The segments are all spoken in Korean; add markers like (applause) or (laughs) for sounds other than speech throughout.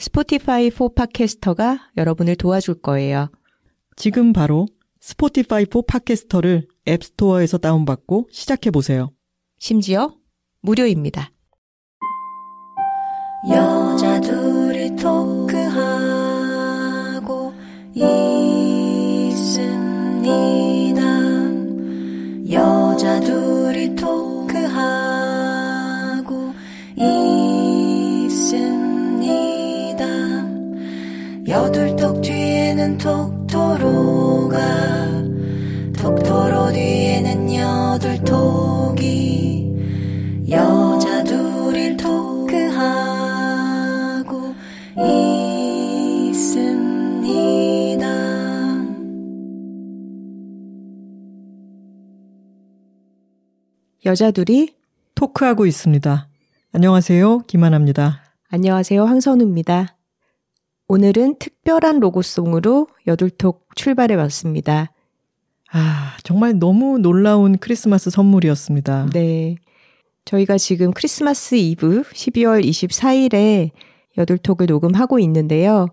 스포티파이 4 팟캐스터가 여러분을 도와줄 거예요. 지금 바로 스포티파이 4 팟캐스터를 앱스토어에서 다운받고 시작해 보세요. 심지어 무료입니다. 여자 둘이 토크하고 있습니다. 여자 둘이 토크하고 있습니다. 여둘톡 뒤에는 톡토로가 톡토로 뒤에는 여둘톡이 여자 둘이 토크하고 있습니다. 여자들이 토크하고 있습니다. 안녕하세요. 김하나입니다. 안녕하세요. 황선우입니다. 오늘은 특별한 로고송으로 여둘톡 출발해 봤습니다. 아, 정말 너무 놀라운 크리스마스 선물이었습니다. 네. 저희가 지금 크리스마스 이브 12월 24일에 여둘톡을 녹음하고 있는데요.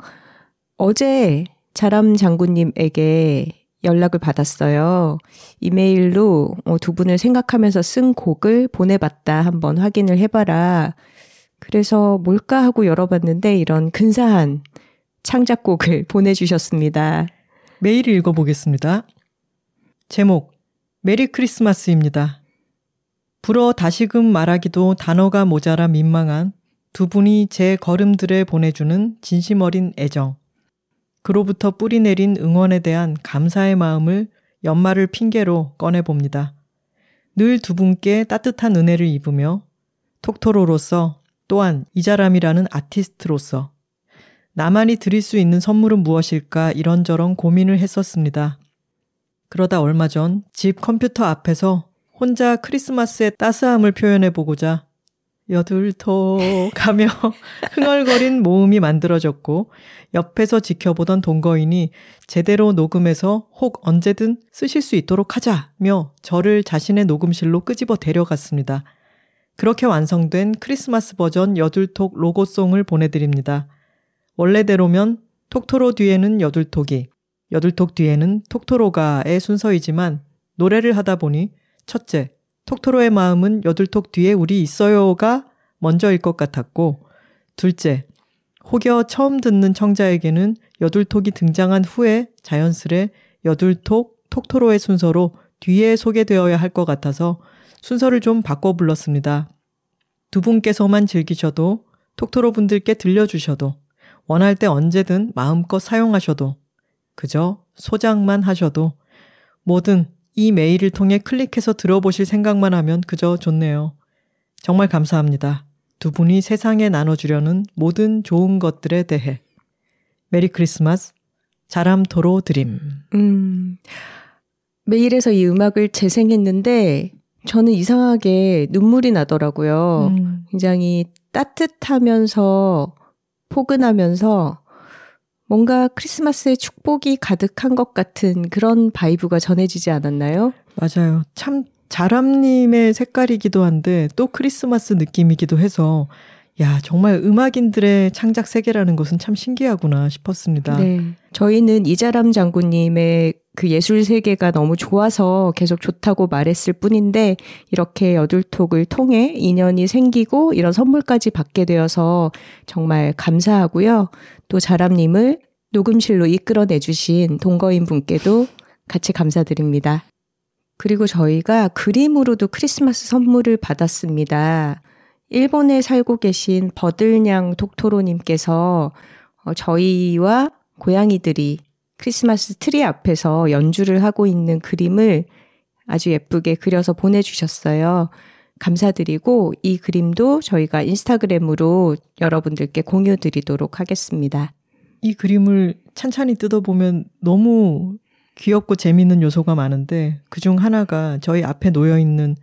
어제 자람 장군님에게 연락을 받았어요. 이메일로 어, 두 분을 생각하면서 쓴 곡을 보내봤다. 한번 확인을 해봐라. 그래서 뭘까 하고 열어봤는데 이런 근사한 창작곡을 (laughs) 보내주셨습니다. 메일 읽어보겠습니다. 제목, 메리 크리스마스입니다. 불어 다시금 말하기도 단어가 모자라 민망한 두 분이 제 걸음들에 보내주는 진심 어린 애정. 그로부터 뿌리 내린 응원에 대한 감사의 마음을 연말을 핑계로 꺼내봅니다. 늘 두 분께 따뜻한 은혜를 입으며 톡토로로서 또한 이자람이라는 아티스트로서 나만이 드릴 수 있는 선물은 무엇일까 이런저런 고민을 했었습니다. 그러다 얼마 전 집 컴퓨터 앞에서 혼자 크리스마스의 따스함을 표현해 보고자 여둘토 가며 (laughs) 흥얼거린 모음이 만들어졌고 옆에서 지켜보던 동거인이 제대로 녹음해서 혹 언제든 쓰실 수 있도록 하자며 저를 자신의 녹음실로 끄집어 데려갔습니다. 그렇게 완성된 크리스마스 버전 여둘톡 로고송을 보내드립니다. 원래대로면 톡토로 뒤에는 여둘톡이, 여둘톡 뒤에는 톡토로가의 순서이지만 노래를 하다 보니 첫째, 톡토로의 마음은 여둘톡 뒤에 우리 있어요가 먼저일 것 같았고, 둘째, 혹여 처음 듣는 청자에게는 여둘톡이 등장한 후에 자연스레 여둘톡, 톡토로의 순서로 뒤에 소개되어야 할 것 같아서 순서를 좀 바꿔 불렀습니다. 두 분께서만 즐기셔도 톡토로 분들께 들려주셔도 원할 때 언제든 마음껏 사용하셔도 그저 소장만 하셔도 뭐든 이 메일을 통해 클릭해서 들어보실 생각만 하면 그저 좋네요. 정말 감사합니다. 두 분이 세상에 나눠주려는 모든 좋은 것들에 대해. 메리 크리스마스, 자람토로 드림. 음, 메일에서 이 음악을 재생했는데 저는 이상하게 눈물이 나더라고요. 음, 굉장히 따뜻하면서 포근하면서 뭔가 크리스마스의 축복이 가득한 것 같은 그런 vibe가 전해지지 않았나요? 맞아요. 참 자람님의 색깔이기도 한데 또 크리스마스 느낌이기도 해서 야 정말 음악인들의 창작 세계라는 것은 참 신기하구나 싶었습니다. 네. 저희는 이자람 장군님의 그 예술 세계가 너무 좋아서 계속 좋다고 말했을 뿐인데 이렇게 여둘톡을 통해 인연이 생기고 이런 선물까지 받게 되어서 정말 감사하고요. 또 자람님을 녹음실로 이끌어내 주신 동거인 분께도 같이 감사드립니다. 그리고 저희가 그림으로도 크리스마스 선물을 받았습니다. 일본에 살고 계신 버들냥 톡토로님께서 어, 저희와 고양이들이 크리스마스 트리 앞에서 연주를 하고 있는 그림을 아주 예쁘게 그려서 보내주셨어요. 감사드리고 이 그림도 저희가 인스타그램으로 여러분들께 공유 드리도록 하겠습니다. 이 그림을 찬찬히 뜯어보면 너무 귀엽고 재미있는 요소가 많은데 그중 하나가 저희 앞에 놓여 있는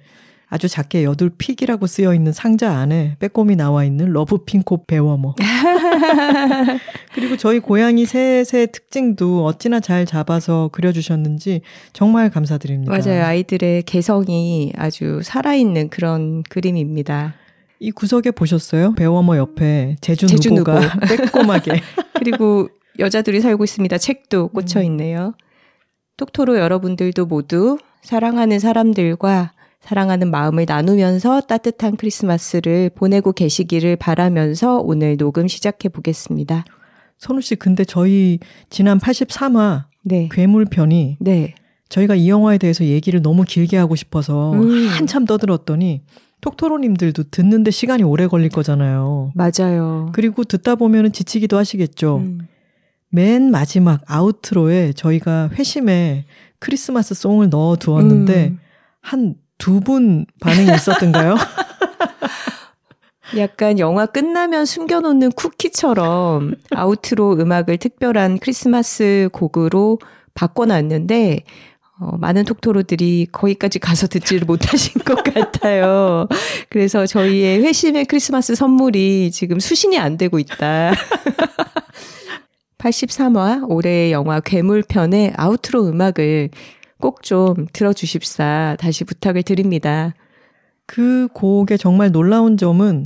아주 작게 여둘 pick이라고 쓰여 있는 상자 안에 빼꼼히 나와 있는 러브 핑코 배워머. (laughs) 그리고 저희 고양이 셋의 특징도 어찌나 잘 잡아서 그려주셨는지 정말 감사드립니다. 맞아요. 아이들의 개성이 아주 살아있는 그런 그림입니다. 이 구석에 보셨어요? 배워머 옆에 제주, 제주 누보가 누보. 빼꼼하게 (laughs) 그리고 여자들이 살고 있습니다. 책도 꽂혀 음. 있네요. 톡토로 여러분들도 모두 사랑하는 사람들과 사랑하는 마음을 나누면서 따뜻한 크리스마스를 보내고 계시기를 바라면서 오늘 녹음 시작해 보겠습니다. 선우 씨 근데 저희 지난 83화 네. 괴물편이 네. 저희가 이 영화에 대해서 얘기를 너무 길게 하고 싶어서 음. 한참 떠들었더니 톡토로님들도 듣는데 시간이 오래 걸릴 거잖아요. 맞아요. 그리고 듣다 보면 지치기도 하시겠죠. 음. 맨 마지막 아우트로에 저희가 회심에 크리스마스 송을 넣어 두었는데 음. 한 두 분 반응이 있었던가요? (laughs) 약간 영화 끝나면 숨겨놓는 쿠키처럼 아우트로 음악을 특별한 크리스마스 곡으로 바꿔놨는데 어, 많은 톡토로들이 거기까지 가서 듣지를 못하신 것 같아요. 그래서 저희의 회심의 크리스마스 선물이 지금 수신이 안 되고 있다. (laughs) 83화 올해의 영화 괴물편의 아우트로 음악을 꼭 좀 들어주십사 다시 부탁을 드립니다. 그 곡의 정말 놀라운 점은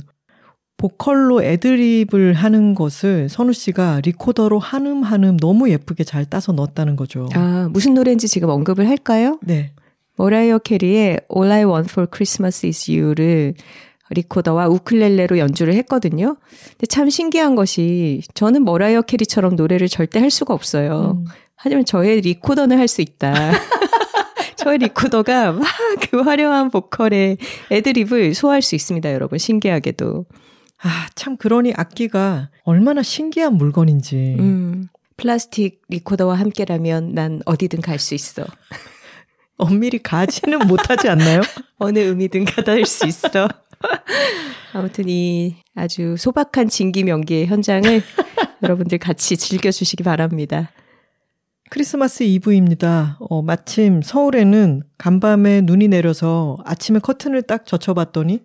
보컬로 애드립을 하는 것을 선우 씨가 리코더로 한음 한음 너무 예쁘게 잘 따서 넣었다는 거죠. 아, 무슨 노래인지 지금 언급을 할까요? 네. 머라이어 캐리의 All I Want for Christmas is You를 리코더와 우클렐레로 연주를 했거든요. 근데 참 신기한 것이 저는 머라이어 캐리처럼 노래를 절대 할 수가 없어요. 음. 하지만 저의 리코더는 할 수 있다. (laughs) 저의 리코더가 막 그 화려한 보컬의 애드립을 소화할 수 있습니다, 여러분. 신기하게도. 아, 참 그러니 악기가 얼마나 신기한 물건인지. 음, 플라스틱 리코더와 함께라면 난 어디든 갈 수 있어. 엄밀히 가지는 못하지 않나요? (laughs) 어느 의미든 가닿을 수 있어. 아무튼 이 아주 소박한 진기 명기의 현장을 여러분들 같이 즐겨주시기 바랍니다. 크리스마스 이브입니다. 어, 마침 서울에는 간밤에 눈이 내려서 아침에 커튼을 딱 젖혀봤더니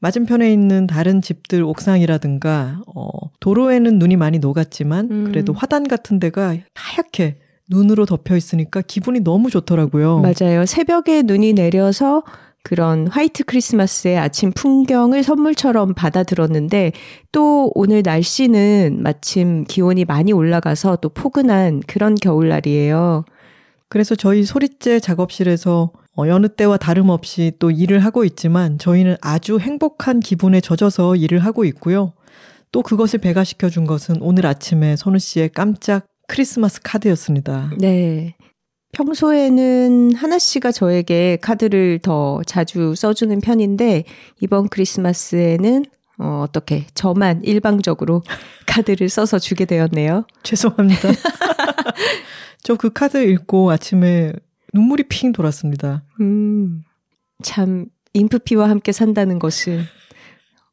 맞은편에 있는 다른 집들 옥상이라든가 어, 도로에는 눈이 많이 녹았지만 음. 그래도 화단 같은 데가 하얗게 눈으로 덮여 있으니까 기분이 너무 좋더라고요. 맞아요. 새벽에 눈이 내려서 그런 화이트 크리스마스의 아침 풍경을 선물처럼 받아들었는데 또 오늘 날씨는 마침 기온이 많이 올라가서 또 포근한 그런 겨울날이에요. 그래서 저희 소리째 작업실에서 어, 여느 때와 다름없이 또 일을 하고 있지만 저희는 아주 행복한 기분에 젖어서 일을 하고 있고요. 또 그것을 배가시켜 준 것은 오늘 아침에 선우 씨의 깜짝 크리스마스 카드였습니다. 네. 평소에는 하나 씨가 저에게 카드를 더 자주 써주는 편인데 이번 크리스마스에는 어, 어떻게 저만 일방적으로 (laughs) 카드를 써서 주게 되었네요. 죄송합니다. (laughs) 저 그 카드 읽고 아침에 눈물이 핑 돌았습니다. 음, 참 인프피와 함께 산다는 것은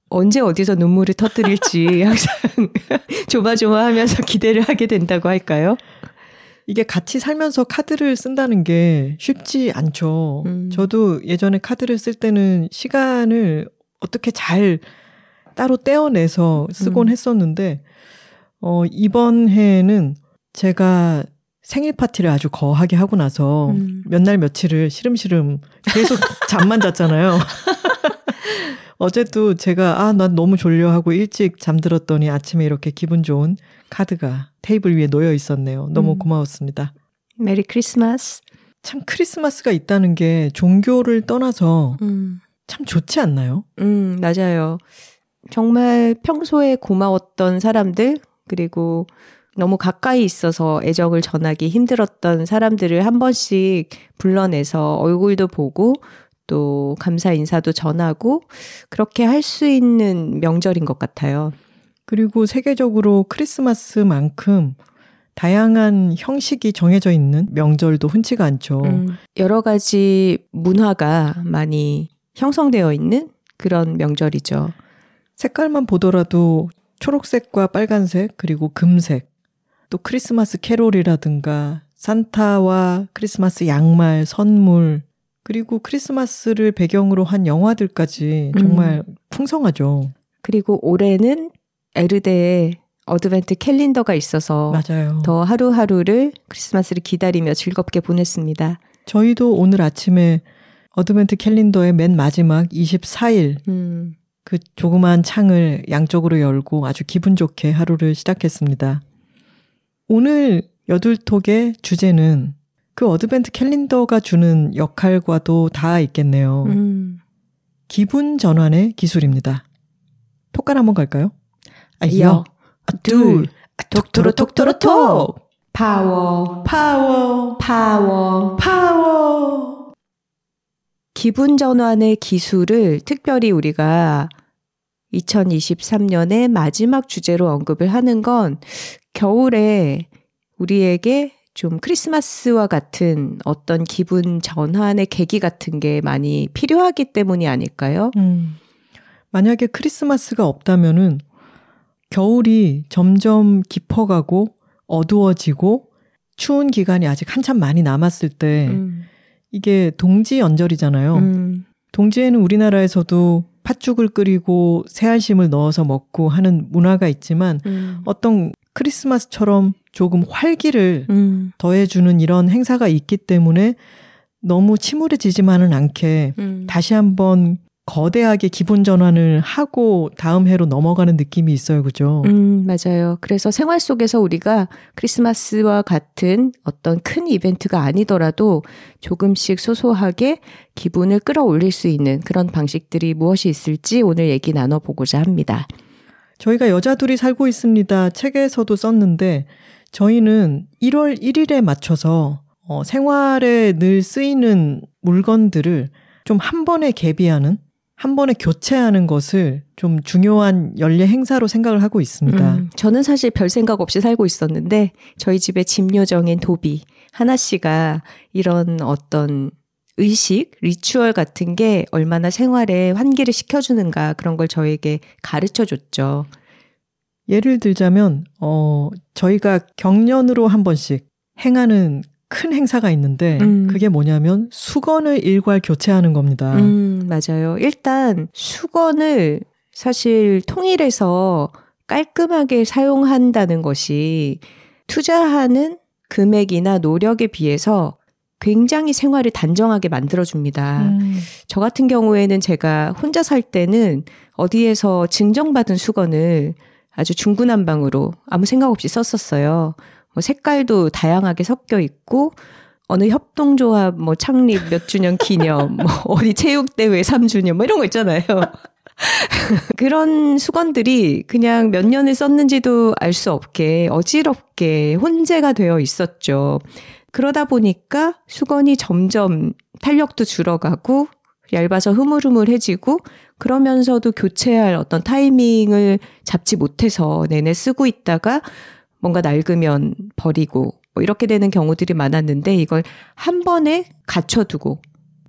언제 어디서 눈물을 터뜨릴지 항상 (laughs) 조마조마하면서 기대를 하게 된다고 할까요? 이게 같이 살면서 카드를 쓴다는 게 쉽지 않죠. 음. 저도 예전에 카드를 쓸 때는 시간을 어떻게 잘 따로 떼어내서 쓰곤 음. 했었는데, 어, 이번 해에는 제가 생일 파티를 아주 거하게 하고 나서 음. 몇날 며칠을 시름시름 계속 (laughs) 잠만 잤잖아요. (laughs) 어제도 제가 아, 난 너무 졸려 하고 일찍 잠들었더니 아침에 이렇게 기분 좋은 카드가 테이블 위에 놓여 있었네요. 너무 음. 고마웠습니다. 메리 크리스마스. 참 크리스마스가 있다는 게 종교를 떠나서 음. 참 좋지 않나요? 음, 맞아요. 정말 평소에 고마웠던 사람들, 그리고 너무 가까이 있어서 애정을 전하기 힘들었던 사람들을 한 번씩 불러내서 얼굴도 보고 또 감사 인사도 전하고 그렇게 할 수 있는 명절인 것 같아요. 그리고 세계적으로 크리스마스만큼 다양한 형식이 정해져 있는 명절도 흔치가 않죠. 음, 여러 가지 문화가 많이 형성되어 있는 그런 명절이죠. 색깔만 보더라도 초록색과 빨간색 그리고 금색 또 크리스마스 캐롤이라든가 산타와 크리스마스 양말, 선물, 그리고 크리스마스를 배경으로 한 영화들까지 정말 풍성하죠. 그리고 올해는 에르데에 advent calendar가 있어서 맞아요. 더 하루하루를 크리스마스를 기다리며 즐겁게 보냈습니다. 저희도 오늘 아침에 advent calendar의 맨 마지막 24일 음, 그 조그만 창을 양쪽으로 열고 아주 기분 좋게 하루를 시작했습니다. 오늘 여둘톡의 주제는 그 advent calendar가 주는 역할과도 닿아 있겠네요. 음. 기분 전환의 기술입니다. 톡깔 한번 갈까요? 아, 여, 둘, 톡토로 톡토로 톡! 파워, 파워, 파워. 파워! 기분 전환의 기술을 특별히 우리가 2023년의 마지막 주제로 언급을 하는 건 겨울에 우리에게 좀 크리스마스와 같은 어떤 기분 전환의 계기 같은 게 많이 필요하기 때문이 아닐까요? 음, 만약에 크리스마스가 없다면은 겨울이 점점 깊어가고 어두워지고 추운 기간이 아직 한참 많이 남았을 때 음, 이게 동지 연절이잖아요. 음, 동지에는 우리나라에서도 팥죽을 끓이고 새알심을 넣어서 먹고 하는 문화가 있지만 음, 어떤 크리스마스처럼 조금 활기를 음, 더해주는 이런 행사가 있기 때문에 너무 침울해지지만은 않게 음. 다시 한번 거대하게 기분 전환을 하고 다음 해로 넘어가는 느낌이 있어요. 그죠? 음, 맞아요. 그래서 생활 속에서 우리가 크리스마스와 같은 어떤 큰 이벤트가 아니더라도 조금씩 소소하게 기분을 끌어올릴 수 있는 그런 방식들이 무엇이 있을지 오늘 얘기 나눠보고자 합니다. 저희가 여자들이 살고 있습니다. 책에서도 썼는데 저희는 1월 1일에 맞춰서 어, 생활에 늘 쓰이는 물건들을 좀 한 번에 개비하는 한 번에 교체하는 것을 좀 중요한 연례 행사로 생각을 하고 있습니다. 음, 저는 사실 별 생각 없이 살고 있었는데 저희 집의 집 요정인 도비 하나 씨가 이런 어떤 의식, 리추얼 같은 게 얼마나 생활에 환기를 시켜주는가 그런 걸 저에게 가르쳐 줬죠. 예를 들자면 어 저희가 경년으로 한 번씩 행하는 큰 행사가 있는데 음. 그게 뭐냐면 수건을 일괄 교체하는 겁니다. 음, 맞아요. 일단 수건을 사실 통일해서 깔끔하게 사용한다는 것이 투자하는 금액이나 노력에 비해서 굉장히 생활을 단정하게 만들어줍니다. 음, 저 같은 경우에는 제가 혼자 살 때는 어디에서 증정받은 수건을 아주 중구난방으로 아무 생각 없이 썼었어요. 뭐 색깔도 다양하게 섞여 있고 어느 협동조합 뭐 창립 몇 주년 기념, 뭐 (laughs) 어디 체육대회 3주년 뭐 이런 거 있잖아요. (laughs) 그런 수건들이 그냥 몇 년을 썼는지도 알 수 없게 어지럽게 혼재가 되어 있었죠. 그러다 보니까 수건이 점점 탄력도 줄어가고 얇아서 흐물흐물해지고 그러면서도 교체할 어떤 타이밍을 잡지 못해서 내내 쓰고 있다가 뭔가 낡으면 버리고 뭐 이렇게 되는 경우들이 많았는데 이걸 한 번에 갖춰두고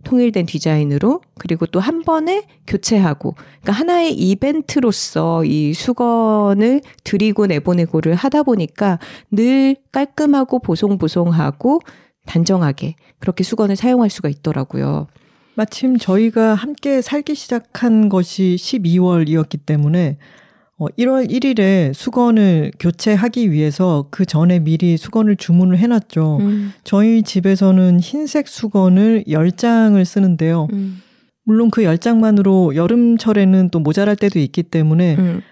통일된 디자인으로 그리고 또 한 번에 교체하고 그러니까 하나의 이벤트로서 이 수건을 들이고 내보내고를 하다 보니까 늘 깔끔하고 보송보송하고 단정하게 그렇게 수건을 사용할 수가 있더라고요. 마침 저희가 함께 살기 시작한 것이 12월이었기 때문에 어, 1월 1일에 수건을 교체하기 위해서 그 전에 미리 수건을 주문을 해놨죠. 음, 저희 집에서는 흰색 수건을 10장을 쓰는데요. 음, 물론 그 10장만으로 여름철에는 또 모자랄 때도 있기 때문에 음.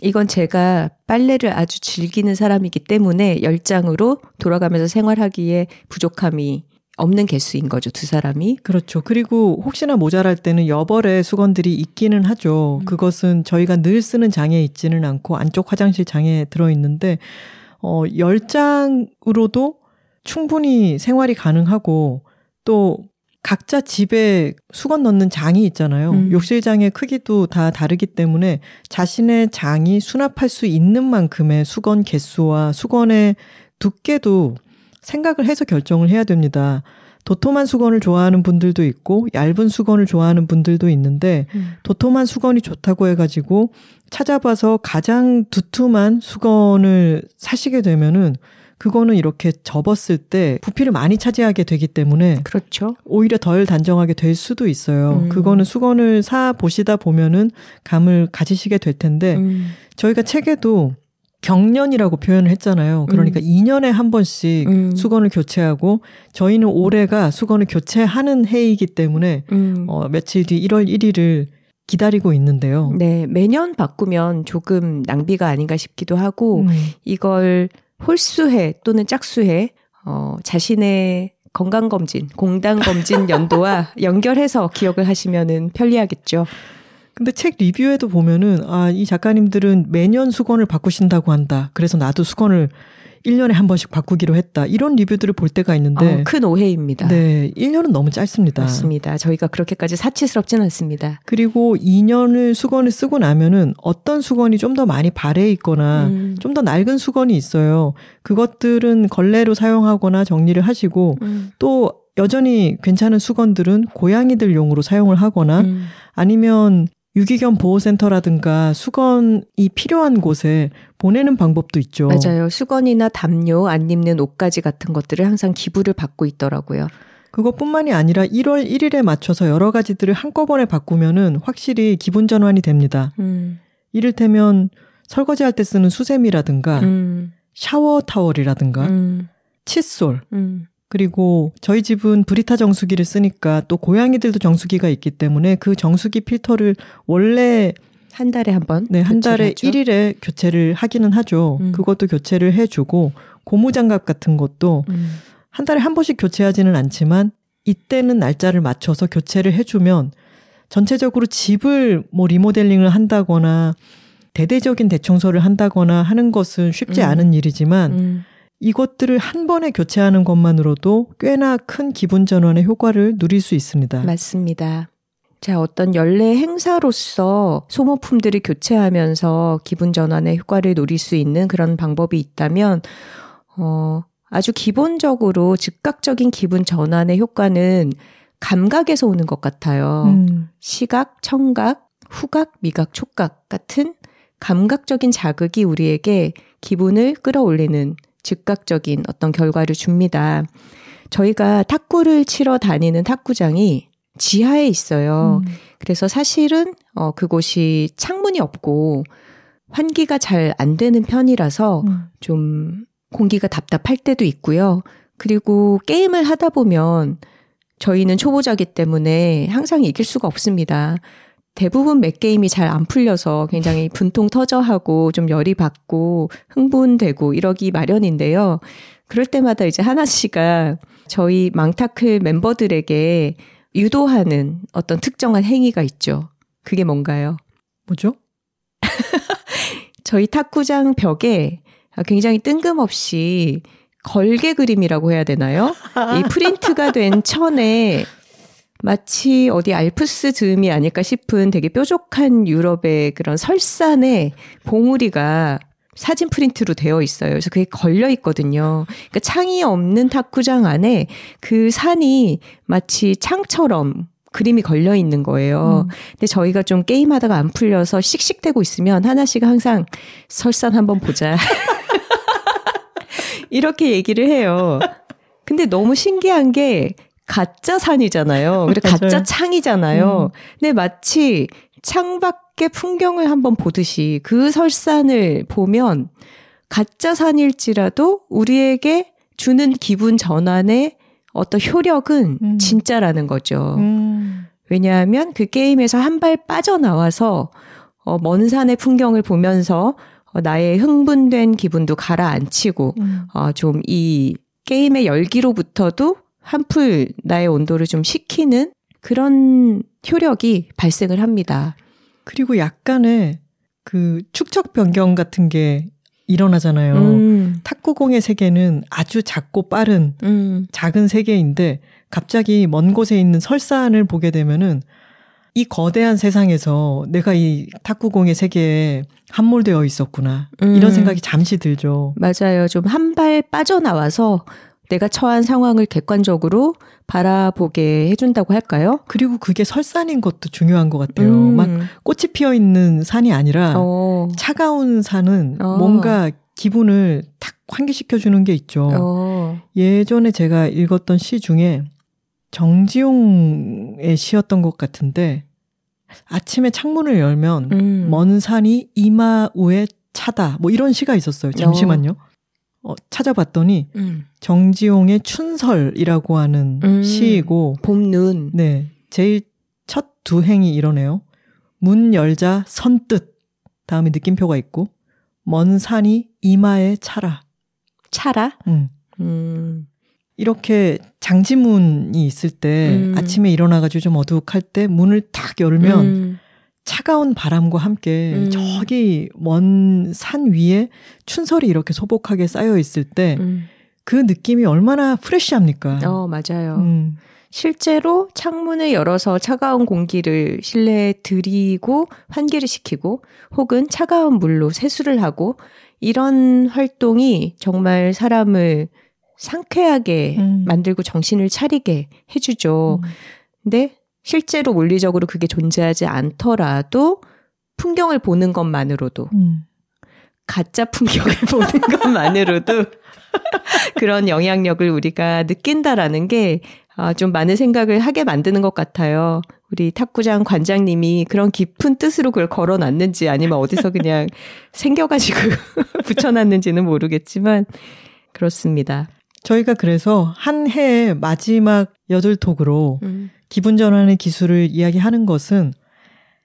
이건 제가 빨래를 아주 즐기는 사람이기 때문에 열장으로 돌아가면서 생활하기에 부족함이 없는 개수인 거죠, 두 사람이. 그렇죠. 그리고 혹시나 모자랄 때는 여벌의 수건들이 있기는 하죠. 음. 그것은 저희가 늘 쓰는 장에 있지는 않고 안쪽 화장실 장에 들어 있는데 어 10장으로도 충분히 생활이 가능하고 또 각자 집에 수건 넣는 장이 있잖아요. 음. 욕실장의 크기도 다 다르기 때문에 자신의 장이 수납할 수 있는 만큼의 수건 개수와 수건의 두께도 생각을 해서 결정을 해야 됩니다. 도톰한 수건을 좋아하는 분들도 있고 얇은 수건을 좋아하는 분들도 있는데 음. 도톰한 수건이 좋다고 해가지고 찾아봐서 가장 두툼한 수건을 사시게 되면은 그거는 이렇게 접었을 때 부피를 많이 차지하게 되기 때문에 그렇죠. 오히려 덜 단정하게 될 수도 있어요. 음. 그거는 수건을 사 보시다 보면은 감을 가지시게 될 텐데 음. 저희가 책에도 경년이라고 표현을 했잖아요. 그러니까 음. 2년에 한 번씩 음. 수건을 교체하고 저희는 올해가 수건을 교체하는 해이기 때문에 음. 어, 며칠 뒤 1월 1일을 기다리고 있는데요. 네, 매년 바꾸면 조금 낭비가 아닌가 싶기도 하고 음. 이걸 홀수해 또는 짝수해 어, 자신의 건강 검진, 공단 검진 (laughs) 연도와 연결해서 기억을 하시면은 편리하겠죠. 근데 책 리뷰에도 보면은 아, 이 작가님들은 매년 수건을 바꾸신다고 한다. 그래서 나도 수건을 1년에 한 번씩 바꾸기로 했다. 이런 리뷰들을 볼 때가 있는데 어, 큰 오해입니다. 네, 1년은 너무 짧습니다. 맞습니다. 저희가 그렇게까지 사치스럽진 않습니다. 그리고 2년을 수건을 쓰고 나면은 어떤 수건이 좀 더 많이 발해 있거나 음. 좀더 낡은 수건이 있어요. 그것들은 걸레로 사용하거나 정리를 하시고 음. 또 여전히 괜찮은 수건들은 고양이들용으로 사용을 하거나 음. 아니면 유기견 보호센터라든가 수건이 필요한 곳에 보내는 방법도 있죠. 맞아요. 수건이나 담요, 안 입는 옷가지 같은 것들을 항상 기부를 받고 있더라고요. 그것뿐만이 아니라 1월 1일에 맞춰서 여러 가지들을 한꺼번에 바꾸면은 확실히 기분 전환이 됩니다. 음. 이를테면 설거지할 때 쓰는 수세미라든가 음. 샤워 타월이라든가 음. 칫솔 음. 그리고 저희 집은 브리타 정수기를 쓰니까 또 고양이들도 정수기가 있기 때문에 그 정수기 필터를 원래 한 달에 한 번. 네, 한 달에 하죠. 1일에 교체를 하기는 하죠. 음. 그것도 교체를 해주고 고무장갑 같은 것도 음. 한 달에 한 번씩 교체하지는 않지만 이때는 날짜를 맞춰서 교체를 해주면 전체적으로 집을 뭐 리모델링을 한다거나 대대적인 대청소를 한다거나 하는 것은 쉽지 음. 않은 일이지만 음. 이것들을 한 번에 교체하는 것만으로도 꽤나 큰 기분 전환의 효과를 누릴 수 있습니다. 맞습니다. 자, 어떤 연례 행사로서 소모품들을 교체하면서 기분 전환의 효과를 노릴 수 있는 그런 방법이 있다면, 어, 아주 기본적으로 즉각적인 기분 전환의 효과는 감각에서 오는 것 같아요. 음, 시각, 청각, 후각, 미각, 촉각 같은 감각적인 자극이 우리에게 기분을 끌어올리는 즉각적인 어떤 결과를 줍니다. 저희가 탁구를 치러 다니는 탁구장이 지하에 있어요. 음, 그래서 사실은 어 그곳이 창문이 없고 환기가 잘 안 되는 편이라서 음. 좀 공기가 답답할 때도 있고요. 그리고 게임을 하다 보면 저희는 초보자기 때문에 항상 이길 수가 없습니다. 대부분 몇 게임이 잘 안 풀려서 굉장히 분통 터져하고 좀 열이 받고 흥분되고 이러기 마련인데요. 그럴 때마다 이제 하나 씨가 저희 망타클 멤버들에게 유도하는 어떤 특정한 행위가 있죠. 그게 뭔가요? 뭐죠? (laughs) 저희 탁구장 벽에 굉장히 뜬금없이 걸개 그림이라고 해야 되나요? 이 프린트가 된 천에 마치 어디 알프스 즈음이 아닐까 싶은 되게 뾰족한 유럽의 그런 설산의 봉우리가 사진 프린트로 되어 있어요. 그래서 그게 걸려 있거든요. 그러니까 창이 없는 탁구장 안에 그 산이 마치 창처럼 그림이 걸려 있는 거예요. 음. 근데 저희가 좀 게임하다가 안 풀려서 씩씩대고 있으면 하나씩 항상 설산 한번 보자. (laughs) 이렇게 얘기를 해요. 근데 너무 신기한 게 가짜 산이잖아요. 그리고. (laughs) 가짜 창이잖아요. 음. 근데 마치 창밖의 풍경을 한번 보듯이 그 설산을 보면 가짜 산일지라도 우리에게 주는 기분 전환의 어떤 효력은 음. 진짜라는 거죠. 음, 왜냐하면 그 게임에서 한 발 빠져나와서 어, 먼 산의 풍경을 보면서 어, 나의 흥분된 기분도 가라앉히고 음. 어, 좀 이 게임의 열기로부터도 한풀 나의 온도를 좀 식히는 그런 효력이 발생을 합니다. 그리고 약간의 그 축적 변경 같은 게 일어나잖아요. 음, 탁구공의 세계는 아주 작고 빠른 음, 작은 세계인데 갑자기 먼 곳에 있는 설산을 보게 되면은 이 거대한 세상에서 내가 이 탁구공의 세계에 함몰되어 있었구나. 음. 이런 생각이 잠시 들죠. 맞아요. 좀 한 발 빠져나와서 내가 처한 상황을 객관적으로 바라보게 해준다고 할까요? 그리고 그게 설산인 것도 중요한 것 같아요. 음. 막 꽃이 피어 있는 산이 아니라 어, 차가운 산은 어. 뭔가 기분을 탁 환기시켜 주는 게 있죠. 어, 예전에 제가 읽었던 시 중에 정지용의 시였던 것 같은데 아침에 창문을 열면 음. 먼 산이 이마 우에 차다 뭐 이런 시가 있었어요. 잠시만요. 어, 찾아봤더니 음. 정지용의 춘설이라고 하는 음. 시이고 봄, 눈. 네 제일 첫 두 행이 이러네요. 문 열자 선뜻 다음에 느낌표가 있고 먼 산이 이마에 차라. 차라? 음. 음. 이렇게 장지문이 있을 때 음. 아침에 일어나가지고 좀 어둑할 때 문을 탁 열면 음. 차가운 바람과 함께 음. 저기 먼 산 위에 춘설이 이렇게 소복하게 쌓여 있을 때그 음. 느낌이 얼마나 프레시합니까? 어, 맞아요. 음. 실제로 창문을 열어서 차가운 공기를 실내에 들이고 환기를 시키고 혹은 차가운 물로 세수를 하고 이런 활동이 정말 사람을 상쾌하게 음. 만들고 정신을 차리게 해주죠. 음. 근데 실제로 물리적으로 그게 존재하지 않더라도 풍경을 보는 것만으로도 음. 가짜 풍경을 (laughs) 보는 것만으로도 그런 영향력을 우리가 느낀다라는 게 아, 좀 많은 생각을 하게 만드는 것 같아요. 우리 탁구장 관장님이 그런 깊은 뜻으로 그걸 걸어 놨는지 아니면 어디서 그냥 (laughs) 생겨가지고 (laughs) 붙여놨는지는 모르겠지만 그렇습니다. 저희가 그래서 한 해의 마지막 여덟 톡으로 음, 기분 전환의 기술을 이야기하는 것은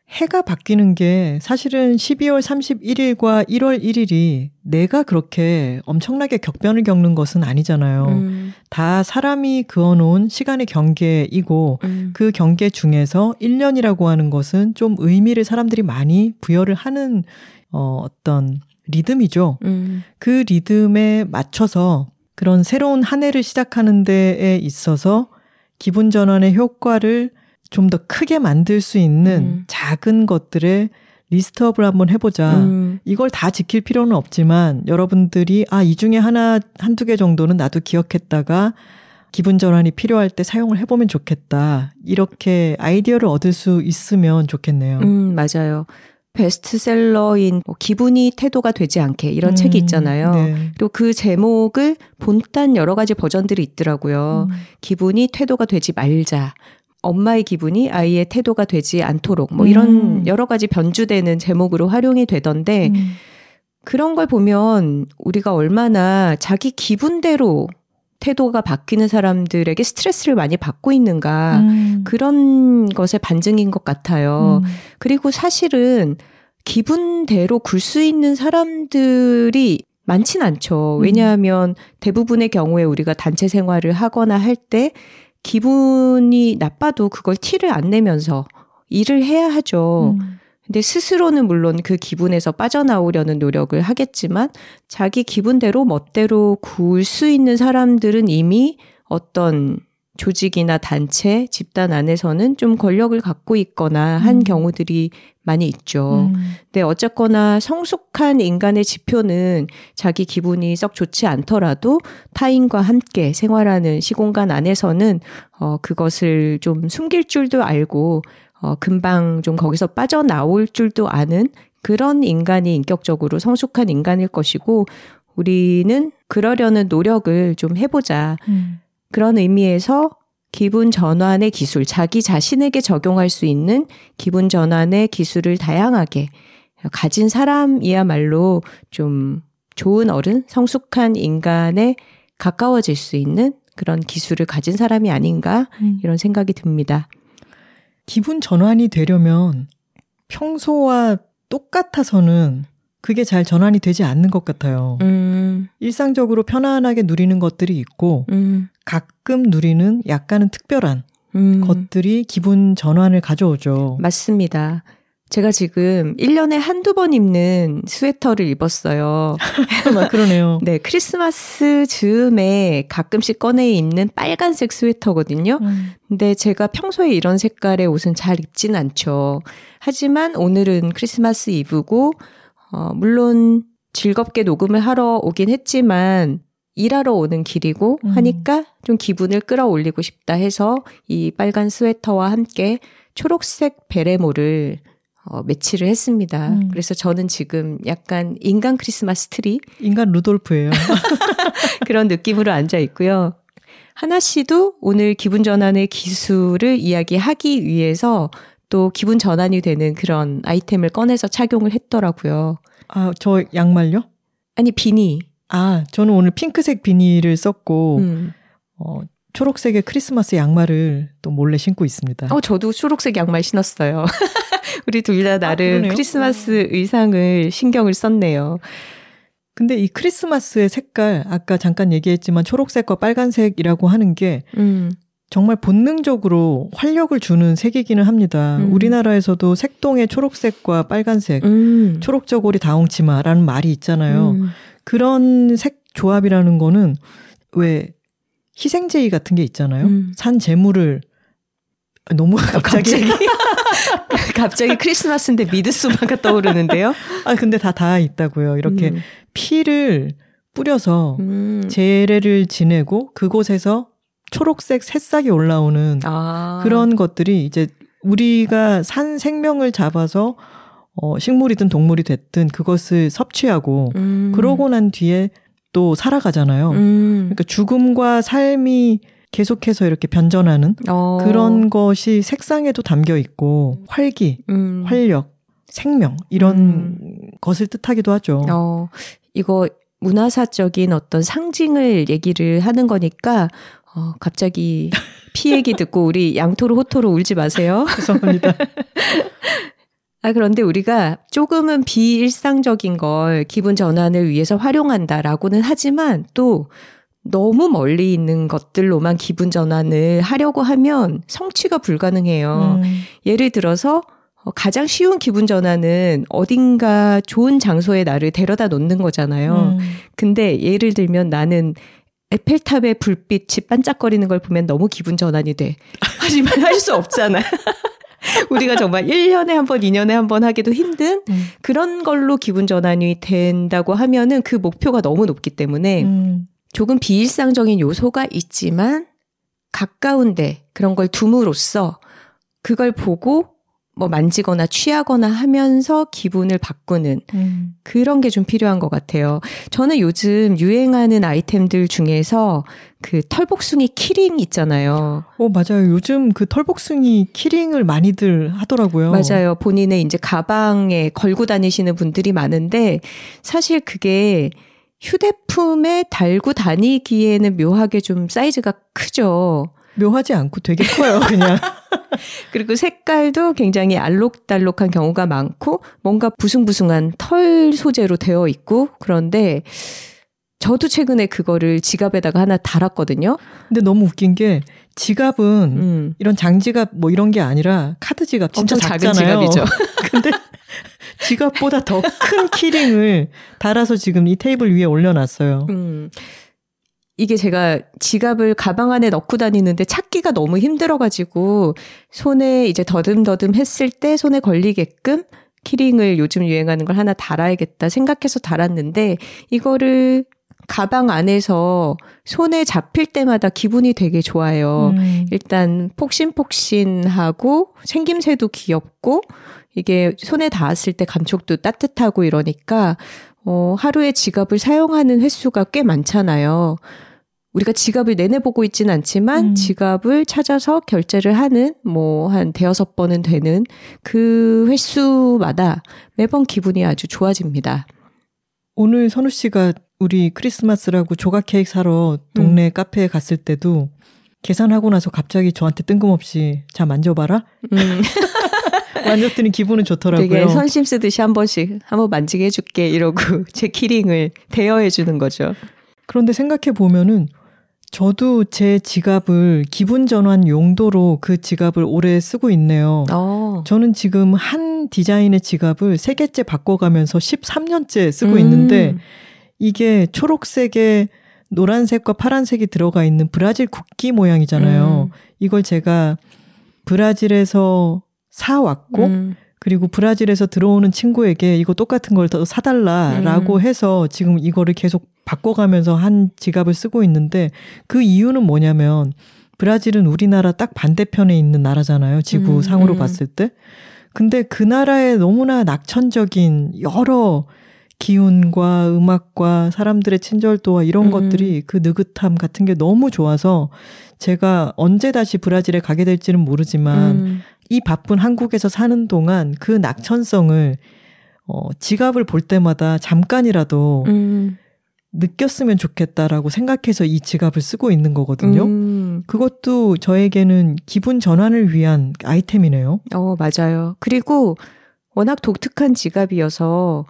해가 바뀌는 게 사실은 12월 31일과 1월 1일이 내가 그렇게 엄청나게 격변을 겪는 것은 아니잖아요. 음, 다 사람이 그어놓은 시간의 경계이고 음, 그 경계 중에서 1년이라고 하는 것은 좀 의미를 사람들이 많이 부여를 하는 어, 어떤 리듬이죠. 음, 그 리듬에 맞춰서 그런 새로운 한 해를 시작하는 데에 있어서 기분 전환의 효과를 좀 더 크게 만들 수 있는 음. 작은 것들의 리스트업을 한번 해보자. 음, 이걸 다 지킬 필요는 없지만 여러분들이 아, 이 중에 하나, 한두 개 정도는 나도 기억했다가 기분 전환이 필요할 때 사용을 해보면 좋겠다. 이렇게 아이디어를 얻을 수 있으면 좋겠네요. 음, 맞아요. 베스트셀러인 뭐 기분이 태도가 되지 않게 이런 음, 책이 있잖아요. 네. 또그 제목을 본딴 여러 가지 버전들이 있더라고요. 음. 기분이 태도가 되지 말자. 엄마의 기분이 아이의 태도가 되지 않도록 뭐 이런 음. 여러 가지 변주되는 제목으로 활용이 되던데 음. 그런 걸 보면 우리가 얼마나 자기 기분대로 태도가 바뀌는 사람들에게 스트레스를 많이 받고 있는가 음. 그런 것의 반증인 것 같아요. 음. 그리고 사실은 기분대로 굴 수 있는 사람들이 많진 않죠. 음. 왜냐하면 대부분의 경우에 우리가 단체 생활을 하거나 할 때 기분이 나빠도 그걸 티를 안 내면서 일을 해야 하죠. 음. 근데 스스로는 물론 그 기분에서 빠져나오려는 노력을 하겠지만 자기 기분대로 멋대로 굴수 있는 사람들은 이미 어떤 조직이나 단체, 집단 안에서는 좀 권력을 갖고 있거나 한 음. 경우들이 많이 있죠. 음. 근데 어쨌거나 성숙한 인간의 지표는 자기 기분이 썩 좋지 않더라도 타인과 함께 생활하는 시공간 안에서는 어, 그것을 좀 숨길 줄도 알고 어, 금방 좀 거기서 빠져나올 줄도 아는 그런 인간이 인격적으로 성숙한 인간일 것이고 우리는 그러려는 노력을 좀 해보자. 음. 그런 의미에서 기분 전환의 기술, 자기 자신에게 적용할 수 있는 기분 전환의 기술을 다양하게 가진 사람이야말로 좀 좋은 어른, 성숙한 인간에 가까워질 수 있는 그런 기술을 가진 사람이 아닌가 음. 이런 생각이 듭니다. 기분 전환이 되려면 평소와 똑같아서는 그게 잘 전환이 되지 않는 것 같아요. 음, 일상적으로 편안하게 누리는 것들이 있고 음, 가끔 누리는 약간은 특별한 음. 것들이 기분 전환을 가져오죠. 맞습니다. 제가 지금 1년에 한두 번 입는 스웨터를 입었어요. (laughs) 막 그러네요. 네, 크리스마스 즈음에 가끔씩 꺼내 입는 빨간색 스웨터거든요. 음. 근데 제가 평소에 이런 색깔의 옷은 잘 입진 않죠. 하지만 오늘은 크리스마스 이브고, 어, 물론 즐겁게 녹음을 하러 오긴 했지만, 일하러 오는 길이고 음. 하니까 좀 기분을 끌어올리고 싶다 해서 이 빨간 스웨터와 함께 초록색 베레모를 어, 매치를 했습니다. 음. 그래서 저는 지금 약간 인간 크리스마스 트리 인간 루돌프예요. (laughs) 그런 느낌으로 앉아 있고요. 하나 씨도 오늘 기분 전환의 기술을 이야기하기 위해서 또 기분 전환이 되는 그런 아이템을 꺼내서 착용을 했더라고요. 아, 저 양말요? 아니 비니. 아, 저는 오늘 핑크색 비니를 썼고, 음. 어, 초록색의 크리스마스 양말을 또 몰래 신고 있습니다. 어 저도 초록색 양말 신었어요. (laughs) 우리 둘 다 나름 아. 크리스마스 의상을 신경을 썼네요. 근데 이 크리스마스의 색깔, 아까 잠깐 얘기했지만 초록색과 빨간색이라고 하는 게 음. 정말 본능적으로 활력을 주는 색이기는 합니다. 음. 우리나라에서도 색동의 초록색과 빨간색, 음. 초록저고리 다홍치마라는 말이 있잖아요. 음. 그런 색 조합이라는 거는 왜 희생제의 같은 게 있잖아요. 음. 산 재물을 아, 너무 갑자기, 갑자기 (laughs) 크리스마스인데 미드소마가 떠오르는데요. 아 근데 다 다 있다고요. 이렇게 음. 피를 뿌려서 음. 제례를 지내고 그곳에서 초록색 새싹이 올라오는 아. 그런 것들이 이제 우리가 산 생명을 잡아서 어, 식물이든 동물이 됐든 그것을 섭취하고 음. 그러고 난 뒤에 또 살아가잖아요. 음. 그러니까 죽음과 삶이 계속해서 이렇게 변전하는 어. 그런 것이 색상에도 담겨 있고 활기, 음. 활력, 생명 이런 음. 것을 뜻하기도 하죠. 어, 이거 문화사적인 어떤 상징을 얘기를 하는 거니까, 어, 갑자기 피 얘기 듣고 우리 양토로 호토로 울지 마세요. (laughs) 죄송합니다. (laughs) 아, 그런데 우리가 조금은 비일상적인 걸 기분 전환을 위해서 활용한다라고는 하지만 또 너무 멀리 있는 것들로만 기분 전환을 하려고 하면 성취가 불가능해요. 음, 예를 들어서 어, 가장 쉬운 기분 전환은 어딘가 좋은 장소에 나를 데려다 놓는 거잖아요. 음, 근데 예를 들면 나는 에펠탑의 불빛이 반짝거리는 걸 보면 너무 기분 전환이 돼. (laughs) 하지만 할 수 없잖아. (laughs) 우리가 정말 1년에 한 번, 2년에 한 번 하기도 힘든 음, 그런 걸로 기분 전환이 된다고 하면은 그 목표가 너무 높기 때문에 음, 조금 비일상적인 요소가 있지만 가까운데 그런 걸 둠으로써 그걸 보고 뭐 만지거나 취하거나 하면서 기분을 바꾸는 음. 그런 게 좀 필요한 것 같아요. 저는 요즘 유행하는 아이템들 중에서 그 털복숭이 키링 있잖아요. 어, 맞아요. 요즘 그 털복숭이 키링을 많이들 하더라고요. 맞아요. 본인의 이제 가방에 걸고 다니시는 분들이 많은데 사실 그게 휴대품에 달고 다니기에는 묘하게 좀 사이즈가 크죠. 묘하지 않고 되게 커요, 그냥. (laughs) 그리고 색깔도 굉장히 알록달록한 경우가 많고 뭔가 부숭부숭한 털 소재로 되어 있고 그런데 저도 최근에 그거를 지갑에다가 하나 달았거든요. 근데 너무 웃긴 게 지갑은 음. 이런 장지갑 뭐 이런 게 아니라 카드 지갑 진짜 작은. 지갑이죠. (laughs) 근데 지갑보다 더 큰 키링을 달아서 지금 이 테이블 위에 올려놨어요. 음. 이게 제가 지갑을 가방 안에 넣고 다니는데 찾기가 너무 힘들어가지고 손에 이제 더듬더듬 했을 때 손에 걸리게끔 키링을 요즘 유행하는 걸 하나 달아야겠다 생각해서 달았는데 이거를 가방 안에서 손에 잡힐 때마다 기분이 되게 좋아요. 음, 일단 폭신폭신하고 생김새도 귀엽고 이게 손에 닿았을 때 감촉도 따뜻하고 이러니까 어, 하루에 지갑을 사용하는 횟수가 꽤 많잖아요. 우리가 지갑을 내내 보고 있지는 않지만 음. 지갑을 찾아서 결제를 하는 뭐 한 대여섯 번은 되는 그 횟수마다 매번 기분이 아주 좋아집니다. 오늘 선우 씨가 우리 크리스마스라고 조각 케이크 사러 음. 동네 카페에 갔을 때도 계산하고 나서 갑자기 저한테 뜬금없이 자 만져봐라. 음, (laughs) 만졌더니 기분은 좋더라고요. 되게 선심 쓰듯이 한 번씩 한번 만지게 해줄게 이러고 (laughs) 제 키링을 대여해 주는 거죠. 그런데 생각해 보면은 저도 제 지갑을 기분 전환 용도로 그 지갑을 오래 쓰고 있네요. 어. 저는 지금 한 디자인의 지갑을 세 개째 바꿔가면서 13년째 쓰고 음. 있는데 이게 초록색에 노란색과 파란색이 들어가 있는 브라질 국기 모양이잖아요. 음. 이걸 제가 브라질에서 사왔고 음. 그리고 브라질에서 들어오는 친구에게 이거 똑같은 걸 더 사달라라고 음. 해서 지금 이거를 계속 바꿔가면서 한 지갑을 쓰고 있는데 그 이유는 뭐냐면 브라질은 우리나라 딱 반대편에 있는 나라잖아요. 지구 음, 상으로 음. 봤을 때. 근데 그 나라에 너무나 낙천적인 여러 기운과 음악과 사람들의 친절도와 이런 음. 것들이 그 느긋함 같은 게 너무 좋아서 제가 언제 다시 브라질에 가게 될지는 모르지만 음. 이 바쁜 한국에서 사는 동안 그 낙천성을 어, 지갑을 볼 때마다 잠깐이라도 음. 느꼈으면 좋겠다라고 생각해서 이 지갑을 쓰고 있는 거거든요. 음. 그것도 저에게는 기분 전환을 위한 아이템이네요. 어, 맞아요. 그리고 워낙 독특한 지갑이어서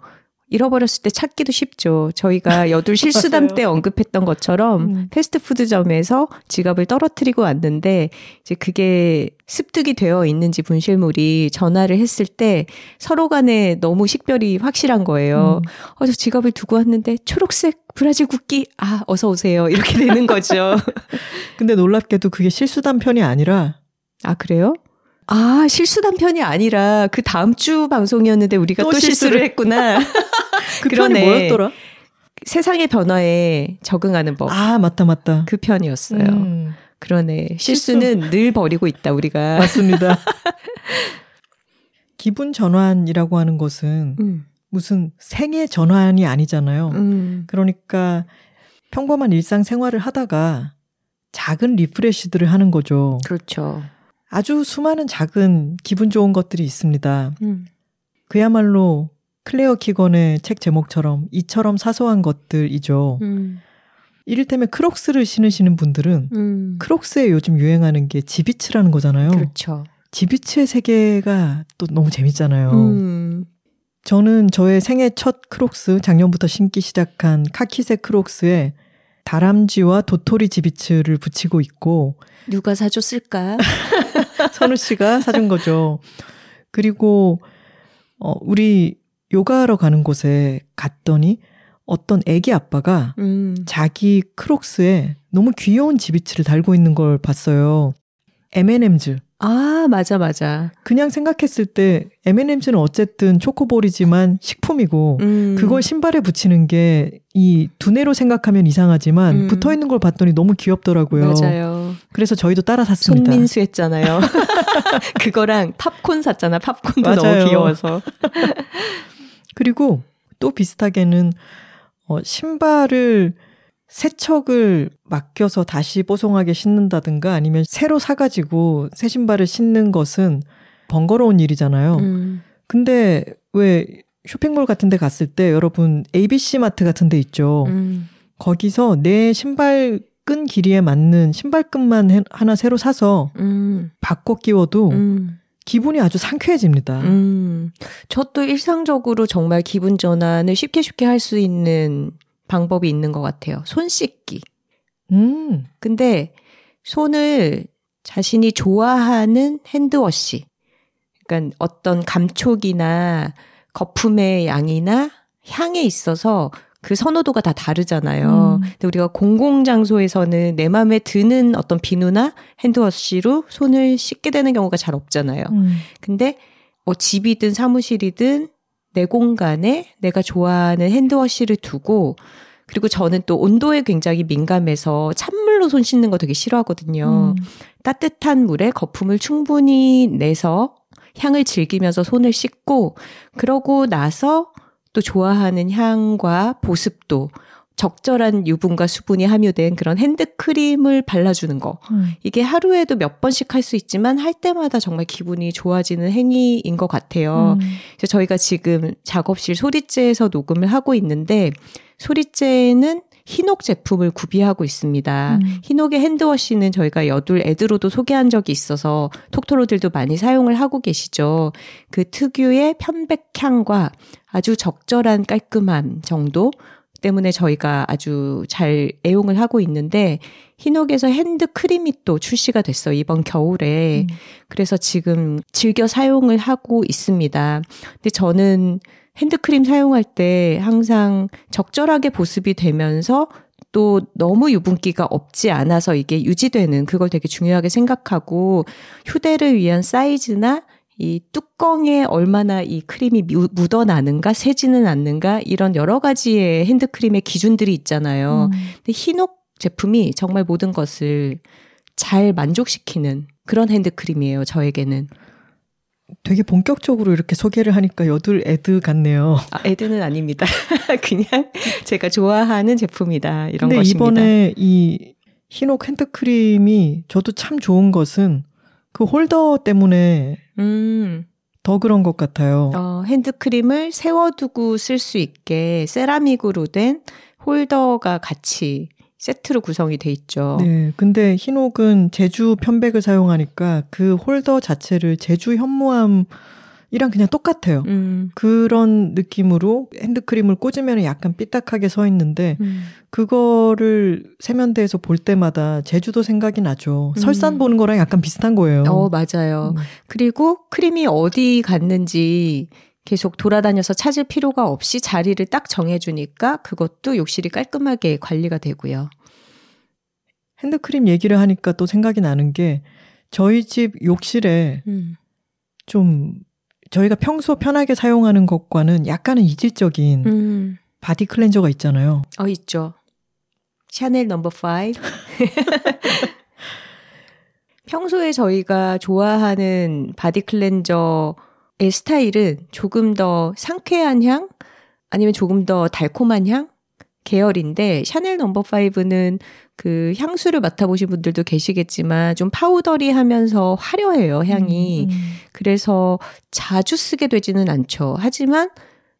잃어버렸을 때 찾기도 쉽죠. 저희가 (laughs) 여둘 실수담. 때 언급했던 것처럼 음. 패스트푸드점에서 지갑을 떨어뜨리고 왔는데 이제 그게 습득이 되어 있는지 분실물이 전화를 했을 때 서로 간에 너무 식별이 확실한 거예요. 음. 어, 저 지갑을 두고 왔는데 초록색 브라질 국기 아 어서 오세요 이렇게 되는 거죠. (laughs) 근데 놀랍게도 그게 실수단 편이 아니라 아 그래요? 아 실수단 편이 아니라 그 다음 주 방송이었는데 우리가 또 또, 실수를 실수를. 했구나. (laughs) 그 그러네. 편이 뭐였더라? 세상의 변화에 적응하는 법. 아 맞다 맞다. 그 편이었어요. 음, 그러네. 실수는 늘 버리고 있다 우리가. 맞습니다. (laughs) 기분 전환이라고 하는 것은 음, 무슨 생애 전환이 아니잖아요. 음, 그러니까 평범한 일상 생활을 하다가 작은 refresh들을 하는 거죠. 그렇죠. 아주 수많은 작은 기분 좋은 것들이 있습니다. 음, 그야말로 클레어 키건의 책 제목처럼 이처럼 사소한 것들이죠. 음, 이를테면 크록스를 신으시는 분들은 음. 크록스에 요즘 유행하는 게 지비츠라는 거잖아요. 그렇죠. 지비츠의 세계가 또 너무 재밌잖아요. 음, 저는 저의 생애 첫 크록스, 작년부터 신기 시작한 카키색 크록스에 다람쥐와 도토리 지비츠를 붙이고 있고, 누가 사줬을까? (laughs) 선우 씨가 사준 거죠. 그리고, 어, 우리 요가하러 가는 곳에 갔더니 어떤 애기 아빠가 음, 자기 크록스에 너무 귀여운 지비츠를 달고 있는 걸 봤어요. M&M's. 아 맞아 맞아. 그냥 생각했을 때 M&M's는 어쨌든 초코볼이지만 식품이고 음, 그걸 신발에 붙이는 게 이 두뇌로 생각하면 이상하지만 음. 붙어 있는 걸 봤더니 너무 귀엽더라고요. 맞아요. 그래서 저희도 따라 샀습니다. 손민수 했잖아요. (laughs) 그거랑 팝콘 샀잖아. 팝콘도 맞아요. 너무 귀여워서. (laughs) 그리고 또 비슷하게는 어, 신발을 세척을 맡겨서 다시 뽀송하게 신는다든가 아니면 새로 사가지고 새 신발을 신는 것은 번거로운 일이잖아요. 음, 근데 왜 쇼핑몰 같은 데 갔을 때 여러분 ABC 마트 같은 데 있죠. 음, 거기서 내 신발 끈 길이에 맞는 신발끈만 해- 하나 새로 사서 음, 바꿔 끼워도 음. 기분이 아주 상쾌해집니다. 음, 저도 일상적으로 정말 기분 전환을 쉽게 쉽게 할 수 있는 방법이 있는 것 같아요. 손 씻기. 음, 근데 손을 자신이 좋아하는 핸드워시. 그러니까 어떤 감촉이나 거품의 양이나 향에 있어서 그 선호도가 다 다르잖아요. 음. 근데 우리가 공공장소에서는 내 마음에 드는 어떤 비누나 핸드워시로 손을 씻게 되는 경우가 잘 없잖아요. 음. 근데 뭐 집이든 사무실이든 내 공간에 내가 좋아하는 핸드워시를 두고 그리고 저는 또 온도에 굉장히 민감해서 찬물로 손 씻는 거 되게 싫어하거든요. 음. 따뜻한 물에 거품을 충분히 내서 향을 즐기면서 손을 씻고 그러고 나서 또 좋아하는 향과 보습도 적절한 유분과 수분이 함유된 그런 핸드크림을 발라주는 거. 음. 이게 하루에도 몇 번씩 할 수 있지만 할 때마다 정말 기분이 좋아지는 행위인 것 같아요. 음. 그래서 저희가 지금 작업실 소리재에서 녹음을 하고 있는데 소리재는 희녹 제품을 구비하고 있습니다. 음. 희녹의 핸드워시는 저희가 여둘 ad로도 소개한 적이 있어서 톡토로들도 많이 사용을 하고 계시죠. 그 특유의 편백향과 아주 적절한 깔끔함 정도 때문에 저희가 아주 잘 애용을 하고 있는데 희녹에서 핸드 크림이 또 출시가 됐어요. 이번 겨울에. 음. 그래서 지금 즐겨 사용을 하고 있습니다. 근데 저는 핸드크림 사용할 때 항상 적절하게 보습이 되면서 또 너무 유분기가 없지 않아서 이게 유지되는 그걸 되게 중요하게 생각하고 휴대를 위한 사이즈나 이 뚜껑에 얼마나 이 크림이 뮤- 묻어나는가, 새지는 않는가, 이런 여러 가지의 핸드크림의 기준들이 있잖아요. 음. 근데 흰옥 제품이 정말 모든 것을 잘 만족시키는 그런 핸드크림이에요, 저에게는. 되게 본격적으로 이렇게 소개를 하니까 여둘 ad 같네요. 아, ad는 아닙니다. (laughs) 그냥 제가 좋아하는 제품이다. 이런 근데 것입니다. 이번에 이 희녹 핸드크림이 저도 참 좋은 것은 그 홀더 때문에 음, 더 그런 것 같아요. 어, 핸드크림을 세워두고 쓸 수 있게 세라믹으로 된 홀더가 같이 세트로 구성이 돼 있죠. 네. 근데 희녹은 제주 편백을 사용하니까 그 홀더 자체를 제주 현무암 이랑 그냥 똑같아요. 음, 그런 느낌으로 핸드크림을 꽂으면 약간 삐딱하게 서 있는데 음. 그거를 세면대에서 볼 때마다 제주도 생각이 나죠. 음. 설산 보는 거랑 약간 비슷한 거예요. 어, 맞아요. 음. 그리고 크림이 어디 갔는지 계속 돌아다녀서 찾을 필요가 없이 자리를 딱 정해주니까 그것도 욕실이 깔끔하게 관리가 되고요. 핸드크림 얘기를 하니까 또 생각이 나는 게 저희 집 욕실에 음. 좀 저희가 평소 편하게 사용하는 것과는 약간은 이질적인 음. 바디 클렌저가 있잖아요. 어, 있죠. 샤넬 넘버 5. (laughs) 평소에 저희가 좋아하는 바디 클렌저의 스타일은 조금 더 상쾌한 향? 아니면 조금 더 달콤한 향? 계열인데, 샤넬 넘버 5는 그 향수를 맡아보신 분들도 계시겠지만, 좀 powdery 하면서 화려해요, 향이. 음, 음. 그래서 자주 쓰게 되지는 않죠. 하지만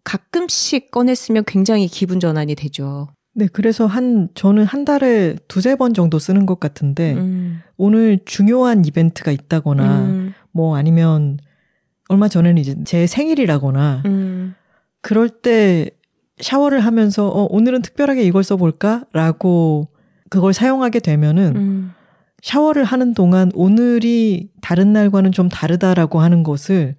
가끔씩 꺼내 쓰면 굉장히 기분 전환이 되죠. 네, 그래서 한 저는 한 달에 두세 번 정도 쓰는 것 같은데 음. 오늘 중요한 이벤트가 있다거나 음. 뭐 아니면 얼마 전에는 이제 제 생일이라거나 음. 그럴 때 샤워를 하면서 어, 오늘은 특별하게 이걸 써볼까 라고 그걸 사용하게 되면은 음. 샤워를 하는 동안 오늘이 다른 날과는 좀 다르다라고 하는 것을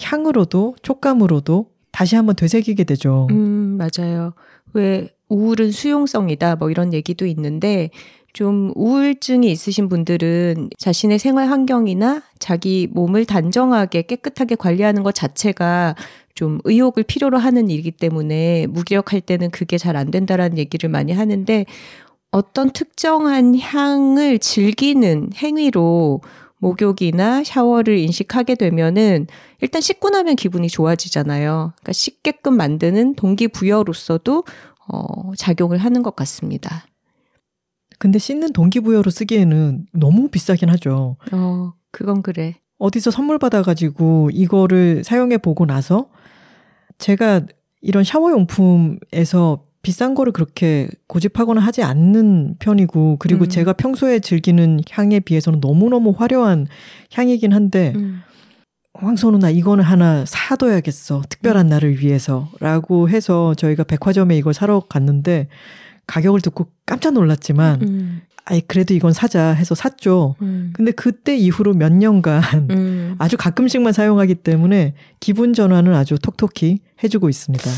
향으로도 촉감으로도 다시 한번 되새기게 되죠. 음, 맞아요. 왜 우울은 수용성이다 뭐 이런 얘기도 있는데 좀 우울증이 있으신 분들은 자신의 생활 환경이나 자기 몸을 단정하게 깨끗하게 관리하는 것 자체가 좀 의욕을 필요로 하는 일이기 때문에 무기력할 때는 그게 잘 안 된다라는 얘기를 많이 하는데 어떤 특정한 향을 즐기는 행위로 목욕이나 샤워를 인식하게 되면은 일단 씻고 나면 기분이 좋아지잖아요. 그러니까 씻게끔 만드는 동기부여로서도 어, 작용을 하는 것 같습니다. 근데 씻는 동기부여로 쓰기에는 너무 비싸긴 하죠. 어, 그건 그래. 어디서 선물 받아가지고 이거를 사용해 보고 나서 제가 이런 샤워용품에서 비싼 거를 그렇게 고집하거나 하지 않는 편이고 그리고 음. 제가 평소에 즐기는 향에 비해서는 너무너무 화려한 향이긴 한데 음. 황선우 나 이거는 하나 사둬야겠어 음. 특별한 날을 위해서라고 해서 저희가 백화점에 이걸 사러 갔는데 가격을 듣고 깜짝 놀랐지만 음. 아이 그래도 이건 사자 해서 샀죠. 음. 근데 그때 이후로 몇 년간 음. 아주 가끔씩만 사용하기 때문에 기분 전환을 아주 톡톡히 해주고 있습니다.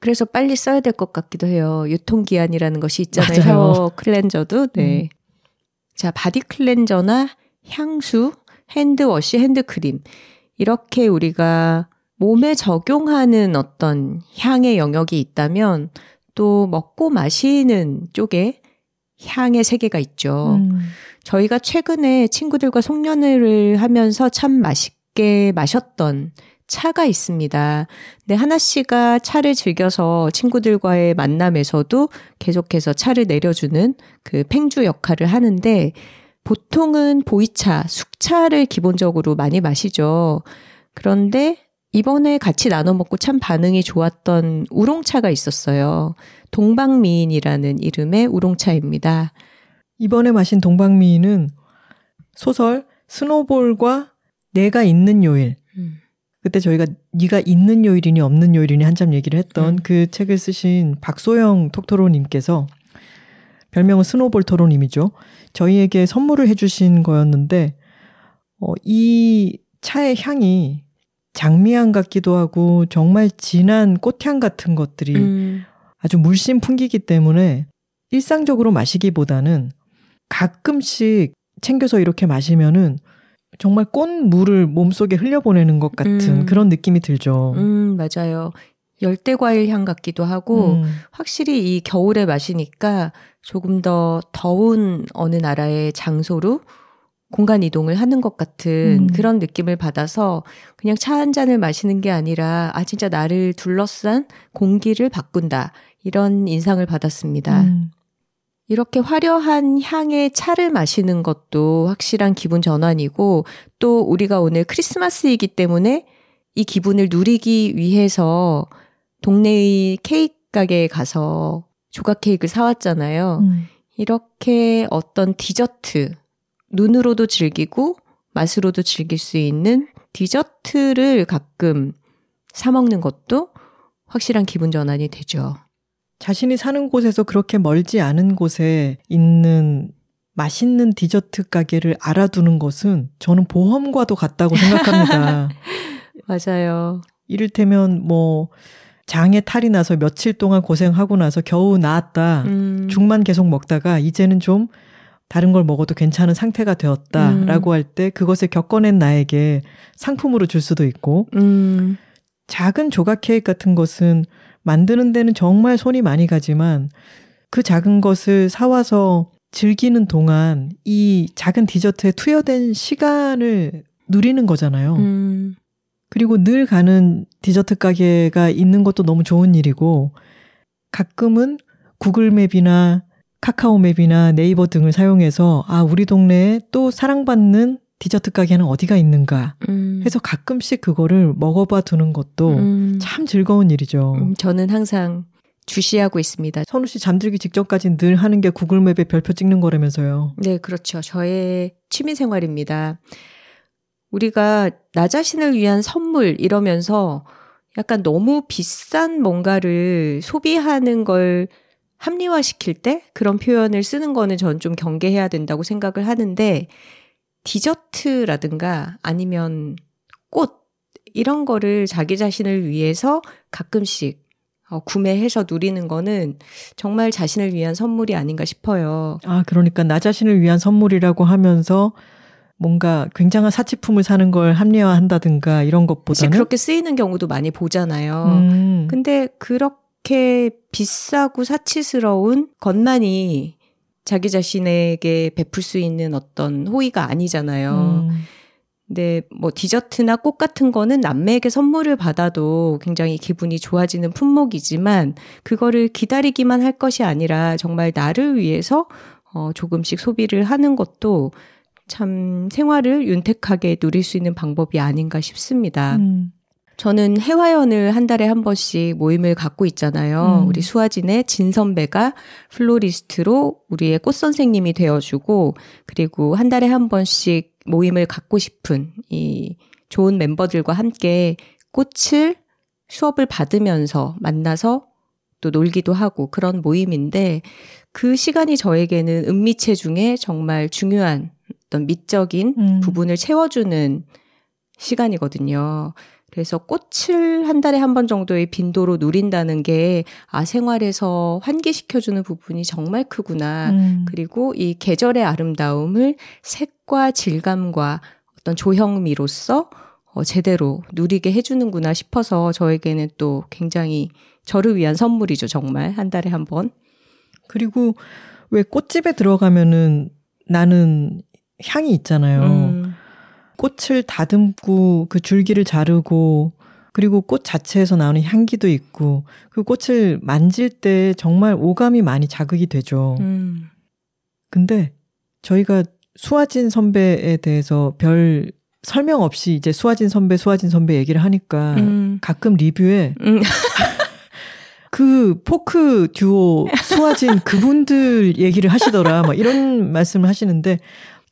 그래서 빨리 써야 될 것 같기도 해요. 유통기한이라는 것이 있잖아요. 맞아요. 샤워 (laughs) 클렌저도. 네. 음. 자, 바디 클렌저나 향수, 핸드워시, 핸드크림. 이렇게 우리가 몸에 적용하는 어떤 향의 영역이 있다면 또 먹고 마시는 쪽에 향의 세계가 있죠. 음. 저희가 최근에 친구들과 송년회를 하면서 참 맛있게 마셨던 차가 있습니다. 근데 하나 씨가 차를 즐겨서 친구들과의 만남에서도 계속해서 차를 내려주는 그 팽주 역할을 하는데 보통은 보이차, 숙차를 기본적으로 많이 마시죠. 그런데 이번에 같이 나눠 먹고 참 반응이 좋았던 우롱차가 있었어요. 동방미인이라는 이름의 우롱차입니다. 이번에 마신 동방미인은 소설 스노볼과 내가 있는 요일. 음. 그때 저희가 네가 있는 요일이니 없는 요일이니 한참 얘기를 했던 음. 그 책을 쓰신 박소영 톡토로님께서 별명은 스노볼 토로님이죠. 저희에게 선물을 해주신 거였는데 어, 이 차의 향이 장미향 같기도 하고 정말 진한 꽃향 같은 것들이 음. 아주 물씬 풍기기 때문에 일상적으로 마시기보다는 가끔씩 챙겨서 이렇게 마시면은 정말 꽃물을 몸속에 흘려보내는 것 같은 음. 그런 느낌이 들죠. 음, 맞아요. 열대 과일 향 같기도 하고 음. 확실히 이 겨울에 마시니까 조금 더 더운 어느 나라의 장소로 공간 이동을 하는 것 같은 음. 그런 느낌을 받아서 그냥 차 한 잔을 마시는 게 아니라 아 진짜 나를 둘러싼 공기를 바꾼다 이런 인상을 받았습니다. 음. 이렇게 화려한 향의 차를 마시는 것도 확실한 기분 전환이고 또 우리가 오늘 크리스마스이기 때문에 이 기분을 누리기 위해서 동네의 케이크 가게에 가서 조각 케이크를 사왔잖아요. 음. 이렇게 어떤 디저트, 눈으로도 즐기고 맛으로도 즐길 수 있는 디저트를 가끔 사먹는 것도 확실한 기분 전환이 되죠. 자신이 사는 곳에서 그렇게 멀지 않은 곳에 있는 맛있는 디저트 가게를 알아두는 것은 저는 보험과도 같다고 생각합니다. (laughs) 맞아요. 이를테면 뭐 장에 탈이 나서 며칠 동안 고생하고 나서 겨우 나았다. 음, 죽만 계속 먹다가 이제는 좀 다른 걸 먹어도 괜찮은 상태가 음. 되었다라고 할때 그것을 겪어낸 나에게 상품으로 줄 수도 있고 음, 작은 조각 케이크 같은 것은 만드는 데는 정말 손이 많이 가지만 그 작은 것을 사와서 즐기는 동안 이 작은 디저트에 투여된 시간을 누리는 거잖아요. 음, 그리고 늘 가는 디저트 가게가 있는 것도 너무 좋은 일이고 가끔은 구글 맵이나 카카오 맵이나 네이버 등을 사용해서 아 우리 동네에 또 사랑받는 디저트 가게는 어디가 있는가 음. 해서 가끔씩 그거를 먹어봐 두는 것도 음, 참 즐거운 일이죠. 음, 저는 항상 주시하고 있습니다. 선우 씨 잠들기 직전까지 늘 하는 게 구글 맵에 별표 찍는 거라면서요. 네, 그렇죠. 저의 취미 생활입니다. 우리가 나 자신을 위한 선물 이러면서 약간 너무 비싼 뭔가를 소비하는 걸 합리화시킬 때 그런 표현을 쓰는 거는 전 좀 경계해야 된다고 생각을 하는데 디저트라든가 아니면 꽃 이런 거를 자기 자신을 위해서 가끔씩 어, 구매해서 누리는 거는 정말 자신을 위한 선물이 아닌가 싶어요. 아 그러니까 나 자신을 위한 선물이라고 하면서 뭔가 굉장한 사치품을 사는 걸 합리화한다든가 이런 것보다는 그렇게 쓰이는 경우도 많이 보잖아요. 음, 근데 그렇게 비싸고 사치스러운 것만이 자기 자신에게 베풀 수 있는 어떤 호의가 아니잖아요. 음, 근데 뭐 디저트나 꽃 같은 거는 남매에게 선물을 받아도 굉장히 기분이 좋아지는 품목이지만 그거를 기다리기만 할 것이 아니라 정말 나를 위해서 어 조금씩 소비를 하는 것도 참 생활을 윤택하게 누릴 수 있는 방법이 아닌가 싶습니다. 음. 저는 해화연을 한 달에 한 번씩 모임을 갖고 있잖아요. 음. 우리 수아진의 진 선배가 플로리스트로 우리의 꽃 선생님이 되어주고 그리고 한 달에 한 번씩 모임을 갖고 싶은 이 좋은 멤버들과 함께 꽃을 수업을 받으면서 만나서 또 놀기도 하고 그런 모임인데 그 시간이 저에게는 은미체 중에 정말 중요한 어떤 미적인 음. 부분을 채워주는 시간이거든요. 그래서 꽃을 한 달에 한 번 정도의 빈도로 누린다는 게, 아, 생활에서 환기시켜주는 부분이 정말 크구나. 음. 그리고 이 계절의 아름다움을 색과 질감과 어떤 조형미로서 어, 제대로 누리게 해주는구나 싶어서 저에게는 또 굉장히 저를 위한 선물이죠, 정말. 한 달에 한 번. 그리고 왜 꽃집에 들어가면은 나는 향이 있잖아요. 음, 꽃을 다듬고 그 줄기를 자르고 그리고 꽃 자체에서 나오는 향기도 있고 그 꽃을 만질 때 정말 오감이 많이 자극이 되죠. 음, 근데 저희가 수아진 선배에 대해서 별 설명 없이 이제 수아진 선배, 수아진 선배 얘기를 하니까 음, 가끔 리뷰에 음. (laughs) 그 포크 듀오 수아진 그분들 얘기를 하시더라. 막 이런 말씀을 하시는데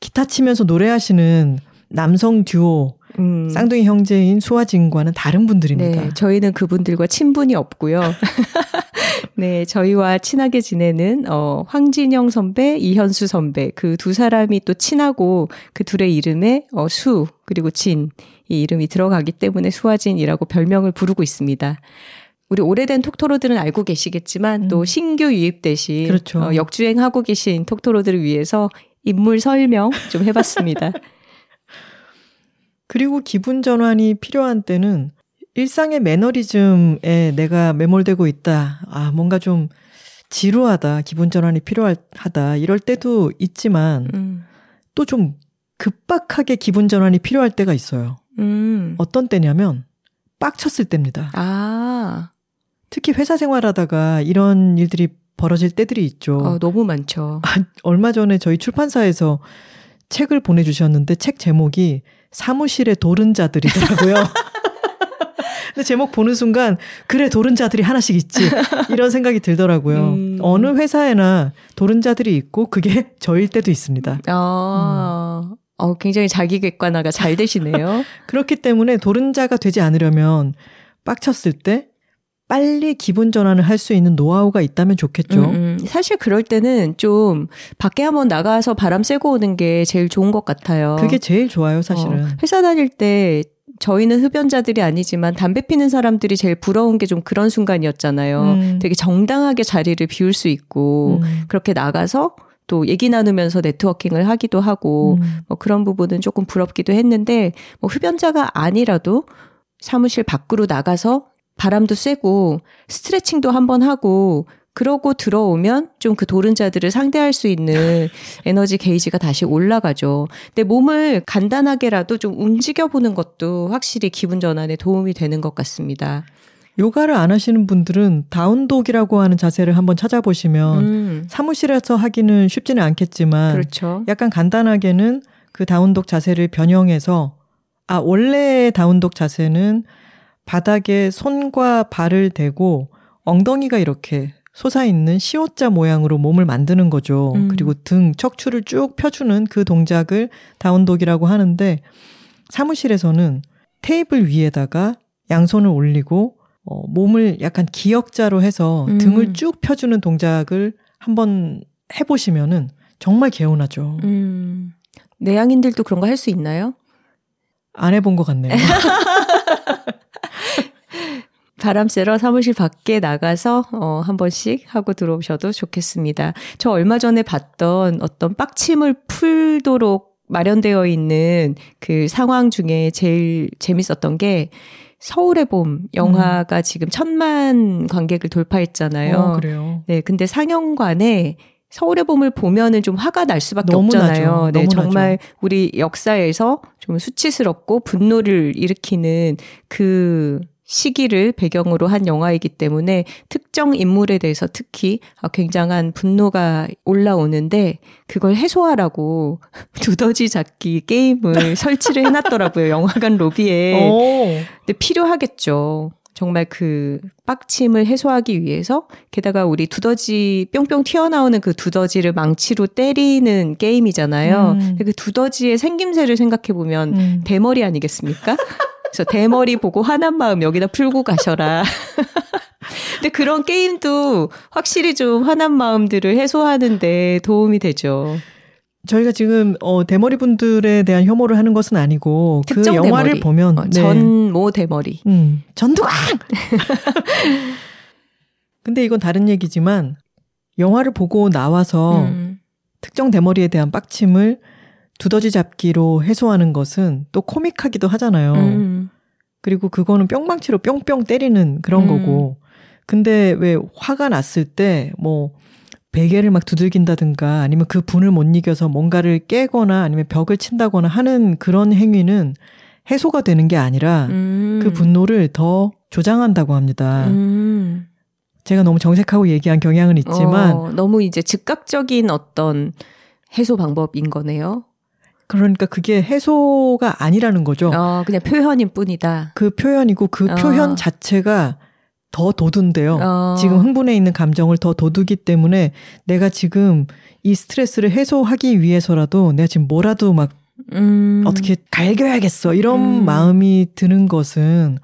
기타 치면서 노래하시는 남성 듀오 음. 쌍둥이 형제인 수아진과는 다른 분들입니다. 네, 저희는 그분들과 친분이 없고요. (laughs) 네, 저희와 친하게 지내는 어 황진영 선배, 이현수 선배 그 두 사람이 또 친하고 그 둘의 이름에 어 수 그리고 진 이 이름이 들어가기 때문에 수아진이라고 별명을 부르고 있습니다. 우리 오래된 톡토로들은 알고 계시겠지만 음. 또 신규 유입 대신 그렇죠. 어, 역주행하고 계신 톡토로들을 위해서 인물 설명 좀 해봤습니다. (laughs) 그리고 기분 전환이 필요한 때는 일상의 매너리즘에 내가 매몰되고 있다. 아, 뭔가 좀 지루하다. 기분 전환이 필요하다. 이럴 때도 있지만 음. 또좀 급박하게 기분 전환이 필요할 때가 있어요. 음. 어떤 때냐면 빡쳤을 때입니다. 아, 특히 회사 생활하다가 이런 일들이 벌어질 때들이 있죠. 어, 너무 많죠. 얼마 전에 저희 출판사에서 책을 보내주셨는데 책 제목이 사무실의 도른자들이더라고요. (laughs) 근데 제목 보는 순간 그래 도른자들이 하나씩 있지 이런 생각이 들더라고요. 음. 어느 회사에나 도른자들이 있고 그게 (laughs) 저일 때도 있습니다. 아, 어, 굉장히 자기 객관화가 잘 되시네요. (laughs) 그렇기 때문에 도른자가 되지 않으려면 빡쳤을 때 빨리 기분 전환을 할 수 있는 노하우가 있다면 좋겠죠. 음, 음. 사실 그럴 때는 좀 밖에 한번 나가서 바람 쐬고 오는 게 제일 좋은 것 같아요. 그게 제일 좋아요, 사실은. 어, 회사 다닐 때 저희는 흡연자들이 아니지만 담배 피는 사람들이 제일 부러운 게 좀 그런 순간이었잖아요. 음. 되게 정당하게 자리를 비울 수 있고 음. 그렇게 나가서 또 얘기 나누면서 네트워킹을 하기도 하고 음. 뭐 그런 부분은 조금 부럽기도 했는데 뭐 흡연자가 아니라도 사무실 밖으로 나가서 바람도 쐬고 스트레칭도 한번 하고 그러고 들어오면 좀 그 도른자들을 상대할 수 있는 (laughs) 에너지 게이지가 다시 올라가죠. 근데 몸을 간단하게라도 좀 움직여 보는 것도 확실히 기분 전환에 도움이 되는 것 같습니다. 요가를 안 하시는 분들은 다운독이라고 하는 자세를 한번 찾아보시면 음, 사무실에서 하기는 쉽지는 않겠지만 그렇죠. 약간 간단하게는 그 다운독 자세를 변형해서 아 원래의 다운독 자세는 바닥에 손과 발을 대고 엉덩이가 이렇게 솟아있는 시옷자 모양으로 몸을 만드는 거죠. 음. 그리고 등, 척추를 쭉 펴주는 그 동작을 다운독이라고 하는데 사무실에서는 테이블 위에다가 양손을 올리고 어, 몸을 약간 기역자로 해서 음. 등을 쭉 펴주는 동작을 한번 해보시면은 정말 개운하죠. 음, 내향인들도 그런 거 할 수 있나요? 안 해본 것 같네요. (laughs) 바람 쐬러 사무실 밖에 나가서 어, 한 번씩 하고 들어오셔도 좋겠습니다. 저 얼마 전에 봤던 어떤 빡침을 풀도록 마련되어 있는 그 상황 중에 제일 재밌었던 게 서울의 봄 영화가 지금 천만 관객을 돌파했잖아요. 어, 그래요. 네, 근데 상영관에 서울의 봄을 보면은 좀 화가 날 수밖에 없잖아요. 나죠. 네, 너무 정말 우리 역사에서 좀 수치스럽고 분노를 일으키는 그 시기를 배경으로 한 영화이기 때문에 특정 인물에 대해서 특히 아, 굉장한 분노가 올라오는데 그걸 해소하라고 (laughs) 두더지 잡기 게임을 (laughs) 설치를 해놨더라고요. 영화관 로비에. 오. 근데 필요하겠죠. 정말 그 빡침을 해소하기 위해서 게다가 우리 두더지 뿅뿅 튀어나오는 그 두더지를 망치로 때리는 게임이잖아요. 음. 그 두더지의 생김새를 생각해 보면 음. 대머리 아니겠습니까? (laughs) 그래서 대머리 보고 화난 마음 여기다 풀고 가셔라. (laughs) 근데 그런 게임도 확실히 좀 화난 마음들을 해소하는데 도움이 되죠. 저희가 지금 어, 대머리 분들에 대한 혐오를 하는 것은 아니고 그 영화를 대머리. 보면 어, 네. 전모 대머리. 음, 전두광. (laughs) 근데 이건 다른 얘기지만 영화를 보고 나와서 음. 특정 대머리에 대한 빡침을 두더지 잡기로 해소하는 것은 또 코믹하기도 하잖아요. 음. 그리고 그거는 뿅망치로 뿅뿅 때리는 그런 음. 거고. 근데 왜 화가 났을 때 뭐 베개를 막 두들긴다든가 아니면 그 분을 못 이겨서 뭔가를 깨거나 아니면 벽을 친다거나 하는 그런 행위는 해소가 되는 게 아니라 음. 그 분노를 더 조장한다고 합니다. 음. 제가 너무 정색하고 얘기한 경향은 있지만 어, 너무 이제 즉각적인 어떤 해소 방법인 거네요. 그러니까 그게 해소가 아니라는 거죠. 어, 그냥 표현인 뿐이다. 그 표현이고 그 어. 표현 자체가 더 돋운데요. 어. 지금 흥분해 있는 감정을 더 돋우기 때문에 내가 지금 이 스트레스를 해소하기 위해서라도 내가 지금 뭐라도 막 음. 어떻게 갈겨야겠어 이런 음. 마음이 드는 것은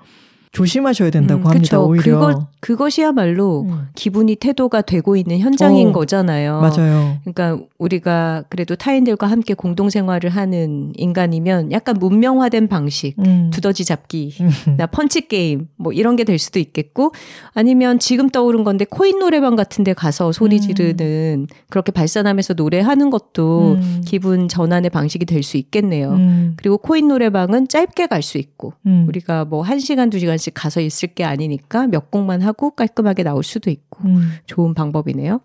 조심하셔야 된다고 음, 합니다. 그쵸. 오히려. 그것, 그것이야말로 음. 기분이 태도가 되고 있는 현장인 어, 거잖아요. 맞아요. 그러니까 우리가 그래도 타인들과 함께 공동 생활을 하는 인간이면 약간 문명화된 방식, 음. 두더지 잡기, 음. 나 펀치 게임 뭐 이런 게 될 수도 있겠고 아니면 지금 떠오른 건데 코인 노래방 같은 데 가서 소리 음. 지르는 그렇게 발산하면서 노래하는 것도 음. 기분 전환의 방식이 될 수 있겠네요. 음. 그리고 코인 노래방은 짧게 갈 수 있고 음. 우리가 뭐 한시간두시간씩 가서 있을 게 아니니까 몇 곡만 하고 깔끔하게 나올 수도 있고 음. 좋은 방법이네요.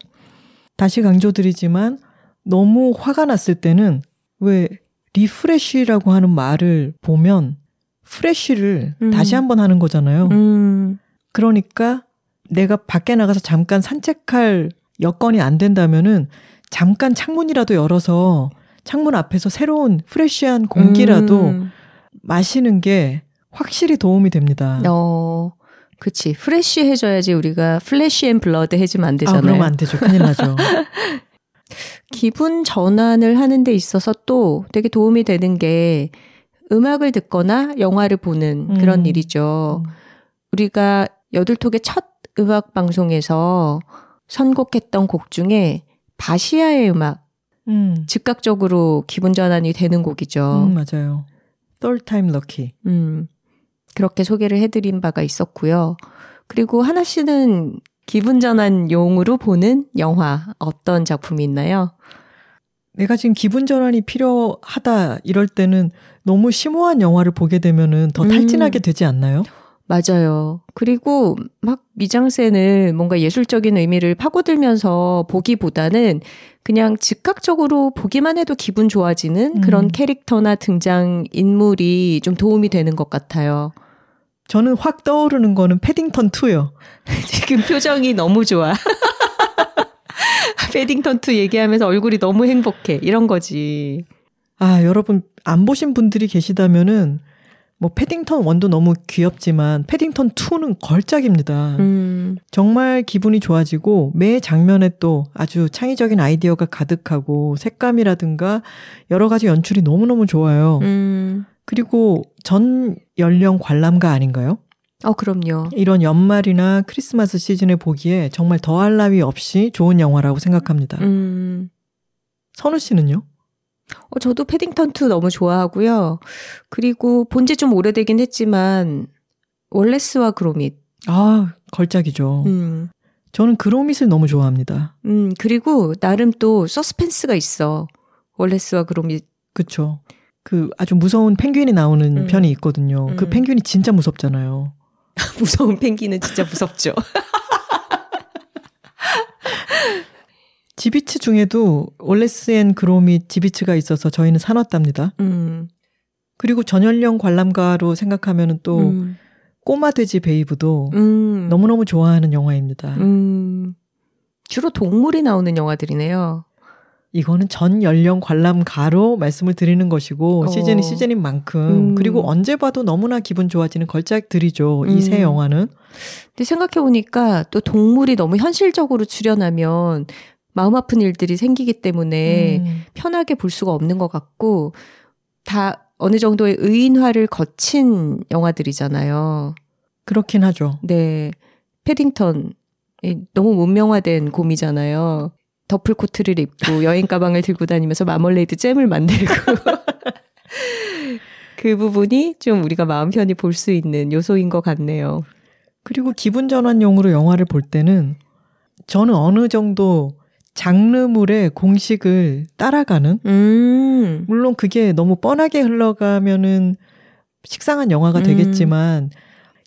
다시 강조드리지만 너무 화가 났을 때는 왜 리프레쉬라고 하는 말을 보면 프레쉬를 음. 다시 한번 하는 거잖아요. 음. 그러니까 내가 밖에 나가서 잠깐 산책할 여건이 안 된다면은 잠깐 창문이라도 열어서 창문 앞에서 새로운 프레쉬한 공기라도 음. 마시는 게 확실히 도움이 됩니다. 어, 그치. fresh 해줘야지 우리가 flesh and blood 해주면 안 아, 되잖아요. 그러면 안 되죠. 큰일 나죠. (laughs) 기분 전환을 하는 데 있어서 또 되게 도움이 되는 게 음악을 듣거나 영화를 보는 그런 음. 일이죠. 음. 우리가 여둘톡의 첫 음악 방송에서 선곡했던 곡 중에 바시아의 음악, 음. 즉각적으로 기분 전환이 되는 곡이죠. 음, 맞아요. Third time lucky. 음, 그렇게 소개를 해드린 바가 있었고요. 그리고 하나 씨는 기분 전환 용으로 보는 영화 어떤 작품이 있나요? 내가 지금 기분 전환이 필요하다 이럴 때는 너무 심오한 영화를 보게 되면은 더 음. 탈진하게 되지 않나요? 맞아요. 그리고 막 미장센을 뭔가 예술적인 의미를 파고들면서 보기보다는 그냥 즉각적으로 보기만 해도 기분 좋아지는 음. 그런 캐릭터나 등장 인물이 좀 도움이 되는 것 같아요. 저는 확 떠오르는 거는 패딩턴 2요. (laughs) 지금 표정이 너무 좋아. (laughs) 패딩턴 2 얘기하면서 얼굴이 너무 행복해. 이런 거지. 아, 여러분 안 보신 분들이 계시다면은 뭐 패딩턴 1도 너무 귀엽지만 패딩턴 2는 걸작입니다. 음, 정말 기분이 좋아지고 매 장면에 또 아주 창의적인 아이디어가 가득하고 색감이라든가 여러 가지 연출이 너무너무 좋아요. 음. 그리고 전 연령 관람가 아닌가요? 어, 그럼요. 이런 연말이나 크리스마스 시즌에 보기에 정말 더할 나위 없이 좋은 영화라고 생각합니다. 음. 선우 씨는요? 어, 저도 패딩턴 2 너무 좋아하고요. 그리고 본지 좀 오래되긴 했지만 월레스와 그로밋. 아, 걸작이죠. 음. 저는 그로밋을 너무 좋아합니다. 음, 그리고 나름 또 서스펜스가 있어. 월레스와 그로밋. 그쵸. 그 아주 무서운 펭귄이 나오는 음. 편이 있거든요. 그 음. 펭귄이 진짜 무섭잖아요. (laughs) 무서운 펭귄은 진짜 무섭죠. (laughs) 지비츠 중에도 월레스 앤 그로밋 지비츠가 있어서 저희는 사놨답니다. 음. 그리고 전연령 관람가로 생각하면은 또 음. 꼬마 돼지 베이브도 음. 너무너무 좋아하는 영화입니다. 음. 주로 동물이 나오는 영화들이네요. 이거는 전 연령 관람가로 말씀을 드리는 것이고 어. 시즌이 시즌인 만큼 음. 그리고 언제 봐도 너무나 기분 좋아지는 걸작들이죠. 이세 음. 영화는 근데 생각해 보니까 또 동물이 너무 현실적으로 출연하면 마음 아픈 일들이 생기기 때문에 음. 편하게 볼 수가 없는 것 같고 다 어느 정도의 의인화를 거친 영화들이잖아요. 그렇긴 하죠. 네. 패딩턴. 이 너무 문명화된 곰이잖아요. 더플 코트를 입고 (laughs) 여행 가방을 들고 다니면서 마멀레이드 잼을 만들고. (laughs) 그 부분이 좀 우리가 마음 편히 볼 수 있는 요소인 것 같네요. 그리고 기분 전환용으로 영화를 볼 때는 저는 어느 정도 장르물의 공식을 따라가는 음. 물론 그게 너무 뻔하게 흘러가면은 식상한 영화가 음. 되겠지만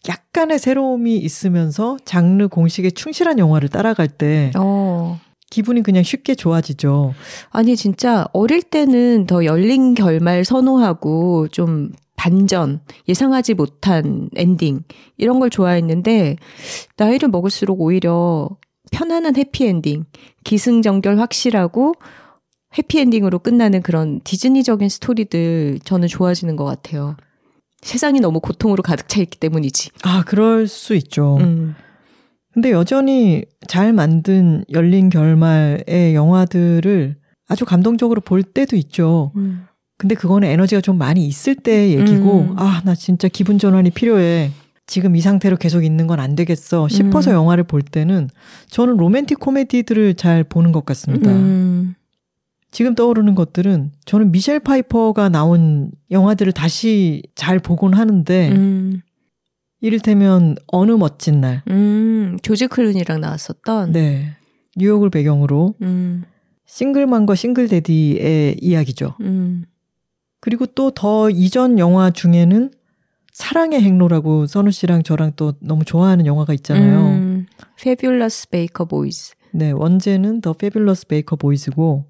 약간의 새로움이 있으면서 장르 공식에 충실한 영화를 따라갈 때 어. 기분이 그냥 쉽게 좋아지죠. 아니, 진짜 어릴 때는 더 열린 결말 선호하고 좀 반전, 예상하지 못한 엔딩, 이런 걸 좋아했는데, 나이를 먹을수록 오히려 편안한 해피엔딩, 기승전결 확실하고 해피엔딩으로 끝나는 그런 디즈니적인 스토리들 저는 좋아지는 것 같아요. 세상이 너무 고통으로 가득 차 있기 때문이지. 아, 그럴 수 있죠. 음. 근데 여전히 잘 만든 열린 결말의 영화들을 아주 감동적으로 볼 때도 있죠. 음. 근데 그거는 에너지가 좀 많이 있을 때의 얘기고, 음. 아, 나 진짜 기분 전환이 필요해. 지금 이 상태로 계속 있는 건 안 되겠어 싶어서 음. 영화를 볼 때는 저는 로맨틱 코미디들을 잘 보는 것 같습니다. 음. 지금 떠오르는 것들은 저는 미셸 파이퍼가 나온 영화들을 다시 잘 보곤 하는데 음. 이를테면 어느 멋진 날, 음. 조지 클루니랑 나왔었던. 네 뉴욕을 배경으로 음. 싱글맘과 싱글대디의 이야기죠. 음. 그리고 또 더 이전 영화 중에는 사랑의 행로라고 선우 씨랑 저랑 또 너무 좋아하는 영화가 있잖아요. 음. Fabulous Baker Boys. 네, 원제는 The Fabulous Baker Boys고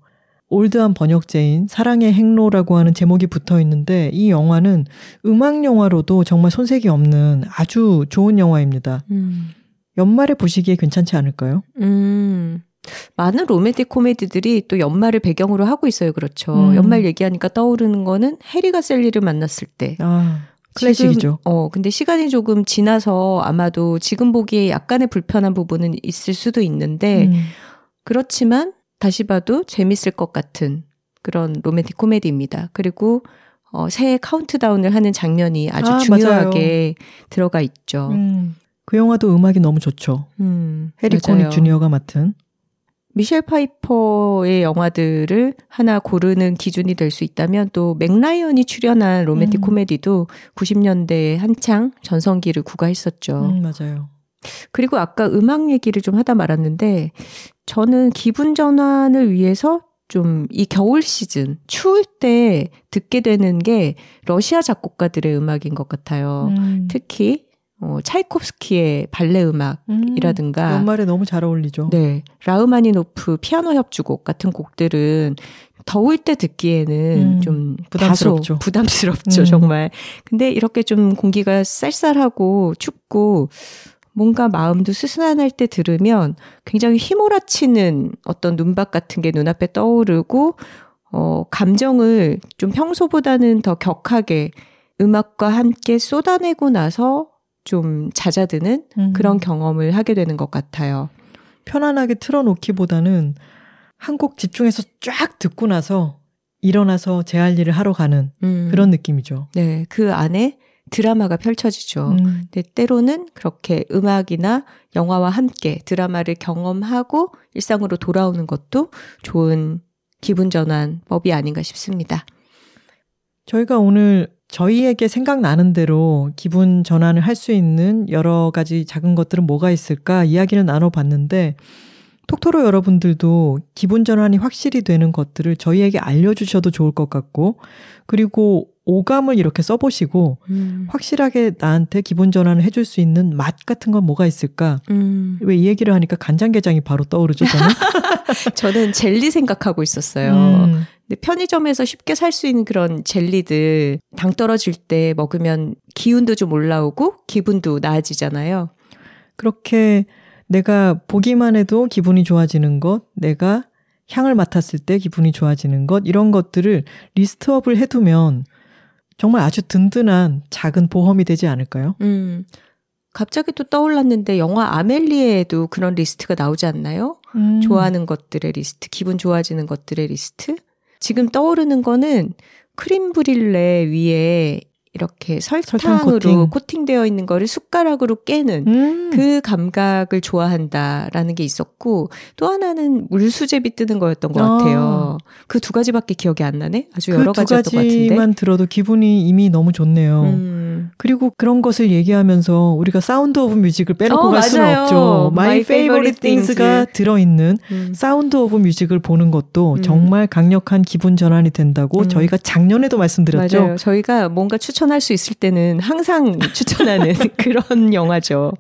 올드한 번역제인 사랑의 행로라고 하는 제목이 붙어 있는데 이 영화는 음악 영화로도 정말 손색이 없는 아주 좋은 영화입니다. 음. 연말에 보시기에 괜찮지 않을까요? 음. 많은 로맨틱 코미디들이 또 연말을 배경으로 하고 있어요. 그렇죠. 음. 연말 얘기하니까 떠오르는 거는 해리가 셀리를 만났을 때. 아, 클래식이죠. 지금, 어, 근데 시간이 조금 지나서 아마도 지금 보기에 약간의 불편한 부분은 있을 수도 있는데, 음. 그렇지만 다시 봐도 재밌을 것 같은 그런 로맨틱 코미디입니다. 그리고 어, 새해 카운트다운을 하는 장면이 아주 아, 중요하게 들어가 있죠. 음. 그 영화도 음악이 너무 좋죠. 음, 해리 맞아요. 코닉 주니어가 맡은. 미셸 파이퍼의 영화들을 하나 고르는 기준이 될 수 있다면 또 멕 라이언이 출연한 로맨틱 음. 코미디도 90년대에 한창 전성기를 구가했었죠. 음, 맞아요. 그리고 아까 음악 얘기를 좀 하다 말았는데 저는 기분 전환을 위해서 좀 이 겨울 시즌 추울 때 듣게 되는 게 러시아 작곡가들의 음악인 것 같아요. 음. 특히 어, 차이콥스키의 발레 음악이라든가 음, 연말에 너무 잘 어울리죠. 네. 라흐마니노프 피아노 협주곡 같은 곡들은 더울 때 듣기에는 음, 좀 부담스럽죠. 부담스럽죠, 음. 정말. 근데 이렇게 좀 공기가 쌀쌀하고 춥고 뭔가 마음도 스스난할 때 들으면 굉장히 휘몰아치는 어떤 눈밭 같은 게 눈앞에 떠오르고 어, 감정을 좀 평소보다는 더 격하게 음악과 함께 쏟아내고 나서 좀 잦아드는 음. 그런 경험을 하게 되는 것 같아요. 편안하게 틀어놓기보다는 한 곡 집중해서 쫙 듣고 나서 일어나서 제 할 일을 하러 가는 음. 그런 느낌이죠. 네, 그 안에 드라마가 펼쳐지죠. 음. 근데 때로는 그렇게 음악이나 영화와 함께 드라마를 경험하고 일상으로 돌아오는 것도 좋은 기분 전환법이 아닌가 싶습니다. 저희가 오늘 저희에게 생각나는 대로 기분 전환을 할 수 있는 여러 가지 작은 것들은 뭐가 있을까 이야기를 나눠봤는데 톡토로 여러분들도 기분 전환이 확실히 되는 것들을 저희에게 알려주셔도 좋을 것 같고 그리고 오감을 이렇게 써보시고 음. 확실하게 나한테 기분 전환을 해줄 수 있는 맛 같은 건 뭐가 있을까? 음. 왜이 얘기를 하니까 간장게장이 바로 떠오르죠, 저는. (laughs) 저는 젤리 생각하고 있었어요. 음, 근데 편의점에서 쉽게 살 수 있는 그런 젤리들 당 떨어질 때 먹으면 기운도 좀 올라오고 기분도 나아지잖아요. 그렇게 내가 보기만 해도 기분이 좋아지는 것, 내가 향을 맡았을 때 기분이 좋아지는 것, 이런 것들을 list up을 해두면 정말 아주 든든한 작은 보험이 되지 않을까요? 음. 갑자기 또 떠올랐는데 영화 아멜리에도 그런 리스트가 나오지 않나요? 음. 좋아하는 것들의 리스트, 기분 좋아지는 것들의 리스트. 지금 떠오르는 거는 크림 브륄레 위에 이렇게 설탕 설탕으로 코팅. 코팅되어 있는 거를 숟가락으로 깨는 음. 그 감각을 좋아한다라는 게 있었고 또 하나는 물수제비 뜨는 거였던 것 아. 같아요. 그 두 가지밖에 기억이 안 나네. 아주 여러 그 두 가지였던 것 같은데. 가지만 들어도 기분이 이미 너무 좋네요. 음. 그리고 그런 것을 얘기하면서 우리가 사운드 오브 뮤직을 빼놓고 어, 갈 수는 맞아요. 없죠. My, My Favorite Favorite Things가 Things. 들어있는 음. 사운드 오브 뮤직을 보는 것도 음. 정말 강력한 기분 전환이 된다고 음. 저희가 작년에도 말씀드렸죠. 맞아요. 저희가 뭔가 추천 할 수 있을 때는 항상 추천하는 (laughs) 그런 영화죠.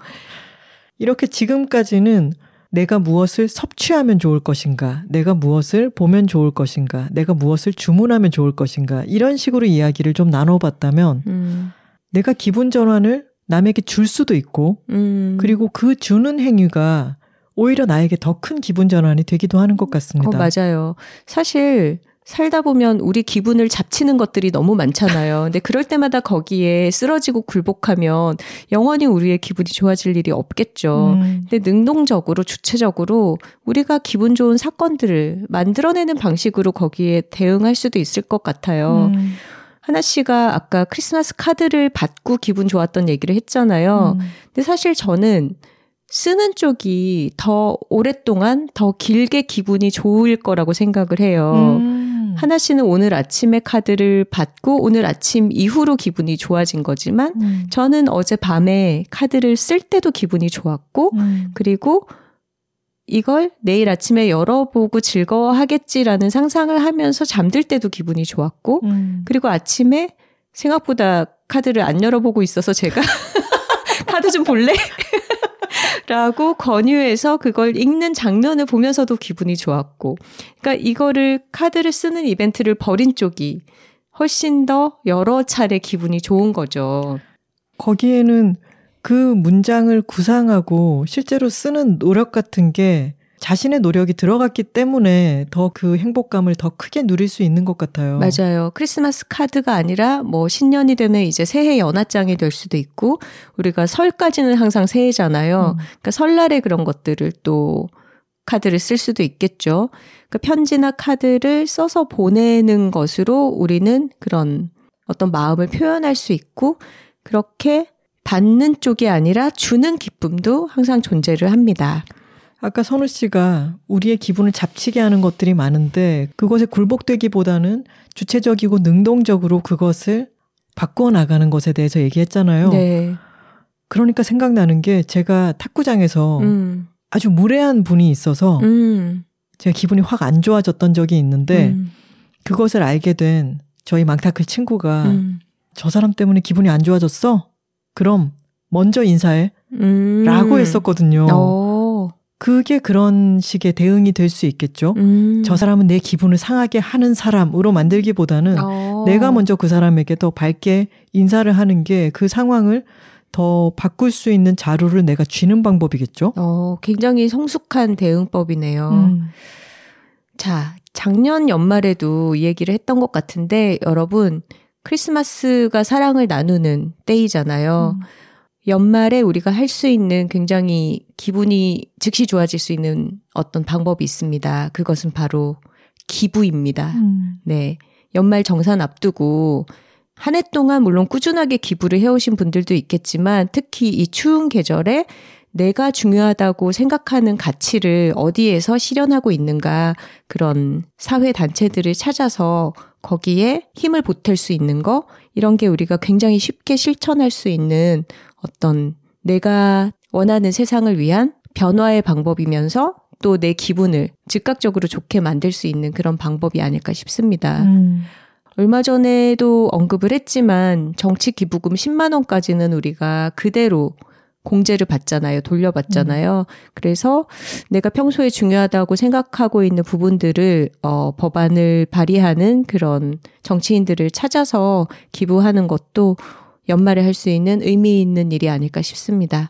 이렇게 지금까지는 내가 무엇을 섭취하면 좋을 것인가, 내가 무엇을 보면 좋을 것인가, 내가 무엇을 주문하면 좋을 것인가, 이런 식으로 이야기를 좀 나눠봤다면, 음. 내가 기분 전환을 남에게 줄 수도 있고, 음. 그리고 그 주는 행위가 오히려 나에게 더 큰 기분 전환이 되기도 하는 것 어, 같습니다. 맞아요. 사실 살다 보면 우리 기분을 잡치는 것들이 너무 많잖아요. 근데 그럴 때마다 거기에 쓰러지고 굴복하면 영원히 우리의 기분이 좋아질 일이 없겠죠. 음, 근데 능동적으로 주체적으로 우리가 기분 좋은 사건들을 만들어내는 방식으로 거기에 대응할 수도 있을 것 같아요. 음, 하나 씨가 아까 크리스마스 카드를 받고 기분 좋았던 얘기를 했잖아요. 음. 근데 사실 저는 쓰는 쪽이 더 오랫동안 더 길게 기분이 좋을 거라고 생각을 해요. 음. 하나 씨는 오늘 아침에 카드를 받고 오늘 아침 이후로 기분이 좋아진 거지만 음. 저는 어제 밤에 카드를 쓸 때도 기분이 좋았고 음. 그리고 이걸 내일 아침에 열어보고 즐거워하겠지라는 상상을 하면서 잠들 때도 기분이 좋았고 음. 그리고 아침에 생각보다 카드를 안 열어보고 있어서 제가 (laughs) 카드 좀 볼래? 라고 권유해서 그걸 읽는 장면을 보면서도 기분이 좋았고. 그러니까 이거를 카드를 쓰는 이벤트를 벌인 쪽이 훨씬 더 여러 차례 기분이 좋은 거죠. 거기에는 그 문장을 구상하고 실제로 쓰는 노력 같은 게 자신의 노력이 들어갔기 때문에 더 그 행복감을 더 크게 누릴 수 있는 것 같아요. 맞아요. 크리스마스 카드가 아니라 뭐 신년이 되면 이제 새해 연하장이 될 수도 있고 우리가 설까지는 항상 새해잖아요. 음. 그러니까 설날에 그런 것들을 또 카드를 쓸 수도 있겠죠. 그러니까 편지나 카드를 써서 보내는 것으로 우리는 그런 어떤 마음을 표현할 수 있고 그렇게 받는 쪽이 아니라 주는 기쁨도 항상 존재를 합니다. 아까 선우 씨가 우리의 기분을 잡치게 하는 것들이 많은데 그것에 굴복되기보다는 주체적이고 능동적으로 그것을 바꾸어 나가는 것에 대해서 얘기했잖아요. 네. 그러니까 생각나는 게 제가 탁구장에서 음. 아주 무례한 분이 있어서 음. 제가 기분이 확 안 좋아졌던 적이 있는데 음. 그것을 알게 된 저희 망타클 친구가 음. 저 사람 때문에 기분이 안 좋아졌어? 그럼 먼저 인사해. 음. 라고 했었거든요. 어. 그게 그런 식의 대응이 될 수 있겠죠. 음. 저 사람은 내 기분을 상하게 하는 사람으로 만들기보다는 어. 내가 먼저 그 사람에게 더 밝게 인사를 하는 게 그 상황을 더 바꿀 수 있는 자료를 내가 쥐는 방법이겠죠. 어, 굉장히 성숙한 대응법이네요. 음. 자, 작년 연말에도 이 얘기를 했던 것 같은데, 여러분, 크리스마스가 사랑을 나누는 때이잖아요. 음. 연말에 우리가 할 수 있는 굉장히 기분이 즉시 좋아질 수 있는 어떤 방법이 있습니다. 그것은 바로 기부입니다. 음. 네. 연말 정산 앞두고 한 해 동안 물론 꾸준하게 기부를 해오신 분들도 있겠지만 특히 이 추운 계절에 내가 중요하다고 생각하는 가치를 어디에서 실현하고 있는가 그런 사회 단체들을 찾아서 거기에 힘을 보탤 수 있는 거 이런 게 우리가 굉장히 쉽게 실천할 수 있는 어떤 내가 원하는 세상을 위한 변화의 방법이면서 또 내 기분을 즉각적으로 좋게 만들 수 있는 그런 방법이 아닐까 싶습니다. 음. 얼마 전에도 언급을 했지만 정치 기부금 10만 원까지는 우리가 그대로 공제를 받잖아요. 돌려받잖아요. 그래서 내가 평소에 중요하다고 생각하고 있는 부분들을 어 법안을 발의하는 그런 정치인들을 찾아서 기부하는 것도 연말에 할 수 있는 의미 있는 일이 아닐까 싶습니다.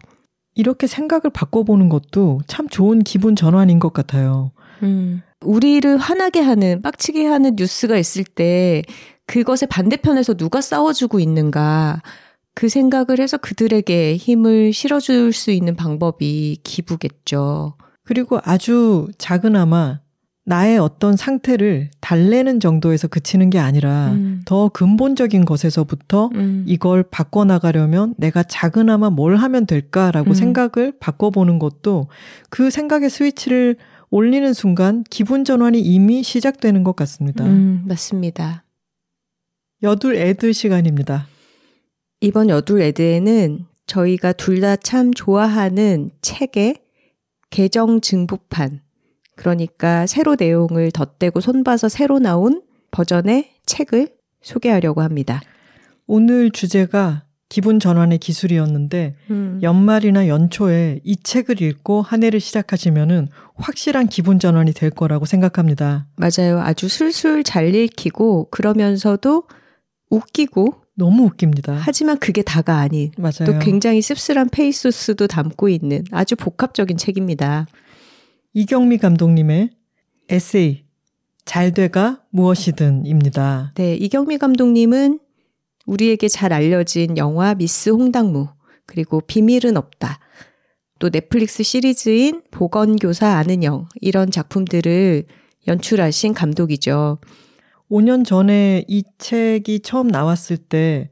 이렇게 생각을 바꿔보는 것도 참 좋은 기분 전환인 것 같아요. 음. 우리를 화나게 하는, 빡치게 하는 뉴스가 있을 때 그것의 반대편에서 누가 싸워주고 있는가. 그 생각을 해서 그들에게 힘을 실어줄 수 있는 방법이 기부겠죠. 그리고 아주 작은아마 나의 어떤 상태를 달래는 정도에서 그치는 게 아니라 음. 더 근본적인 것에서부터 음. 이걸 바꿔나가려면 내가 작은아마 뭘 하면 될까라고 음. 생각을 바꿔보는 것도 그 생각의 스위치를 올리는 순간 기분 전환이 이미 시작되는 것 같습니다. 음, 맞습니다. 여둘 애들 시간입니다. 이번 여둘 에드에는 저희가 둘 다 참 좋아하는 책의 개정 증부판, 그러니까 새로 내용을 덧대고 손봐서 새로 나온 버전의 책을 소개하려고 합니다. 오늘 주제가 기분 전환의 기술이었는데 음. 연말이나 연초에 이 책을 읽고 한 해를 시작하시면은 확실한 기분 전환이 될 거라고 생각합니다. 맞아요. 아주 술술 잘 읽히고 그러면서도 웃기고 너무 웃깁니다. 하지만 그게 다가 아닌 맞아요. 또 굉장히 씁쓸한 페이소스도 담고 있는 아주 복합적인 책입니다. 이경미 감독님의 에세이 잘 돼가 무엇이든입니다. 네, 이경미 감독님은 우리에게 잘 알려진 영화 미스 홍당무 그리고 비밀은 없다. 또 넷플릭스 시리즈인 보건교사 아는 영 이런 작품들을 연출하신 감독이죠. 5년 전에 이 책이 처음 나왔을 때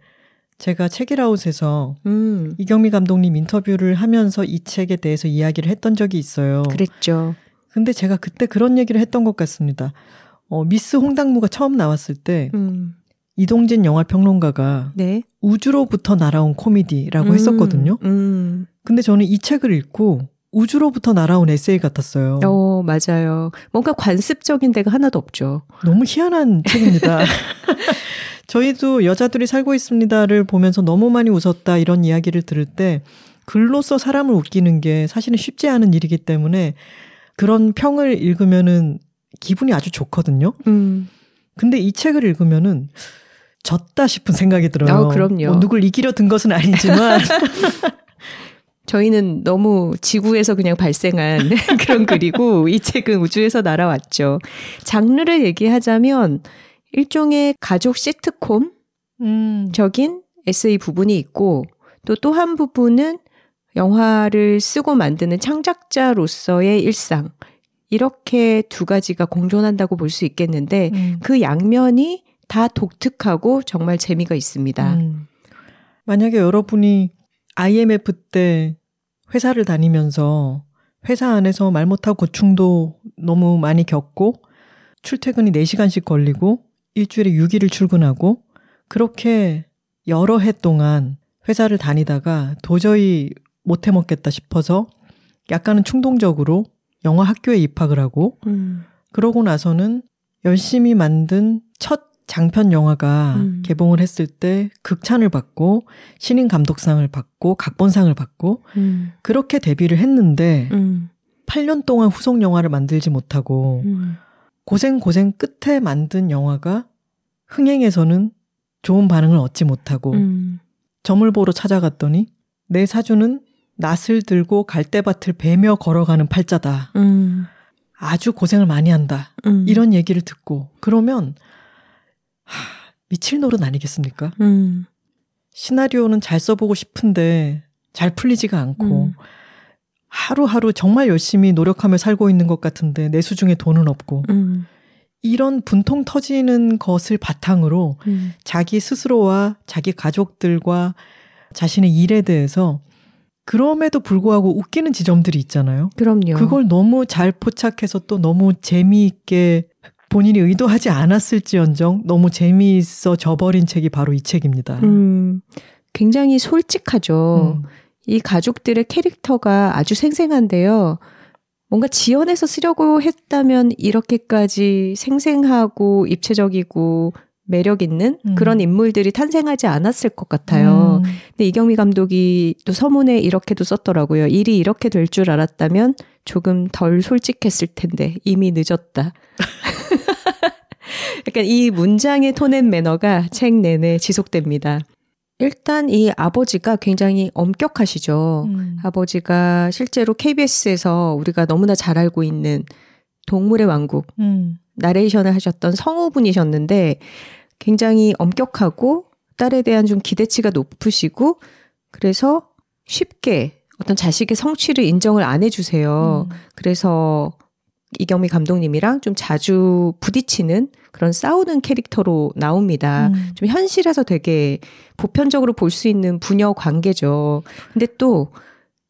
제가 책이라웃에서 음, 이경미 감독님 인터뷰를 하면서 이 책에 대해서 이야기를 했던 적이 있어요. 그랬죠. 근데 제가 그때 그런 얘기를 했던 것 같습니다. 어, 미스 홍당무가 처음 나왔을 때 음, 이동진 영화 평론가가 네. 우주로부터 날아온 코미디라고 음, 했었거든요. 음, 근데 저는 이 책을 읽고 우주로부터 날아온 에세이 같았어요. 어, 맞아요. 뭔가 관습적인 데가 하나도 없죠. 너무 희한한 (laughs) 책입니다. 저희도 여자들이 살고 있습니다를 보면서 너무 많이 웃었다 이런 이야기를 들을 때 글로써 사람을 웃기는 게 사실은 쉽지 않은 일이기 때문에 그런 평을 읽으면은 기분이 아주 좋거든요. 음, 근데 이 책을 읽으면은 졌다 싶은 생각이 들어요. 아, 그럼요. 뭐 누굴 이기려 든 것은 아니지만 (laughs) 저희는 너무 지구에서 그냥 발생한 (laughs) 그런 글이고 이 책은 우주에서 날아왔죠. 장르를 얘기하자면 일종의 가족 시트콤 음, 적인 에세이 부분이 있고 또 또 한 부분은 영화를 쓰고 만드는 창작자로서의 일상 이렇게 두 가지가 공존한다고 볼 수 있겠는데 음, 그 양면이 다 독특하고 정말 재미가 있습니다. 음. 만약에 여러분이 IMF 때 회사를 다니면서 회사 안에서 말 못하고 고충도 너무 많이 겪고 출퇴근이 4시간씩 걸리고 일주일에 6일을 출근하고 그렇게 여러 해 동안 회사를 다니다가 도저히 못 해 먹겠다 싶어서 약간은 충동적으로 영화 학교에 입학을 하고 음, 그러고 나서는 열심히 만든 첫 장편 영화가 음. 개봉을 했을 때 극찬을 받고 신인 감독상을 받고 각본상을 받고 음, 그렇게 데뷔를 했는데 음, 8년 동안 후속 영화를 만들지 못하고 음, 고생 고생 끝에 만든 영화가 흥행에서는 좋은 반응을 얻지 못하고 음, 점을 보러 찾아갔더니 내 사주는 낫을 들고 갈대밭을 베며 걸어가는 팔자다. 음, 아주 고생을 많이 한다. 음. 이런 얘기를 듣고 그러면 하, 미칠 노릇 아니겠습니까? 음, 시나리오는 잘 써보고 싶은데 잘 풀리지가 않고 음. 하루하루 정말 열심히 노력하며 살고 있는 것 같은데 내 수중에 돈은 없고 음, 이런 분통 터지는 것을 바탕으로 음, 자기 스스로와 자기 가족들과 자신의 일에 대해서 그럼에도 불구하고 웃기는 지점들이 있잖아요. 그럼요. 그걸 너무 잘 포착해서 또 너무 재미있게 본인이 의도하지 않았을지언정 너무 재미있어 져버린 책이 바로 이 책입니다. 음, 굉장히 솔직하죠. 음. 이 가족들의 캐릭터가 아주 생생한데요. 뭔가 지어내서 쓰려고 했다면 이렇게까지 생생하고 입체적이고 매력 있는 음. 그런 인물들이 탄생하지 않았을 것 같아요. 음. 근데 이경미 감독이 또 서문에 이렇게도 썼더라고요. 일이 이렇게 될 줄 알았다면 조금 덜 솔직했을 텐데 이미 늦었다. (laughs) 약간 이 문장의 톤앤 매너가 책 내내 지속됩니다. 일단 이 아버지가 굉장히 엄격하시죠. 음. 아버지가 실제로 KBS에서 우리가 너무나 잘 알고 있는 동물의 왕국 음. 나레이션을 하셨던 성우분이셨는데 굉장히 엄격하고 딸에 대한 좀 기대치가 높으시고 그래서 쉽게 어떤 자식의 성취를 인정을 안 해주세요. 음. 그래서 이경미 감독님이랑 좀 자주 부딪히는 그런 싸우는 캐릭터로 나옵니다. 음. 좀 현실에서 되게 보편적으로 볼 수 있는 부녀 관계죠. 근데 또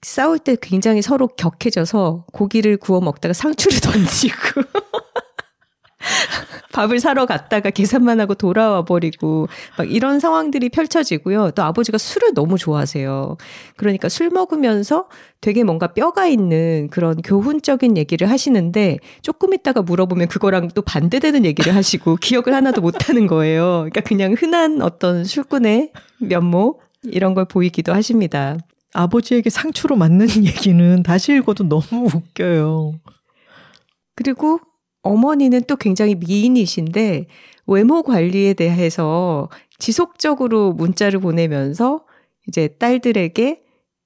싸울 때 굉장히 서로 격해져서 고기를 구워 먹다가 상추를 (laughs) 던지고 (laughs) 밥을 사러 갔다가 계산만 하고 돌아와 버리고 막 이런 상황들이 펼쳐지고요. 또 아버지가 술을 너무 좋아하세요. 그러니까 술 먹으면서 되게 뭔가 뼈가 있는 그런 교훈적인 얘기를 하시는데 조금 있다가 물어보면 그거랑 또 반대되는 얘기를 하시고 (laughs) 기억을 하나도 못 하는 거예요. 그러니까 그냥 흔한 어떤 술꾼의 면모 이런 걸 보이기도 하십니다. 아버지에게 상추로 맞는 (laughs) 얘기는 다시 읽어도 너무 웃겨요. 그리고 어머니는 또 굉장히 미인이신데 외모 관리에 대해서 지속적으로 문자를 보내면서 이제 딸들에게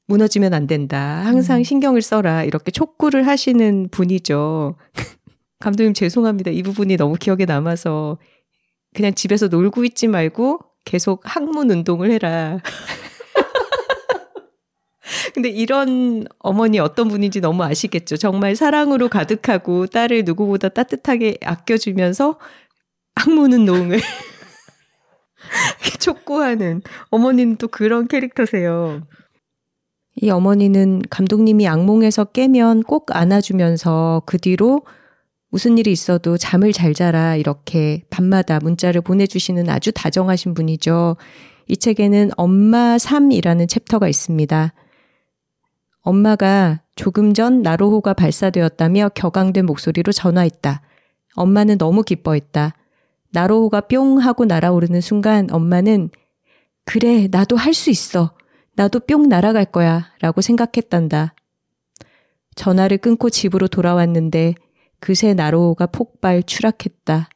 무너지면 안 된다. 항상 음. 신경을 써라. 이렇게 촉구를 하시는 분이죠. (laughs) 감독님 죄송합니다. 이 부분이 너무 기억에 남아서 그냥 집에서 놀고 있지 말고 계속 학문 운동을 해라. (laughs) 근데 이런 어머니 어떤 분인지 너무 아시겠죠. 정말 사랑으로 가득하고 딸을 누구보다 따뜻하게 아껴주면서 악무는 노음을 (laughs) 촉구하는 어머니는 또 그런 캐릭터세요. 이 어머니는 감독님이 악몽에서 깨면 꼭 안아주면서 그 뒤로 무슨 일이 있어도 잠을 잘 자라 이렇게 밤마다 문자를 보내주시는 아주 다정하신 분이죠. 이 책에는 엄마 3이라는 챕터가 있습니다. 엄마가 조금 전 나로호가 발사되었다며 격앙된 목소리로 전화했다. 엄마는 너무 기뻐했다. 나로호가 뿅 하고 날아오르는 순간 엄마는 그래, 나도 할 수 있어. 나도 뿅 날아갈 거야. 라고 생각했단다. 전화를 끊고 집으로 돌아왔는데 그새 나로호가 폭발 추락했다.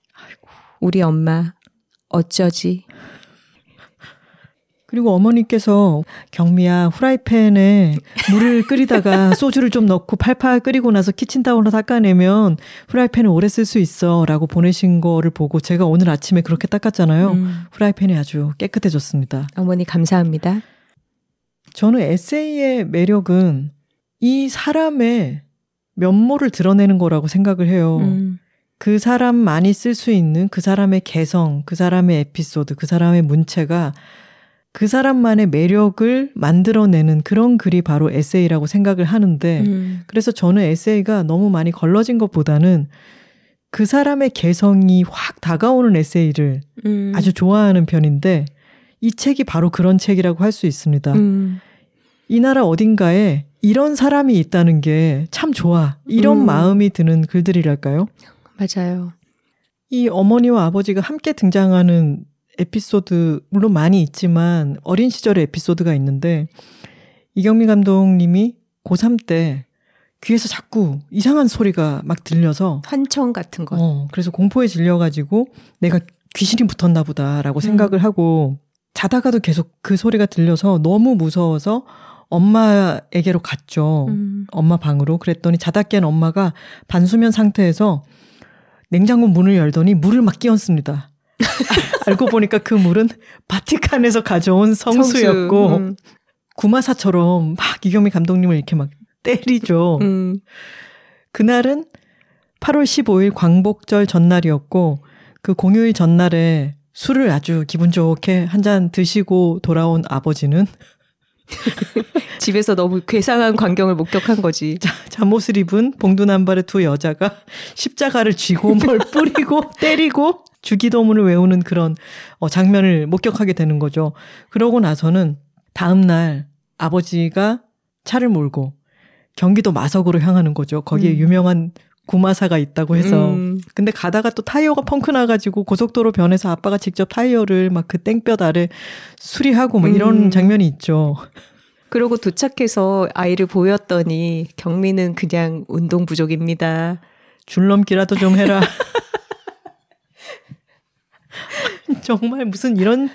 우리 엄마, 어쩌지? 그리고 어머니께서 경미야 후라이팬에 물을 끓이다가 (laughs) 소주를 좀 넣고 팔팔 끓이고 나서 키친타올로 닦아내면 후라이팬을 오래 쓸 수 있어 라고 보내신 거를 보고 제가 오늘 아침에 그렇게 닦았잖아요. 음, 후라이팬이 아주 깨끗해졌습니다. 어머니 감사합니다. 저는 에세이의 매력은 이 사람의 면모를 드러내는 거라고 생각을 해요. 음, 그 사람만이 쓸 수 있는 그 사람의 개성, 그 사람의 에피소드, 그 사람의 문체가 그 사람만의 매력을 만들어내는 그런 글이 바로 에세이라고 생각을 하는데 음, 그래서 저는 에세이가 너무 많이 걸러진 것보다는 그 사람의 개성이 확 다가오는 에세이를 음, 아주 좋아하는 편인데 이 책이 바로 그런 책이라고 할 수 있습니다. 음, 이 나라 어딘가에 이런 사람이 있다는 게 참 좋아. 이런 음. 마음이 드는 글들이랄까요? 맞아요. 이 어머니와 아버지가 함께 등장하는 에피소드 물론 많이 있지만 어린 시절의 에피소드가 있는데 이경미 감독님이 고3 때 귀에서 자꾸 이상한 소리가 막 들려서 환청 같은 거. 어, 그래서 공포에 질려 가지고 내가 귀신이 붙었나 보다라고 생각을 하고 자다가도 계속 그 소리가 들려서 너무 무서워서 엄마에게로 갔죠. 음, 엄마 방으로. 그랬더니 자다 깬 엄마가 반수면 상태에서 냉장고 문을 열더니 물을 막 끼얹습니다. (laughs) 알고 보니까 그 물은 바티칸에서 가져온 성수였고 성수, 음, 구마사처럼 막 이경미 감독님을 이렇게 막 때리죠. 음, 그날은 8월 15일 광복절 전날이었고 그 공휴일 전날에 술을 아주 기분 좋게 한 잔 드시고 돌아온 아버지는 (laughs) 집에서 너무 괴상한 광경을 목격한 거지. (laughs) 잠옷을 입은 봉두 남발의 두 여자가 십자가를 쥐고 뭘 뿌리고 때리고 주기도문을 외우는 그런 어, 장면을 목격하게 되는 거죠. 그러고 나서는 다음 날 아버지가 차를 몰고 경기도 마석으로 향하는 거죠. 거기에 음. 유명한 구마사가 있다고 해서 음, 근데 가다가 또 타이어가 펑크 나가지고 고속도로 변해서 아빠가 직접 타이어를 막 그 땡볕 아래 수리하고 뭐 이런 음. 장면이 있죠. 그러고 도착해서 아이를 보였더니 경미는 그냥 운동 부족입니다. 줄넘기라도 좀 해라. (laughs) (laughs) 정말 무슨 이런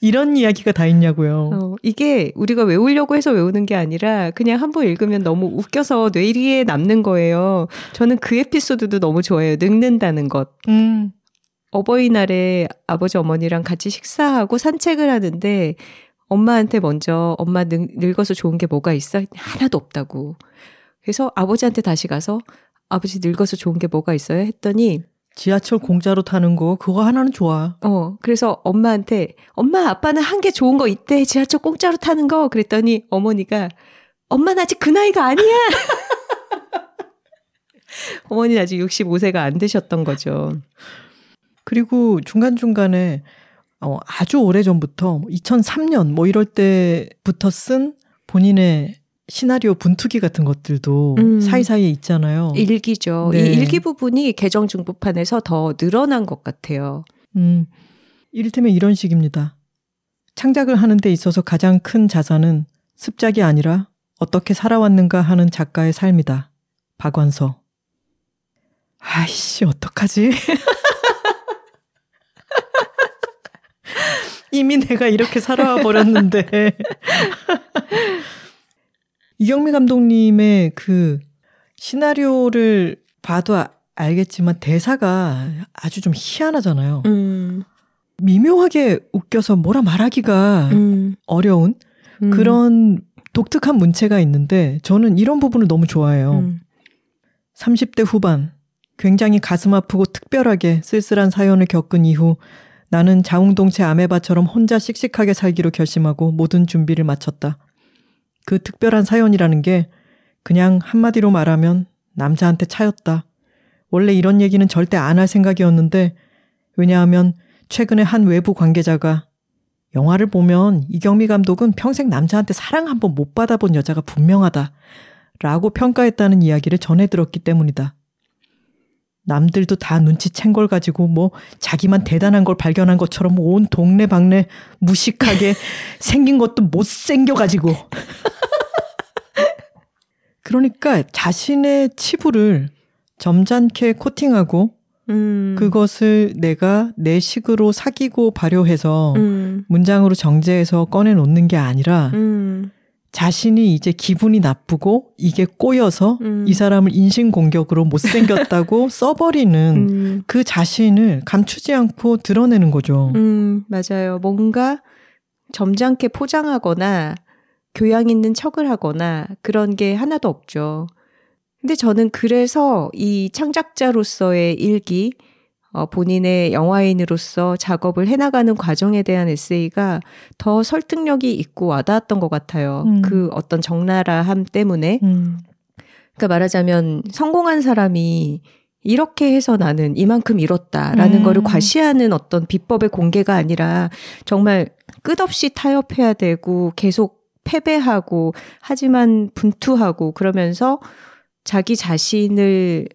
이런 이야기가 다 있냐고요. 어, 이게 우리가 외우려고 해서 외우는 게 아니라 그냥 한 번 읽으면 너무 웃겨서 뇌리에 남는 거예요. 저는 그 에피소드도 너무 좋아해요. 늙는다는 것. 음. 어버이날에 아버지 어머니랑 같이 식사하고 산책을 하는데 엄마한테 먼저 엄마 늙, 늙어서 좋은 게 뭐가 있어? 하나도 없다고. 그래서 아버지한테 다시 가서 아버지 늙어서 좋은 게 뭐가 있어요? 했더니 지하철 공짜로 타는 거 그거 하나는 좋아. 어 그래서 엄마한테 엄마 아빠는 한 게 좋은 거 있대 지하철 공짜로 타는 거 그랬더니 어머니가 엄마는 아직 그 나이가 아니야. (laughs) 어머니는 아직 65세가 안 되셨던 거죠. 그리고 중간중간에 어, 아주 오래 전부터 2003년 뭐 이럴 때부터 쓴 본인의 시나리오 분투기 같은 것들도 음. 사이사이에 있잖아요. 일기죠. 네. 이 일기 부분이 개정 중부판에서 더 늘어난 것 같아요. 음, 이를테면 이런 식입니다. 창작을 하는 데 있어서 가장 큰 자산은 습작이 아니라 어떻게 살아왔는가 하는 작가의 삶이다. 박완서. 아이씨, 어떡하지? (laughs) 이미 내가 이렇게 살아와 버렸는데. (laughs) 이경미 감독님의 그 시나리오를 봐도 아- 알겠지만 대사가 아주 좀 희한하잖아요. 음, 미묘하게 웃겨서 뭐라 말하기가 음, 어려운 음, 그런 독특한 문체가 있는데 저는 이런 부분을 너무 좋아해요. 음, 30대 후반 굉장히 가슴 아프고 특별하게 쓸쓸한 사연을 겪은 이후 나는 자웅동체 아메바처럼 혼자 씩씩하게 살기로 결심하고 모든 준비를 마쳤다. 그 특별한 사연이라는 게 그냥 한마디로 말하면 남자한테 차였다. 원래 이런 얘기는 절대 안 할 생각이었는데 왜냐하면 최근에 한 외부 관계자가 영화를 보면 이경미 감독은 평생 남자한테 사랑 한번 못 받아본 여자가 분명하다. 라고 평가했다는 이야기를 전해 들었기 때문이다. 남들도 다 눈치챈 걸 가지고 뭐 자기만 대단한 걸 발견한 것처럼 온 동네 방네 무식하게 (laughs) 생긴 것도 못생겨 가지고. (laughs) 그러니까 자신의 치부를 점잖게 코팅하고 음. 그것을 내가 내 식으로 사귀고 발효해서 음. 문장으로 정제해서 꺼내놓는 게 아니라 음. 자신이 이제 기분이 나쁘고 이게 꼬여서 음. 이 사람을 인신공격으로 못생겼다고 (laughs) 써버리는 음. 그 자신을 감추지 않고 드러내는 거죠. 음, 맞아요. 뭔가 점잖게 포장하거나 교양 있는 척을 하거나 그런 게 하나도 없죠. 근데 저는 그래서 이 창작자로서의 일기, 어, 본인의 영화인으로서 작업을 해나가는 과정에 대한 에세이가 더 설득력이 있고 와닿았던 것 같아요. 음. 그 어떤 적나라함 때문에. 음, 그러니까 말하자면 성공한 사람이 이렇게 해서 나는 이만큼 이뤘다라는 음. 거를 과시하는 어떤 비법의 공개가 아니라 정말 끝없이 타협해야 되고 계속 패배하고 하지만 분투하고 그러면서 자기 자신을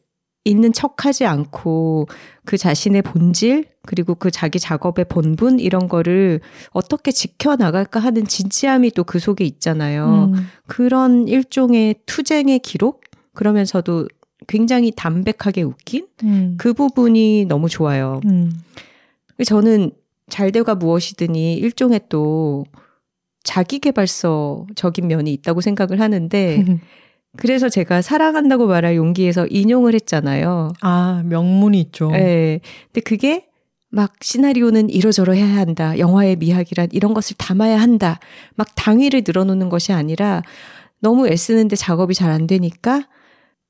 있는 척하지 않고 그 자신의 본질 그리고 그 자기 작업의 본분 이런 거를 어떻게 지켜나갈까 하는 진지함이 또 그 속에 있잖아요. 음, 그런 일종의 투쟁의 기록? 그러면서도 굉장히 담백하게 웃긴 음, 그 부분이 너무 좋아요. 음, 저는 잘되가 무엇이든이 일종의 또 자기 개발서적인 면이 있다고 생각을 하는데 (laughs) 그래서 제가 사랑한다고 말할 용기에서 인용을 했잖아요. 아 명문이 있죠. 예. 근데 그게 막 시나리오는 이러저러 해야 한다. 영화의 미학이란 이런 것을 담아야 한다. 막 당위를 늘어놓는 것이 아니라 너무 애쓰는데 작업이 잘 안 되니까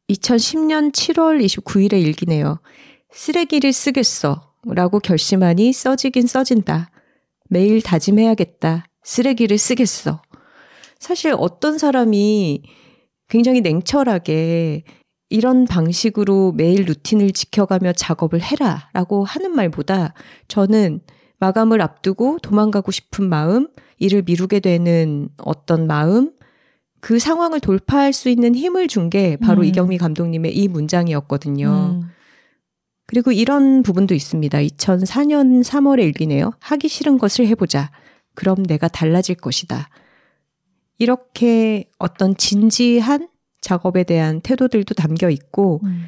2010년 7월 29일에 일기네요. 쓰레기를 쓰겠어. 라고 결심하니 써지긴 써진다. 매일 다짐해야겠다. 쓰레기를 쓰겠어. 사실 어떤 사람이 굉장히 냉철하게 이런 방식으로 매일 루틴을 지켜가며 작업을 해라 라고 하는 말보다 저는 마감을 앞두고 도망가고 싶은 마음, 일을 미루게 되는 어떤 마음, 그 상황을 돌파할 수 있는 힘을 준 게 바로 음. 이경미 감독님의 이 문장이었거든요. 음, 그리고 이런 부분도 있습니다. 2004년 3월에 일기네요. 하기 싫은 것을 해보자. 그럼 내가 달라질 것이다. 이렇게 어떤 진지한 작업에 대한 태도들도 담겨 있고, 음,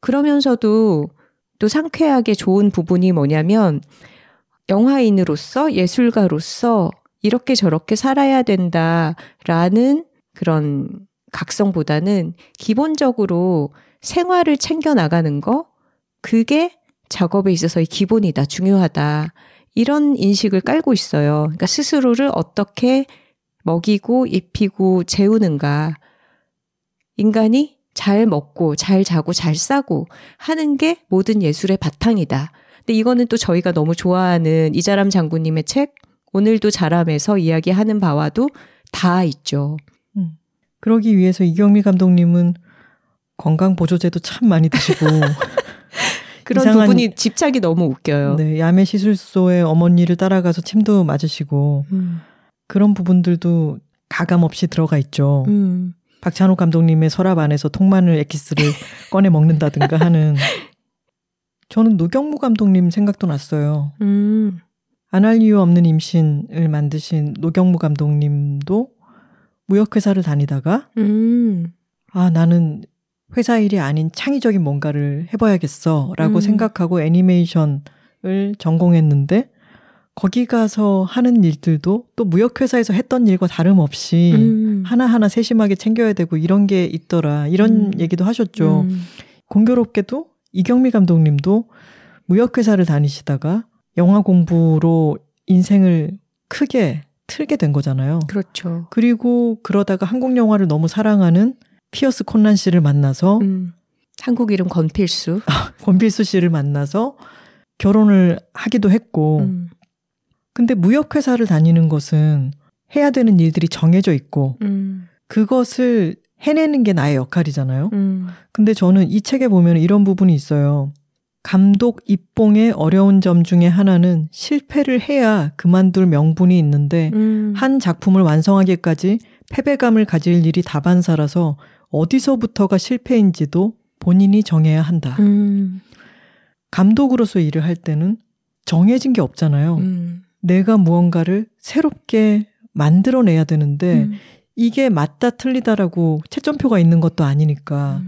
그러면서도 또 상쾌하게 좋은 부분이 뭐냐면, 영화인으로서, 예술가로서 이렇게 저렇게 살아야 된다라는 그런 각성보다는 기본적으로 생활을 챙겨 나가는 거, 그게 작업에 있어서의 기본이다, 중요하다. 이런 인식을 깔고 있어요. 그러니까 스스로를 어떻게 먹이고 입히고 재우는가. 인간이 잘 먹고 잘 자고 잘 싸고 하는 게 모든 예술의 바탕이다. 근데 이거는 또 저희가 너무 좋아하는 이자람 장군님의 책 오늘도 자람에서 이야기하는 바와도 다 있죠. 그러기 위해서 이경미 감독님은 건강 보조제도 참 많이 드시고 (laughs) 그런 이상한- 부분이 집착이 너무 웃겨요. 네, 야매 시술소에 어머니를 따라가서 침도 맞으시고 음, 그런 부분들도 가감 없이 들어가 있죠. 음. 박찬욱 감독님의 서랍 안에서 통마늘 엑기스를 (laughs) 꺼내 먹는다든가 하는 저는 노경무 감독님 생각도 났어요. 음. 안할 이유 없는 임신을 만드신 노경무 감독님도 무역회사를 다니다가 음. 아 나는 회사 일이 아닌 창의적인 뭔가를 해봐야겠어 라고 음. 생각하고 애니메이션을 전공했는데 거기 가서 하는 일들도 또 무역회사에서 했던 일과 다름없이 음. 하나하나 세심하게 챙겨야 되고 이런 게 있더라 이런 음. 얘기도 하셨죠. 음. 공교롭게도 이경미 감독님도 무역회사를 다니시다가 영화 공부로 인생을 크게 틀게 된 거잖아요. 그렇죠. 그리고 그러다가 한국 영화를 너무 사랑하는 피어스 콘란 씨를 만나서 음. 한국 이름 권필수. (laughs) 권필수 씨를 만나서 결혼을 하기도 했고, 음, 근데 무역회사를 다니는 것은 해야 되는 일들이 정해져 있고, 음, 그것을 해내는 게 나의 역할이잖아요. 음, 근데 저는 이 책에 보면 이런 부분이 있어요. 감독 입봉의 어려운 점 중에 하나는 실패를 해야 그만둘 명분이 있는데, 음. 한 작품을 완성하기까지 패배감을 가질 일이 다반사라서 어디서부터가 실패인지도 본인이 정해야 한다. 음, 감독으로서 일을 할 때는 정해진 게 없잖아요. 음, 내가 무언가를 새롭게 만들어내야 되는데 음, 이게 맞다 틀리다라고 채점표가 있는 것도 아니니까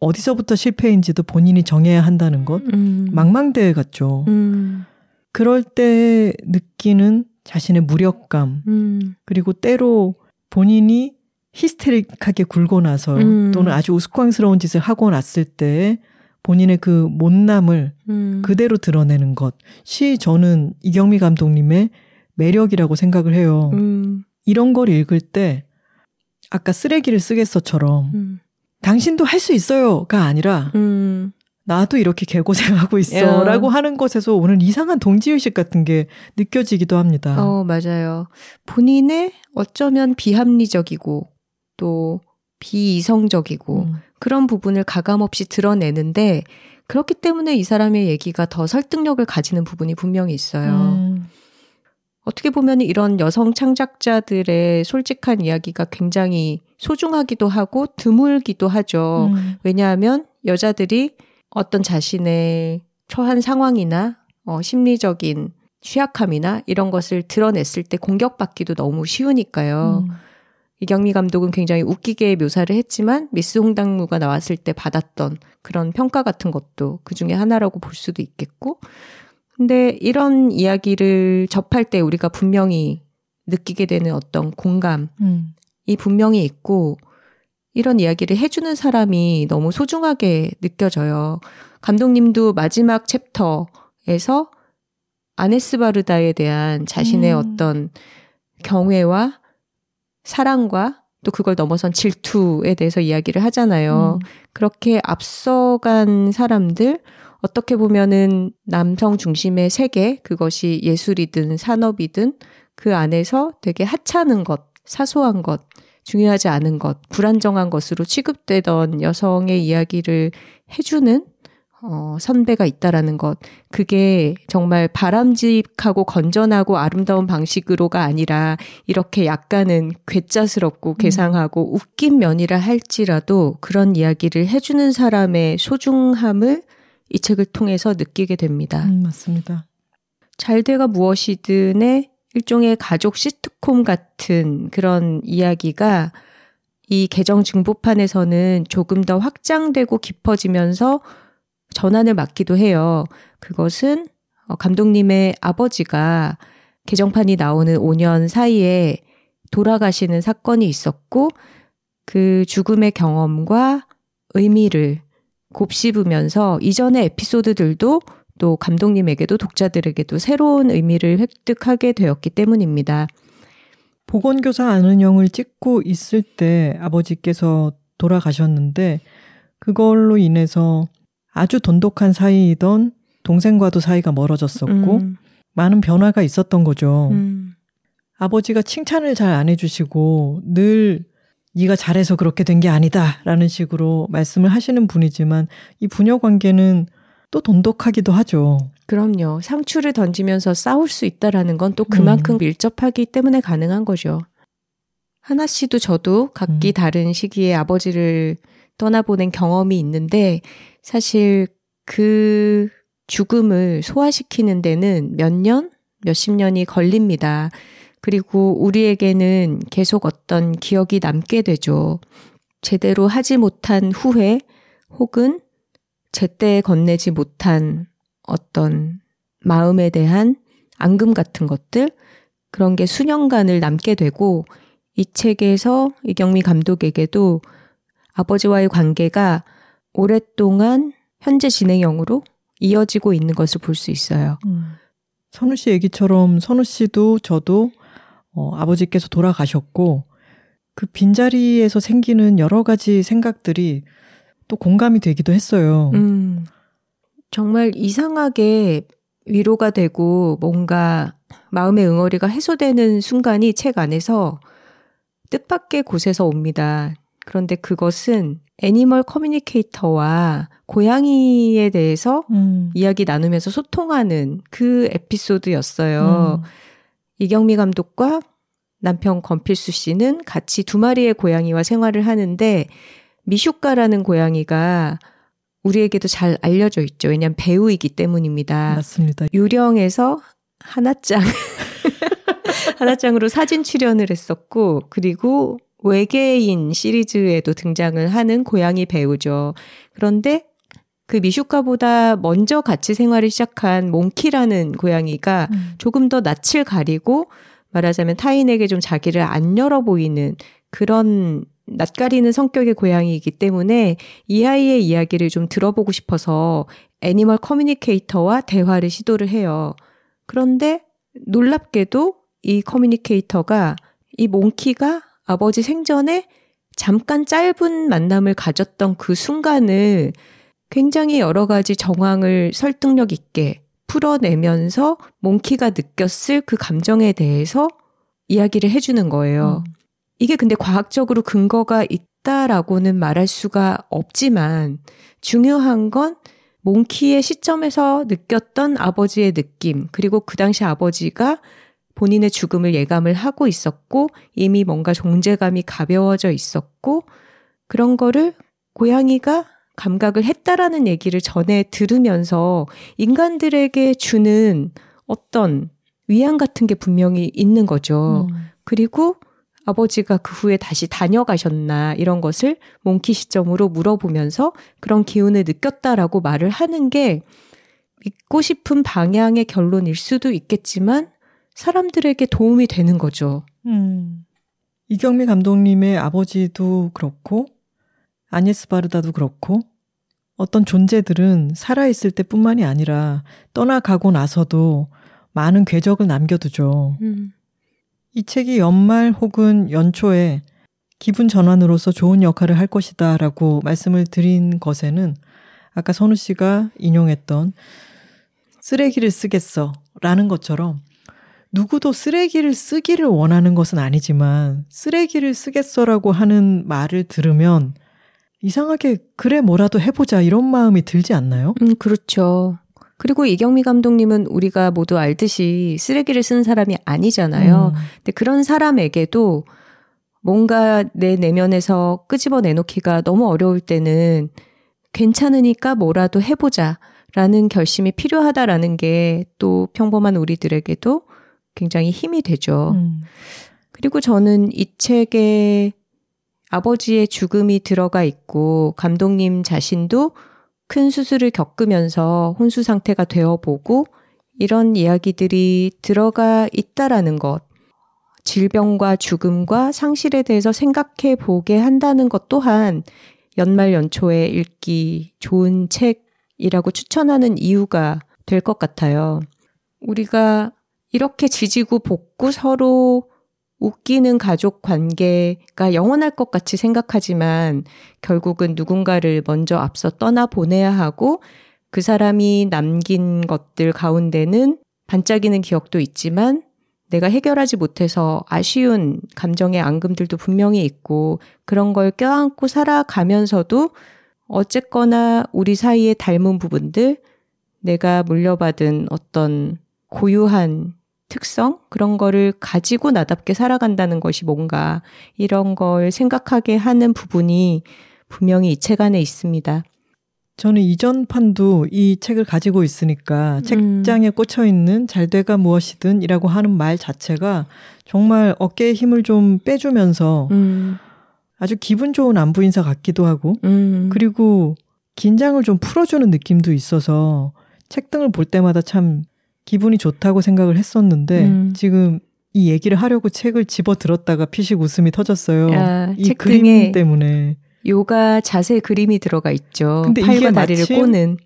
어디서부터 실패인지도 본인이 정해야 한다는 것. 음, 망망대해 같죠. 음, 그럴 때 느끼는 자신의 무력감 음, 그리고 때로 본인이 히스테릭하게 굴고 나서 음. 또는 아주 우스꽝스러운 짓을 하고 났을 때 본인의 그 못남을 음. 그대로 드러내는 것이 저는 이경미 감독님의 매력이라고 생각을 해요. 음, 이런 걸 읽을 때 아까 쓰레기를 쓰겠어처럼 음, 당신도 할 수 있어요가 아니라 음, 나도 이렇게 개고생하고 야. 있어 라고 하는 것에서 오는 이상한 동지의식 같은 게 느껴지기도 합니다. 어, 맞아요. 본인의 어쩌면 비합리적이고 또 비이성적이고 음. 그런 부분을 가감없이 드러내는데 그렇기 때문에 이 사람의 얘기가 더 설득력을 가지는 부분이 분명히 있어요. 음. 어떻게 보면 이런 여성 창작자들의 솔직한 이야기가 굉장히 소중하기도 하고 드물기도 하죠. 음. 왜냐하면 여자들이 어떤 자신의 처한 상황이나 어, 심리적인 취약함이나 이런 것을 드러냈을 때 공격받기도 너무 쉬우니까요. 음. 이경미 감독은 굉장히 웃기게 묘사를 했지만 미스 홍당무가 나왔을 때 받았던 그런 평가 같은 것도 그 중에 하나라고 볼 수도 있겠고. 근데 이런 이야기를 접할 때 우리가 분명히 느끼게 되는 어떤 공감이 음. 분명히 있고 이런 이야기를 해주는 사람이 너무 소중하게 느껴져요. 감독님도 마지막 챕터에서 아네스바르다에 대한 자신의 음. 어떤 경외와 사랑과 또 그걸 넘어선 질투에 대해서 이야기를 하잖아요. 음. 그렇게 앞서간 사람들, 어떻게 보면은 남성 중심의 세계, 그것이 예술이든 산업이든 그 안에서 되게 하찮은 것, 사소한 것, 중요하지 않은 것, 불안정한 것으로 취급되던 여성의 이야기를 해주는 어, 선배가 있다라는 것. 그게 정말 바람직하고 건전하고 아름다운 방식으로가 아니라 이렇게 약간은 괴짜스럽고 괴상하고 웃긴 면이라 할지라도 그런 이야기를 해주는 사람의 소중함을 이 책을 통해서 느끼게 됩니다. 음, 맞습니다. 잘돼가 무엇이든의 일종의 가족 시트콤 같은 그런 이야기가 이 개정 증보판에서는 조금 더 확장되고 깊어지면서 전환을 맞기도 해요. 그것은 어, 감독님의 아버지가 개정판이 나오는 5년 사이에 돌아가시는 사건이 있었고 그 죽음의 경험과 의미를 곱씹으면서 이전의 에피소드들도 또 감독님에게도 독자들에게도 새로운 의미를 획득하게 되었기 때문입니다. 보건교사 형을 찍고 있을 때 아버지께서 돌아가셨는데 그걸로 인해서 아주 돈독한 사이이던 동생과도 사이가 멀어졌었고 음, 많은 변화가 있었던 거죠. 음, 아버지가 칭찬을 잘 안 해주시고 늘 네가 잘해서 그렇게 된 게 아니다라는 식으로 말씀을 하시는 분이지만 이 부녀 관계는 또 돈독하기도 하죠. 그럼요. 상추를 던지면서 싸울 수 있다라는 건 또 그만큼 음. 밀접하기 때문에 가능한 거죠. 하나 씨도 저도 각기 음. 다른 시기에 아버지를 떠나보낸 경험이 있는데 사실 그 죽음을 소화시키는 데는 몇 년, 몇십 년이 걸립니다. 그리고 우리에게는 계속 어떤 기억이 남게 되죠. 제대로 하지 못한 후회 혹은 제때 건네지 못한 어떤 마음에 대한 앙금 같은 것들 그런 게 수년간을 남게 되고 이 책에서 이경미 감독에게도 아버지와의 관계가 오랫동안 현재 진행형으로 이어지고 있는 것을 볼 수 있어요. 선우 씨 얘기처럼 선우 씨도 저도 어, 아버지께서 돌아가셨고 그 빈자리에서 생기는 여러 가지 생각들이 또 공감이 되기도 했어요. 음, 정말 이상하게 위로가 되고 뭔가 마음의 응어리가 해소되는 순간이 책 안에서 뜻밖의 곳에서 옵니다. 그런데 그것은 애니멀 커뮤니케이터와 고양이에 대해서 음. 이야기 나누면서 소통하는 그 에피소드였어요. 음. 이경미 감독과 남편 권필수 씨는 같이 두 마리의 고양이와 생활을 하는데 미슈카라는 고양이가 우리에게도 잘 알려져 있죠. 왜냐하면 배우이기 때문입니다. 맞습니다. 유령에서 하나짱 (laughs) 하나짱으로 사진 출연을 했었고 그리고 외계인 시리즈에도 등장을 하는 고양이 배우죠. 그런데 그 미슈카보다 먼저 같이 생활을 시작한 몽키라는 고양이가 음. 조금 더 낯을 가리고 말하자면 타인에게 좀 자기를 안 열어 보이는 그런 낯가리는 성격의 고양이이기 때문에 이 아이의 이야기를 좀 들어보고 싶어서 animal communicator와 대화를 시도를 해요. 그런데 놀랍게도 이 communicator가 이 몽키가 아버지 생전에 잠깐 짧은 만남을 가졌던 그 순간을 굉장히 여러 가지 정황을 설득력 있게 풀어내면서 몽키가 느꼈을 그 감정에 대해서 이야기를 해주는 거예요. 음. 이게 근데 과학적으로 근거가 있다라고는 말할 수가 없지만 중요한 건 몽키의 시점에서 느꼈던 아버지의 느낌, 그리고 그 당시 아버지가 본인의 죽음을 예감을 하고 있었고 이미 뭔가 존재감이 가벼워져 있었고 그런 거를 고양이가 감각을 했다라는 얘기를 전에 들으면서 인간들에게 주는 어떤 위안 같은 게 분명히 있는 거죠. 음. 그리고 아버지가 그 후에 다시 다녀가셨나 이런 것을 몽키 시점으로 물어보면서 그런 기운을 느꼈다라고 말을 하는 게 믿고 싶은 방향의 결론일 수도 있겠지만 사람들에게 도움이 되는 거죠. 음. 이경미 감독님의 아버지도 그렇고 아니스 바르다도 그렇고 어떤 존재들은 살아있을 때뿐만이 아니라 떠나가고 나서도 많은 궤적을 남겨두죠. 이 책이 연말 혹은 연초에 기분 전환으로서 좋은 역할을 할 것이다 라고 말씀을 드린 것에는 아까 선우 씨가 인용했던 쓰레기를 쓰겠어 라는 것처럼 누구도 쓰레기를 쓰기를 원하는 것은 아니지만 쓰레기를 쓰겠어라고 하는 말을 들으면 이상하게 그래 뭐라도 해보자 이런 마음이 들지 않나요? 음, 그렇죠. 그리고 이경미 감독님은 우리가 모두 알듯이 쓰레기를 쓴 사람이 아니잖아요. 음. 근데 그런 사람에게도 뭔가 내 내면에서 끄집어 내놓기가 너무 어려울 때는 괜찮으니까 뭐라도 해보자 라는 결심이 필요하다라는 게 또 평범한 우리들에게도 굉장히 힘이 되죠. 음. 그리고 저는 이 책에 아버지의 죽음이 들어가 있고 감독님 자신도 큰 수술을 겪으면서 혼수 상태가 되어보고 이런 이야기들이 들어가 있다라는 것. 질병과 죽음과 상실에 대해서 생각해 보게 한다는 것 또한 연말 연초에 읽기 좋은 책이라고 추천하는 이유가 될 것 같아요. 우리가 이렇게 지지고 볶고 서로 웃기는 가족 관계가 영원할 것 같이 생각하지만 결국은 누군가를 먼저 앞서 떠나 보내야 하고 그 사람이 남긴 것들 가운데는 반짝이는 기억도 있지만 내가 해결하지 못해서 아쉬운 감정의 앙금들도 분명히 있고 그런 걸 껴안고 살아가면서도 어쨌거나 우리 사이에 닮은 부분들 내가 물려받은 어떤 고유한 특성 그런 거를 가지고 나답게 살아간다는 것이 뭔가 이런 걸 생각하게 하는 부분이 분명히 이 책 안에 있습니다. 저는 이전 판도 이 책을 가지고 있으니까 음. 책장에 꽂혀 있는 잘 돼가 무엇이든이라고 하는 말 자체가 정말 어깨에 힘을 좀 빼주면서 음, 아주 기분 좋은 안부 인사 같기도 하고 음, 그리고 긴장을 좀 풀어주는 느낌도 있어서 책 등을 볼 때마다 참 기분이 좋다고 생각을 했었는데 음. 지금 이 얘기를 하려고 책을 집어 들었다가 피식 웃음이 터졌어요. 아, 이책 그림 때문에. 요가 자세 그림이 들어가 있죠. 근데 팔과 다리를 꼬는.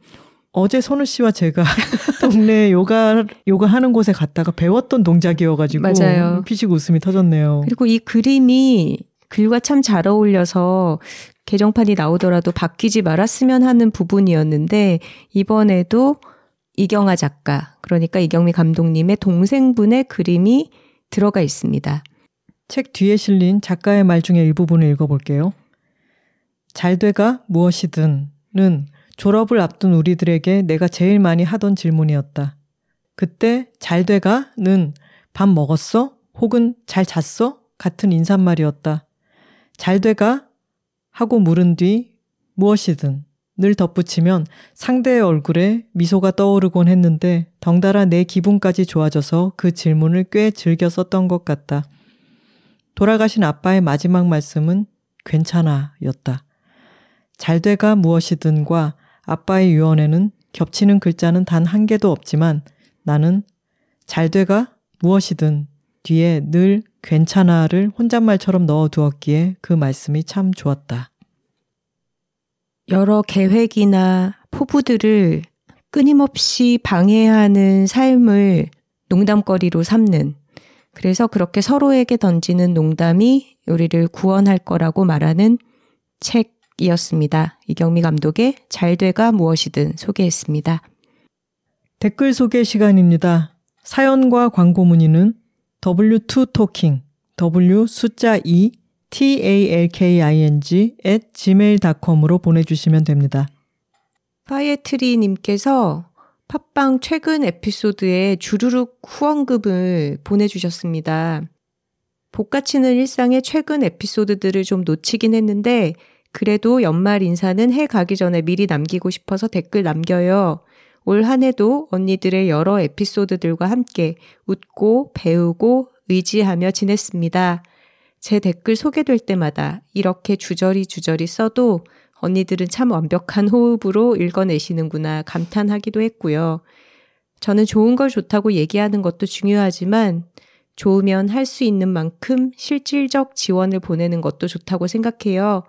어제 선우 씨와 제가 (laughs) 동네 요가 요가 하는 곳에 갔다가 배웠던 동작이어가지고 맞아요. 피식 웃음이 터졌네요. 그리고 이 그림이 글과 참 잘 어울려서 개정판이 나오더라도 바뀌지 말았으면 하는 부분이었는데 이번에도 이경아 작가, 그러니까 이경미 감독님의 동생분의 그림이 들어가 있습니다. 책 뒤에 실린 작가의 말 중에 일부분을 읽어볼게요. 잘 돼가 무엇이든은 졸업을 앞둔 우리들에게 내가 제일 많이 하던 질문이었다. 그때 잘 돼가는 밥 먹었어? 혹은 잘 잤어? 같은 인사말이었다. 잘 돼가? 하고 물은 뒤 무엇이든 늘 덧붙이면 상대의 얼굴에 미소가 떠오르곤 했는데 덩달아 내 기분까지 좋아져서 그 질문을 꽤 즐겨 썼던 것 같다. 돌아가신 아빠의 마지막 말씀은 괜찮아 였다. 잘 돼가 무엇이든과 아빠의 유언에는 겹치는 글자는 단 한 개도 없지만 나는 잘 돼가 무엇이든 뒤에 늘 괜찮아를 혼잣말처럼 넣어 두었기에 그 말씀이 참 좋았다. 여러 계획이나 포부들을 끊임없이 방해하는 삶을 농담거리로 삼는 그래서 그렇게 서로에게 던지는 농담이 우리를 구원할 거라고 말하는 책이었습니다. 이경미 감독의 잘 돼가 무엇이든 소개했습니다. 댓글 소개 시간입니다. 사연과 광고 문의는 w2talking w 숫자 2 talking at gmail.com으로 보내주시면 됩니다. 파이애트리님께서 팟빵 최근 에피소드에 주르륵 후원금을 보내주셨습니다. 복가치는 일상의 최근 에피소드들을 좀 놓치긴 했는데 그래도 연말 인사는 해 가기 전에 미리 남기고 싶어서 댓글 남겨요. 올 한 해도 언니들의 여러 에피소드들과 함께 웃고 배우고 의지하며 지냈습니다. 제 댓글 소개될 때마다 이렇게 주저리 주저리 써도 언니들은 참 완벽한 호흡으로 읽어내시는구나 감탄하기도 했고요. 저는 좋은 걸 좋다고 얘기하는 것도 중요하지만 좋으면 할 수 있는 만큼 실질적 지원을 보내는 것도 좋다고 생각해요.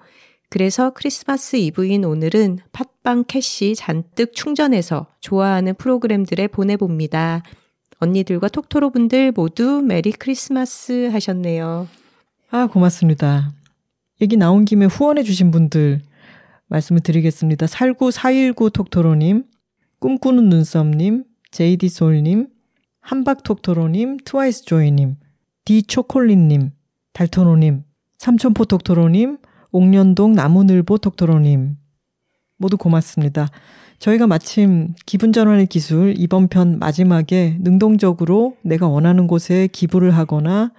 그래서 크리스마스 이브인 오늘은 팟빵 캐시 잔뜩 충전해서 좋아하는 프로그램들에 보내봅니다. 언니들과 톡토로 분들 모두 Merry Christmas 하셨네요. 아, 고맙습니다. 얘기 나온 김에 후원해주신 분들 말씀을 드리겠습니다. 살구 419 톡토로님, 꿈꾸는 눈썹님, 제이디솔님, 한박톡토로님, 트와이스 조이님, 디초콜릿님, 달토노님, 삼천포 톡토로님, 옥년동 나무늘보 톡토로님 모두 고맙습니다. 저희가 마침 기분 전환의 기술 이번 편 마지막에 능동적으로 내가 원하는 곳에 기부를 하거나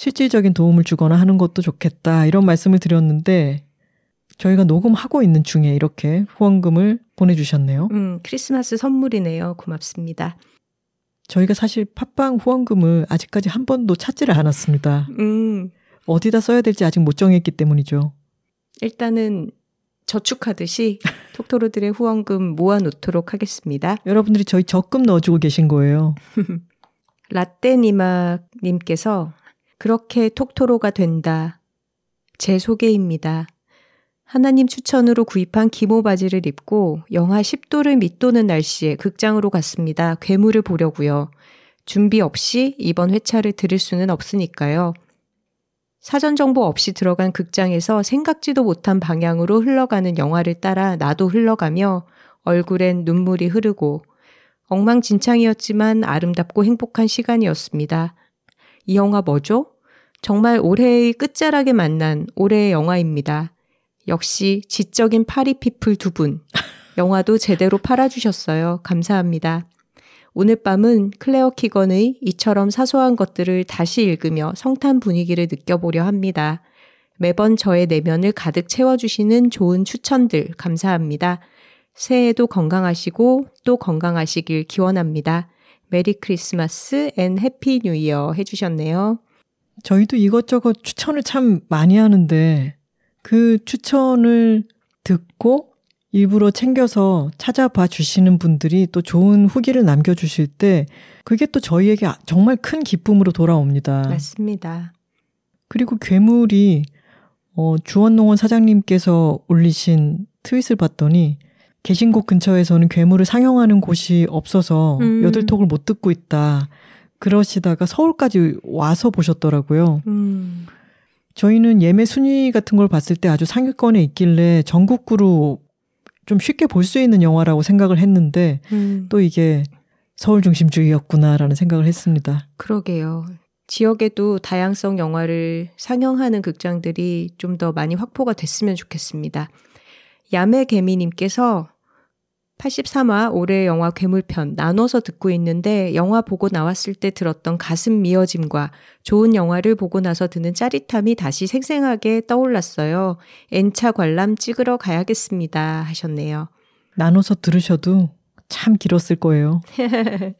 실질적인 도움을 주거나 하는 것도 좋겠다 이런 말씀을 드렸는데 저희가 녹음하고 있는 중에 이렇게 후원금을 보내주셨네요. 음, 크리스마스 선물이네요. 고맙습니다. 저희가 사실 팟빵 후원금을 아직까지 한 번도 찾지를 않았습니다. 음, 어디다 써야 될지 아직 못 정했기 때문이죠. 일단은 저축하듯이 (laughs) 톡토로들의 후원금 모아놓도록 하겠습니다. 여러분들이 저희 적금 넣어주고 계신 거예요. (laughs) 라떼니마님께서 그렇게 톡토로가 된다. 제 소개입니다. 하나님 추천으로 구입한 기모 바지를 입고 영하 10도를 밑도는 날씨에 극장으로 갔습니다. 괴물을 보려고요. 준비 없이 이번 회차를 들을 수는 없으니까요. 사전 정보 없이 들어간 극장에서 생각지도 못한 방향으로 흘러가는 영화를 따라 나도 흘러가며 얼굴엔 눈물이 흐르고 엉망진창이었지만 아름답고 행복한 시간이었습니다. 이 영화 뭐죠? 정말 올해의 끝자락에 만난 올해의 영화입니다. 역시 지적인 파리피플 두 분. 영화도 제대로 팔아주셨어요. 감사합니다. 오늘 밤은 클레어 키건의 이처럼 사소한 것들을 다시 읽으며 성탄 분위기를 느껴보려 합니다. 매번 저의 내면을 가득 채워주시는 좋은 추천들 감사합니다. 새해에도 건강하시고 또 건강하시길 기원합니다. Merry Christmas and Happy New Year 해주셨네요. 저희도 이것저것 추천을 참 많이 하는데 그 추천을 듣고 일부러 챙겨서 찾아봐 주시는 분들이 또 좋은 후기를 남겨주실 때 그게 또 저희에게 정말 큰 기쁨으로 돌아옵니다. 맞습니다. 그리고 괴물이 어, 주원농원 사장님께서 올리신 트윗을 봤더니 계신 곳 근처에서는 괴물을 상영하는 곳이 없어서 음. 여들톡을 못 듣고 있다. 그러시다가 서울까지 와서 보셨더라고요. 음, 저희는 예매 순위 같은 걸 봤을 때 아주 상위권에 있길래 전국구로 좀 쉽게 볼 수 있는 영화라고 생각을 했는데 음, 또 이게 서울 중심주의였구나라는 생각을 했습니다. 그러게요. 지역에도 다양성 영화를 상영하는 극장들이 좀 더 많이 확보가 됐으면 좋겠습니다. 야매 개미님께서 83화 올해 영화 괴물편 나눠서 듣고 있는데 영화 보고 나왔을 때 들었던 가슴 미어짐과 좋은 영화를 보고 나서 드는 짜릿함이 다시 생생하게 떠올랐어요. N차 관람 찍으러 가야겠습니다. 하셨네요. 나눠서 들으셔도 참 길었을 거예요. (laughs)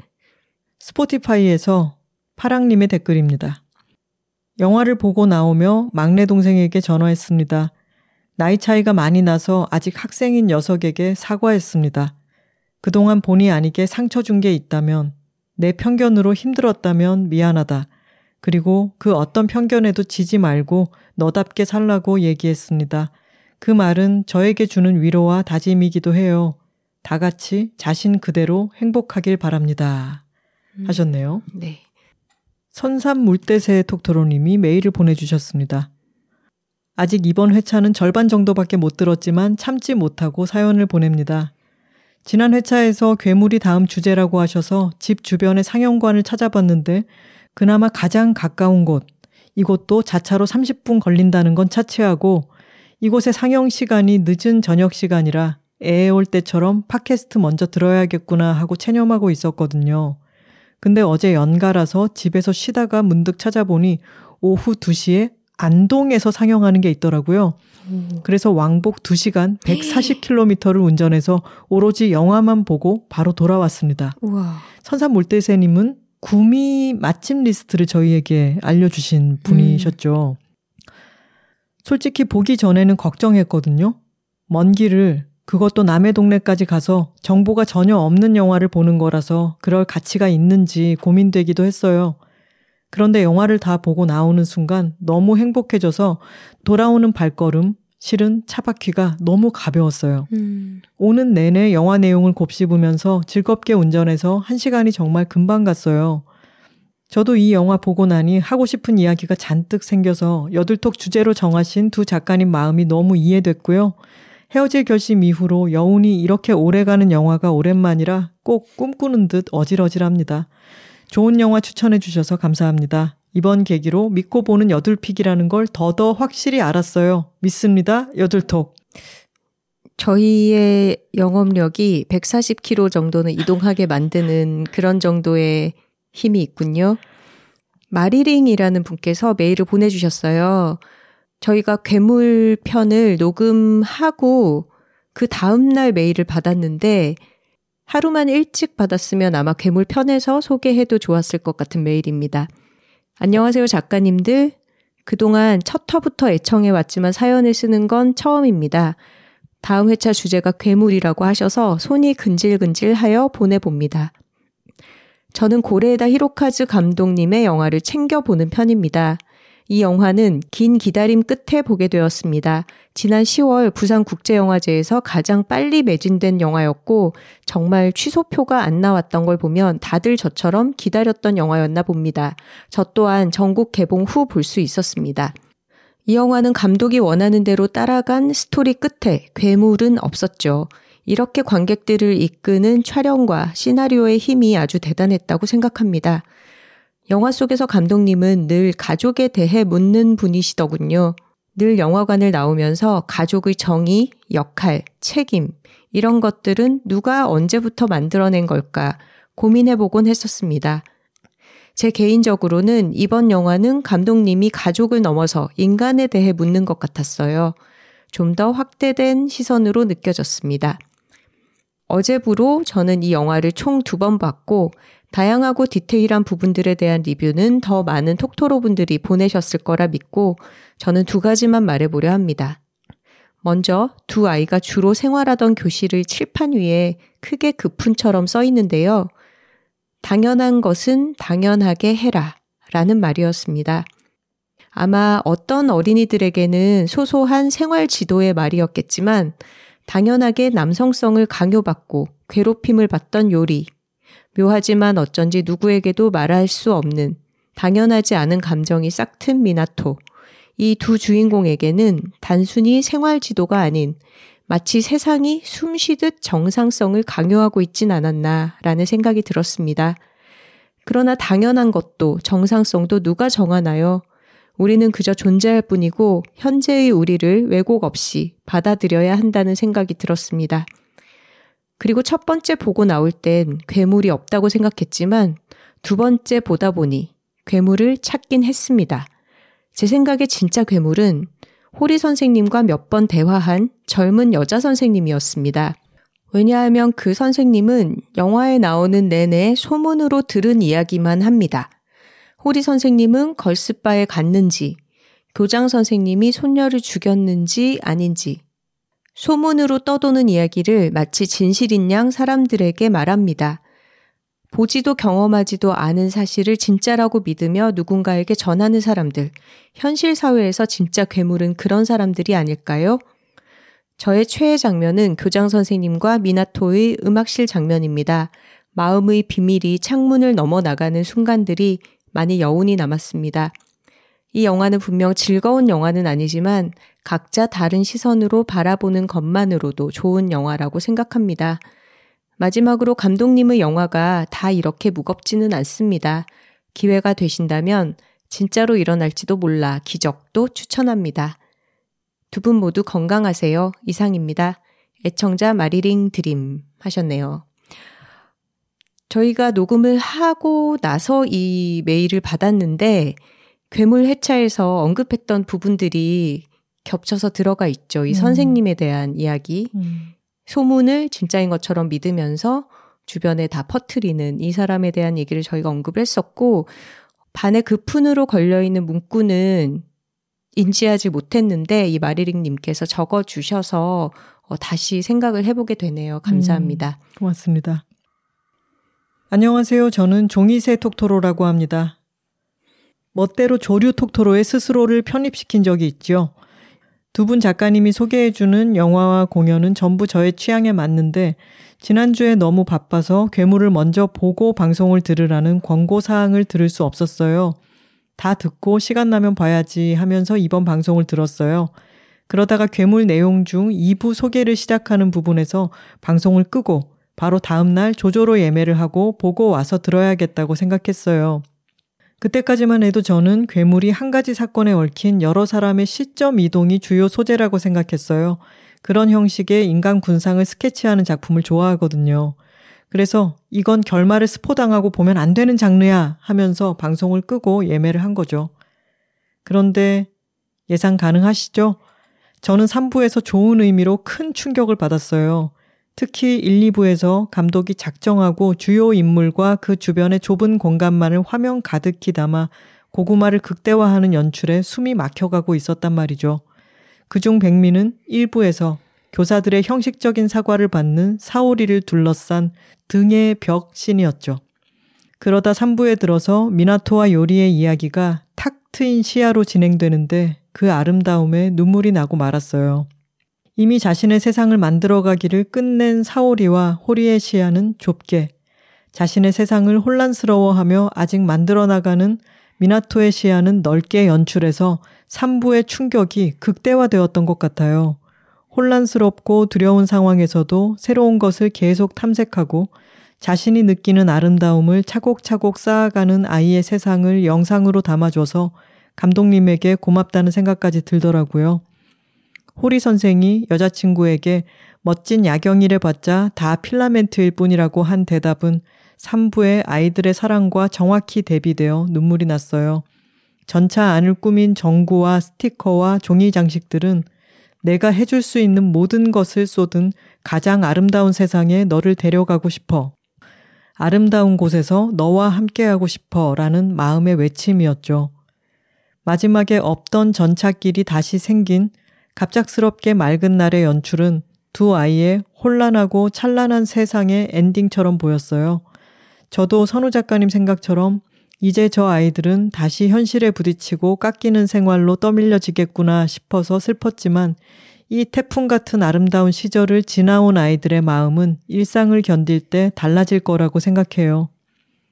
스포티파이에서 파랑님의 댓글입니다. 영화를 보고 나오며 막내 동생에게 전화했습니다. 나이 차이가 많이 나서 아직 학생인 녀석에게 사과했습니다. 그동안 본의 아니게 상처 준 게 있다면, 내 편견으로 힘들었다면 미안하다. 그리고 그 어떤 편견에도 지지 말고 너답게 살라고 얘기했습니다. 그 말은 저에게 주는 위로와 다짐이기도 해요. 다 같이 자신 그대로 행복하길 바랍니다. 음, 하셨네요. 네. 선삼 물대새 톡토로님이 메일을 보내주셨습니다. 아직 이번 회차는 절반 정도밖에 못 들었지만 참지 못하고 사연을 보냅니다. 지난 회차에서 괴물이 다음 주제라고 하셔서 집 주변의 상영관을 찾아봤는데 그나마 가장 가까운 곳, 이곳도 자차로 30분 걸린다는 건 차치하고 이곳의 상영 시간이 늦은 저녁 시간이라 애에 올 때처럼 팟캐스트 먼저 들어야겠구나 하고 체념하고 있었거든요. 근데 어제 연가라서 집에서 쉬다가 문득 찾아보니 오후 2시에 안동에서 상영하는 게 있더라고요. 그래서 왕복 2시간 140km를 운전해서 오로지 영화만 보고 바로 돌아왔습니다. 우와. 선산 물대새님은 구미 맛집 리스트를 저희에게 알려주신 분이셨죠. 솔직히 보기 전에는 걱정했거든요. 먼 길을 그것도 남의 동네까지 가서 정보가 전혀 없는 영화를 보는 거라서 그럴 가치가 있는지 고민되기도 했어요. 그런데 영화를 다 보고 나오는 순간 너무 행복해져서 돌아오는 발걸음, 실은 차바퀴가 너무 가벼웠어요. 음, 오는 내내 영화 내용을 곱씹으면서 즐겁게 운전해서 한 시간이 정말 금방 갔어요. 저도 이 영화 보고 나니 하고 싶은 이야기가 잔뜩 생겨서 여들톡 주제로 정하신 두 작가님 마음이 너무 이해됐고요. 헤어질 결심 이후로 여운이 이렇게 오래가는 영화가 오랜만이라 꼭 꿈꾸는 듯 어질어질합니다. 좋은 영화 추천해 주셔서 감사합니다. 이번 계기로 믿고 보는 여둘픽이라는 걸 더더 확실히 알았어요. 믿습니다. 여둘톡. 저희의 영업력이 140km 정도는 이동하게 만드는 그런 정도의 힘이 있군요. 마리링이라는 분께서 메일을 보내주셨어요. 저희가 괴물 편을 녹음하고 그 다음날 메일을 받았는데 하루만 일찍 받았으면 아마 괴물 편에서 소개해도 좋았을 것 같은 메일입니다. 안녕하세요, 작가님들. 그동안 첫 터부터 애청해 왔지만 사연을 쓰는 건 처음입니다. 다음 회차 주제가 괴물이라고 하셔서 손이 근질근질하여 보내봅니다. 저는 고레에다 히로카즈 감독님의 영화를 챙겨보는 편입니다. 이 영화는 긴 기다림 끝에 보게 되었습니다. 지난 10월 부산국제영화제에서 가장 빨리 매진된 영화였고 정말 취소표가 안 나왔던 걸 보면 다들 저처럼 기다렸던 영화였나 봅니다. 저 또한 전국 개봉 후 볼 수 있었습니다. 이 영화는 감독이 원하는 대로 따라간 스토리 끝에 괴물은 없었죠. 이렇게 관객들을 이끄는 촬영과 시나리오의 힘이 아주 대단했다고 생각합니다. 영화 속에서 감독님은 늘 가족에 대해 묻는 분이시더군요. 늘 영화관을 나오면서 가족의 정의, 역할, 책임, 이런 것들은 누가 언제부터 만들어낸 걸까 고민해보곤 했었습니다. 제 개인적으로는 이번 영화는 감독님이 가족을 넘어서 인간에 대해 묻는 것 같았어요. 좀 더 확대된 시선으로 느껴졌습니다. 어제부로 저는 이 영화를 총 두 번 봤고 다양하고 디테일한 부분들에 대한 리뷰는 더 많은 톡토로 분들이 보내셨을 거라 믿고 저는 두 가지만 말해보려 합니다. 먼저 두 아이가 주로 생활하던 교실의 칠판 위에 크게 급훈처럼 써 있는데요. 당연한 것은 당연하게 해라 라는 말이었습니다. 아마 어떤 어린이들에게는 소소한 생활 지도의 말이었겠지만 당연하게 남성성을 강요받고 괴롭힘을 받던 요리, 묘하지만 어쩐지 누구에게도 말할 수 없는 당연하지 않은 감정이 싹 튼 미나토. 이 두 주인공에게는 단순히 생활 지도가 아닌 마치 세상이 숨 쉬듯 정상성을 강요하고 있진 않았나라는 생각이 들었습니다. 그러나 당연한 것도 정상성도 누가 정하나요? 우리는 그저 존재할 뿐이고 현재의 우리를 왜곡 없이 받아들여야 한다는 생각이 들었습니다. 그리고 첫 번째 보고 나올 땐 괴물이 없다고 생각했지만 두 번째 보다 보니 괴물을 찾긴 했습니다. 제 생각에 진짜 괴물은 호리 선생님과 몇 번 대화한 젊은 여자 선생님이었습니다. 왜냐하면 그 선생님은 영화에 나오는 내내 소문으로 들은 이야기만 합니다. 호리 선생님은 걸스바에 갔는지, 교장 선생님이 손녀를 죽였는지 아닌지, 소문으로 떠도는 이야기를 마치 진실인 양 사람들에게 말합니다. 보지도 경험하지도 않은 사실을 진짜라고 믿으며 누군가에게 전하는 사람들. 현실 사회에서 진짜 괴물은 그런 사람들이 아닐까요? 저의 최애 장면은 교장 선생님과 미나토의 음악실 장면입니다. 마음의 비밀이 창문을 넘어 나가는 순간들이 많이 여운이 남았습니다. 이 영화는 분명 즐거운 영화는 아니지만 각자 다른 시선으로 바라보는 것만으로도 좋은 영화라고 생각합니다. 마지막으로 감독님의 영화가 다 이렇게 무겁지는 않습니다. 기회가 되신다면 진짜로 일어날지도 몰라 기적도 추천합니다. 두 분 모두 건강하세요. 이상입니다. 애청자 마리링 드림 하셨네요. 저희가 녹음을 하고 나서 이 메일을 받았는데 괴물 해차에서 언급했던 부분들이 겹쳐서 들어가 있죠. 이 음. 선생님에 대한 이야기. 음. 소문을 진짜인 것처럼 믿으면서 주변에 다 퍼트리는 이 사람에 대한 얘기를 저희가 언급을 했었고, 반의 급푼으로 걸려있는 문구는 인지하지 못했는데 이 마리링님께서 적어주셔서 어, 다시 생각을 해보게 되네요. 감사합니다. 음, 고맙습니다. 안녕하세요. 저는 종이새 톡토로라고 합니다. 멋대로 조류 톡토로에 스스로를 편입시킨 적이 있죠. 두분 작가님이 소개해주는 영화와 공연은 전부 저의 취향에 맞는데 지난주에 너무 바빠서 괴물을 먼저 보고 방송을 들으라는 권고 사항을 들을 수 없었어요. 다 듣고 시간 나면 봐야지 하면서 이번 방송을 들었어요. 그러다가 괴물 내용 중 2부 소개를 시작하는 부분에서 방송을 끄고 바로 다음날 조조로 예매를 하고 보고 와서 들어야겠다고 생각했어요. 그때까지만 해도 저는 괴물이 한 가지 사건에 얽힌 여러 사람의 시점 이동이 주요 소재라고 생각했어요. 그런 형식의 인간 군상을 스케치하는 작품을 좋아하거든요. 그래서 이건 결말을 스포당하고 보면 안 되는 장르야 하면서 방송을 끄고 예매를 한 거죠. 그런데 예상 가능하시죠? 저는 3부에서 좋은 의미로 큰 충격을 받았어요. 특히 1, 2부에서 감독이 작정하고 주요 인물과 그 주변의 좁은 공간만을 화면 가득히 담아 고구마를 극대화하는 연출에 숨이 막혀가고 있었단 말이죠. 그중 백미는 1부에서 교사들의 형식적인 사과를 받는 사오리를 둘러싼 등의 벽 씬이었죠. 그러다 3부에 들어서 미나토와 요리의 이야기가 탁 트인 시야로 진행되는데 그 아름다움에 눈물이 나고 말았어요. 이미 자신의 세상을 만들어가기를 끝낸 사오리와 호리의 시야는 좁게, 자신의 세상을 혼란스러워하며 아직 만들어 나가는 미나토의 시야는 넓게 연출해서 3부의 충격이 극대화되었던 것 같아요. 혼란스럽고 두려운 상황에서도 새로운 것을 계속 탐색하고 자신이 느끼는 아름다움을 차곡차곡 쌓아가는 아이의 세상을 영상으로 담아줘서 감독님에게 고맙다는 생각까지 들더라고요. 호리 선생이 여자친구에게 멋진 야경이래 봤자 다 필라멘트일 뿐이라고 한 대답은 3부의 아이들의 사랑과 정확히 대비되어 눈물이 났어요. 전차 안을 꾸민 전구와 스티커와 종이 장식들은 내가 해줄 수 있는 모든 것을 쏟은 가장 아름다운 세상에 너를 데려가고 싶어. 아름다운 곳에서 너와 함께하고 싶어 라는 마음의 외침이었죠. 마지막에 없던 전차길이 다시 생긴 갑작스럽게 맑은 날의 연출은 두 아이의 혼란하고 찬란한 세상의 엔딩처럼 보였어요. 저도 선우 작가님 생각처럼 이제 저 아이들은 다시 현실에 부딪히고 깎이는 생활로 떠밀려지겠구나 싶어서 슬펐지만 이 태풍 같은 아름다운 시절을 지나온 아이들의 마음은 일상을 견딜 때 달라질 거라고 생각해요.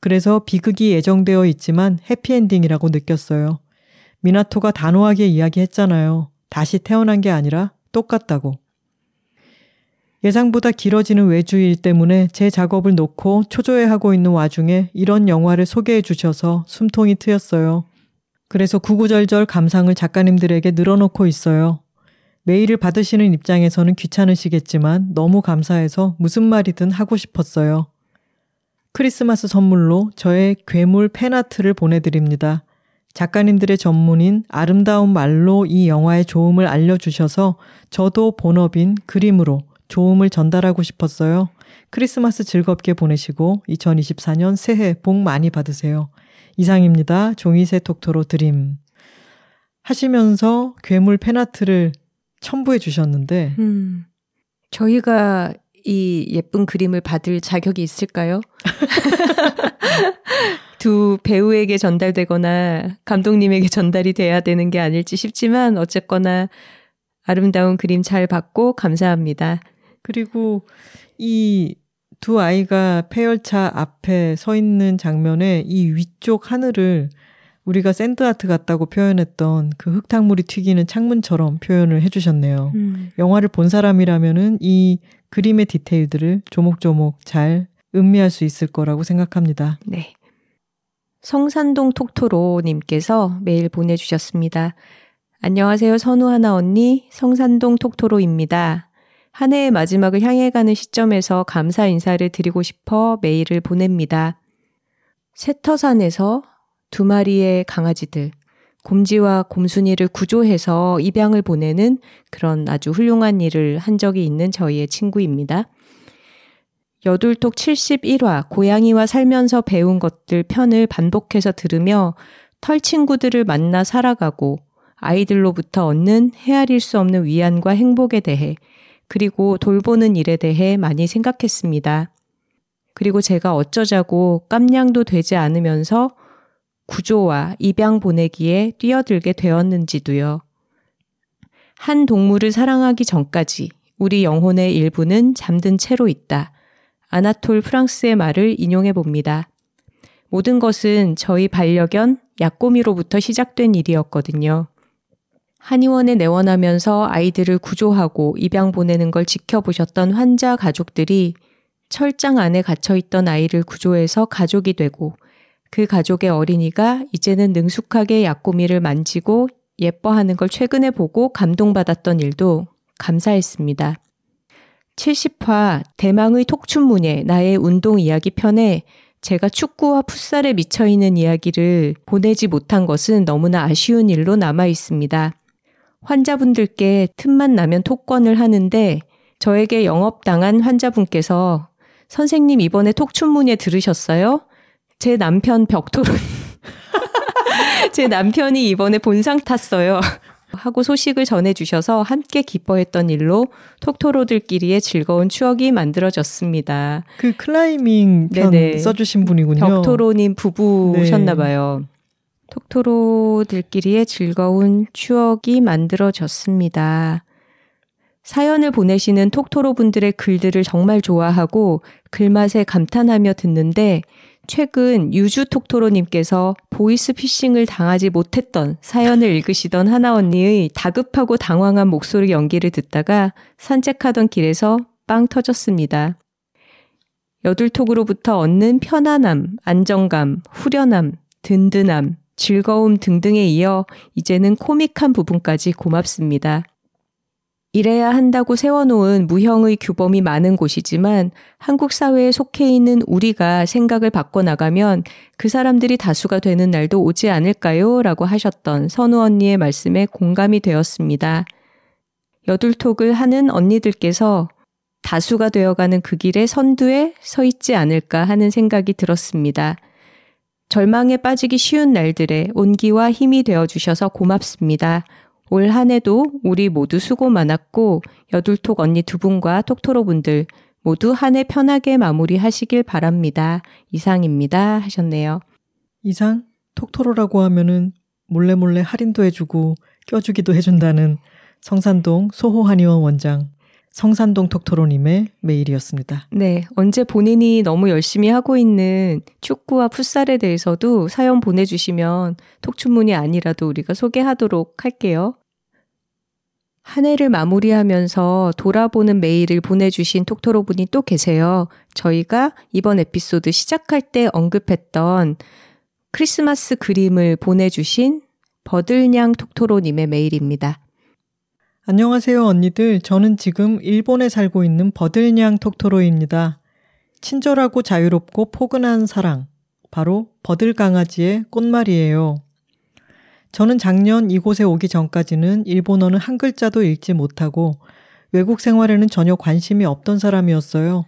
그래서 비극이 예정되어 있지만 해피엔딩이라고 느꼈어요. 미나토가 단호하게 이야기했잖아요. 다시 태어난 게 아니라 똑같다고. 예상보다 길어지는 외주일 때문에 제 작업을 놓고 초조해하고 있는 와중에 이런 영화를 소개해 주셔서 숨통이 트였어요. 그래서 구구절절 감상을 작가님들에게 늘어놓고 있어요. 메일을 받으시는 입장에서는 귀찮으시겠지만 너무 감사해서 무슨 말이든 하고 싶었어요. 크리스마스 선물로 저의 괴물 팬아트를 보내드립니다. 작가님들의 전문인 아름다운 말로 이 영화의 좋음을 알려주셔서 저도 본업인 그림으로 좋음을 전달하고 싶었어요. 크리스마스 즐겁게 보내시고 2024년 새해 복 많이 받으세요. 이상입니다. 종이새 톡토로 드림. 하시면서 괴물 팬아트를 첨부해 주셨는데 음, 저희가 이 예쁜 그림을 받을 자격이 있을까요? (laughs) 두 배우에게 전달되거나 감독님에게 전달이 돼야 되는 게 아닐지 싶지만 어쨌거나 아름다운 그림 잘 받고 감사합니다. 그리고 이 두 아이가 폐열차 앞에 서 있는 장면에 이 위쪽 하늘을 우리가 샌드아트 같다고 표현했던 그 흙탕물이 튀기는 창문처럼 표현을 해주셨네요. 음. 영화를 본 사람이라면은 이 그림의 디테일들을 조목조목 잘 음미할 수 있을 거라고 생각합니다. 네. 성산동 톡토로님께서 메일 보내주셨습니다. 안녕하세요. 선우하나 언니, 성산동 톡토로입니다. 한 해의 마지막을 향해 가는 시점에서 감사 인사를 드리고 싶어 메일을 보냅니다. 세터산에서 두 마리의 강아지들, 곰지와 곰순이를 구조해서 입양을 보내는 그런 아주 훌륭한 일을 한 적이 있는 저희의 친구입니다. 여둘톡 71화 고양이와 살면서 배운 것들 편을 반복해서 들으며 털 친구들을 만나 살아가고 아이들로부터 얻는 헤아릴 수 없는 위안과 행복에 대해 그리고 돌보는 일에 대해 많이 생각했습니다. 그리고 제가 어쩌자고 깜냥도 되지 않으면서 구조와 입양 보내기에 뛰어들게 되었는지도요. 한 동물을 사랑하기 전까지 우리 영혼의 일부는 잠든 채로 있다. 아나톨 프랑스의 말을 인용해 봅니다. 모든 것은 저희 반려견 약꼬미로부터 시작된 일이었거든요. 한의원에 내원하면서 아이들을 구조하고 입양 보내는 걸 지켜보셨던 환자 가족들이 철장 안에 갇혀있던 아이를 구조해서 가족이 되고 그 가족의 어린이가 이제는 능숙하게 약꼬미를 만지고 예뻐하는 걸 최근에 보고 감동받았던 일도 감사했습니다. 70화 대망의 톡춘문예 나의 운동 이야기 편에 제가 축구와 풋살에 미쳐 있는 이야기를 보내지 못한 것은 너무나 아쉬운 일로 남아 있습니다. 환자분들께 틈만 나면 톡권을 하는데 저에게 영업당한 환자분께서 선생님 이번에 톡춘문예 들으셨어요? 제 남편 벽토론 (laughs) 제 남편이 이번에 본상 탔어요. 하고 소식을 전해주셔서 함께 기뻐했던 일로 톡토로들끼리의 즐거운 추억이 만들어졌습니다. 그 클라이밍 편 네네. 써주신 분이군요. 벽토로님 부부셨나봐요. 톡토로들끼리의 즐거운 추억이 만들어졌습니다. 사연을 보내시는 톡토로 분들의 글들을 정말 좋아하고 글맛에 감탄하며 듣는데 최근 유주 톡토로님께서 보이스 피싱을 당하지 못했던 사연을 읽으시던 하나 언니의 다급하고 당황한 목소리 연기를 듣다가 산책하던 길에서 빵 터졌습니다. 여둘톡으로부터 얻는 편안함, 안정감, 후련함, 든든함, 즐거움 등등에 이어 이제는 코믹한 부분까지 고맙습니다. 이래야 한다고 세워놓은 무형의 규범이 많은 곳이지만 한국 사회에 속해 있는 우리가 생각을 바꿔나가면 그 사람들이 다수가 되는 날도 오지 않을까요? 라고 하셨던 선우 언니의 말씀에 공감이 되었습니다. 여둘톡을 하는 언니들께서 다수가 되어가는 그 길의 선두에 서 있지 않을까 하는 생각이 들었습니다. 절망에 빠지기 쉬운 날들에 온기와 힘이 되어 주셔서 고맙습니다. 올 한 해도 우리 모두 수고 많았고 여둘톡 언니 두 분과 톡토로 분들 모두 한 해 편하게 마무리하시길 바랍니다. 이상입니다. 하셨네요. 이상 톡토로라고 하면은 몰래 몰래 할인도 해주고 껴주기도 해준다는 성산동 소호 한의원 원장 성산동 톡토로님의 메일이었습니다. 네, 언제 본인이 너무 열심히 하고 있는 축구와 풋살에 대해서도 사연 보내주시면 톡춘문이 아니라도 우리가 소개하도록 할게요. 한 해를 마무리하면서 돌아보는 메일을 보내주신 톡토로 분이 또 계세요. 저희가 이번 에피소드 시작할 때 언급했던 크리스마스 그림을 보내주신 버들냥 톡토로님의 메일입니다. 안녕하세요, 언니들. 저는 지금 일본에 살고 있는 버들냥 톡토로입니다. 친절하고 자유롭고 포근한 사랑. 바로 버들 강아지의 꽃말이에요. 저는 작년 이곳에 오기 전까지는 일본어는 한 글자도 읽지 못하고 외국 생활에는 전혀 관심이 없던 사람이었어요.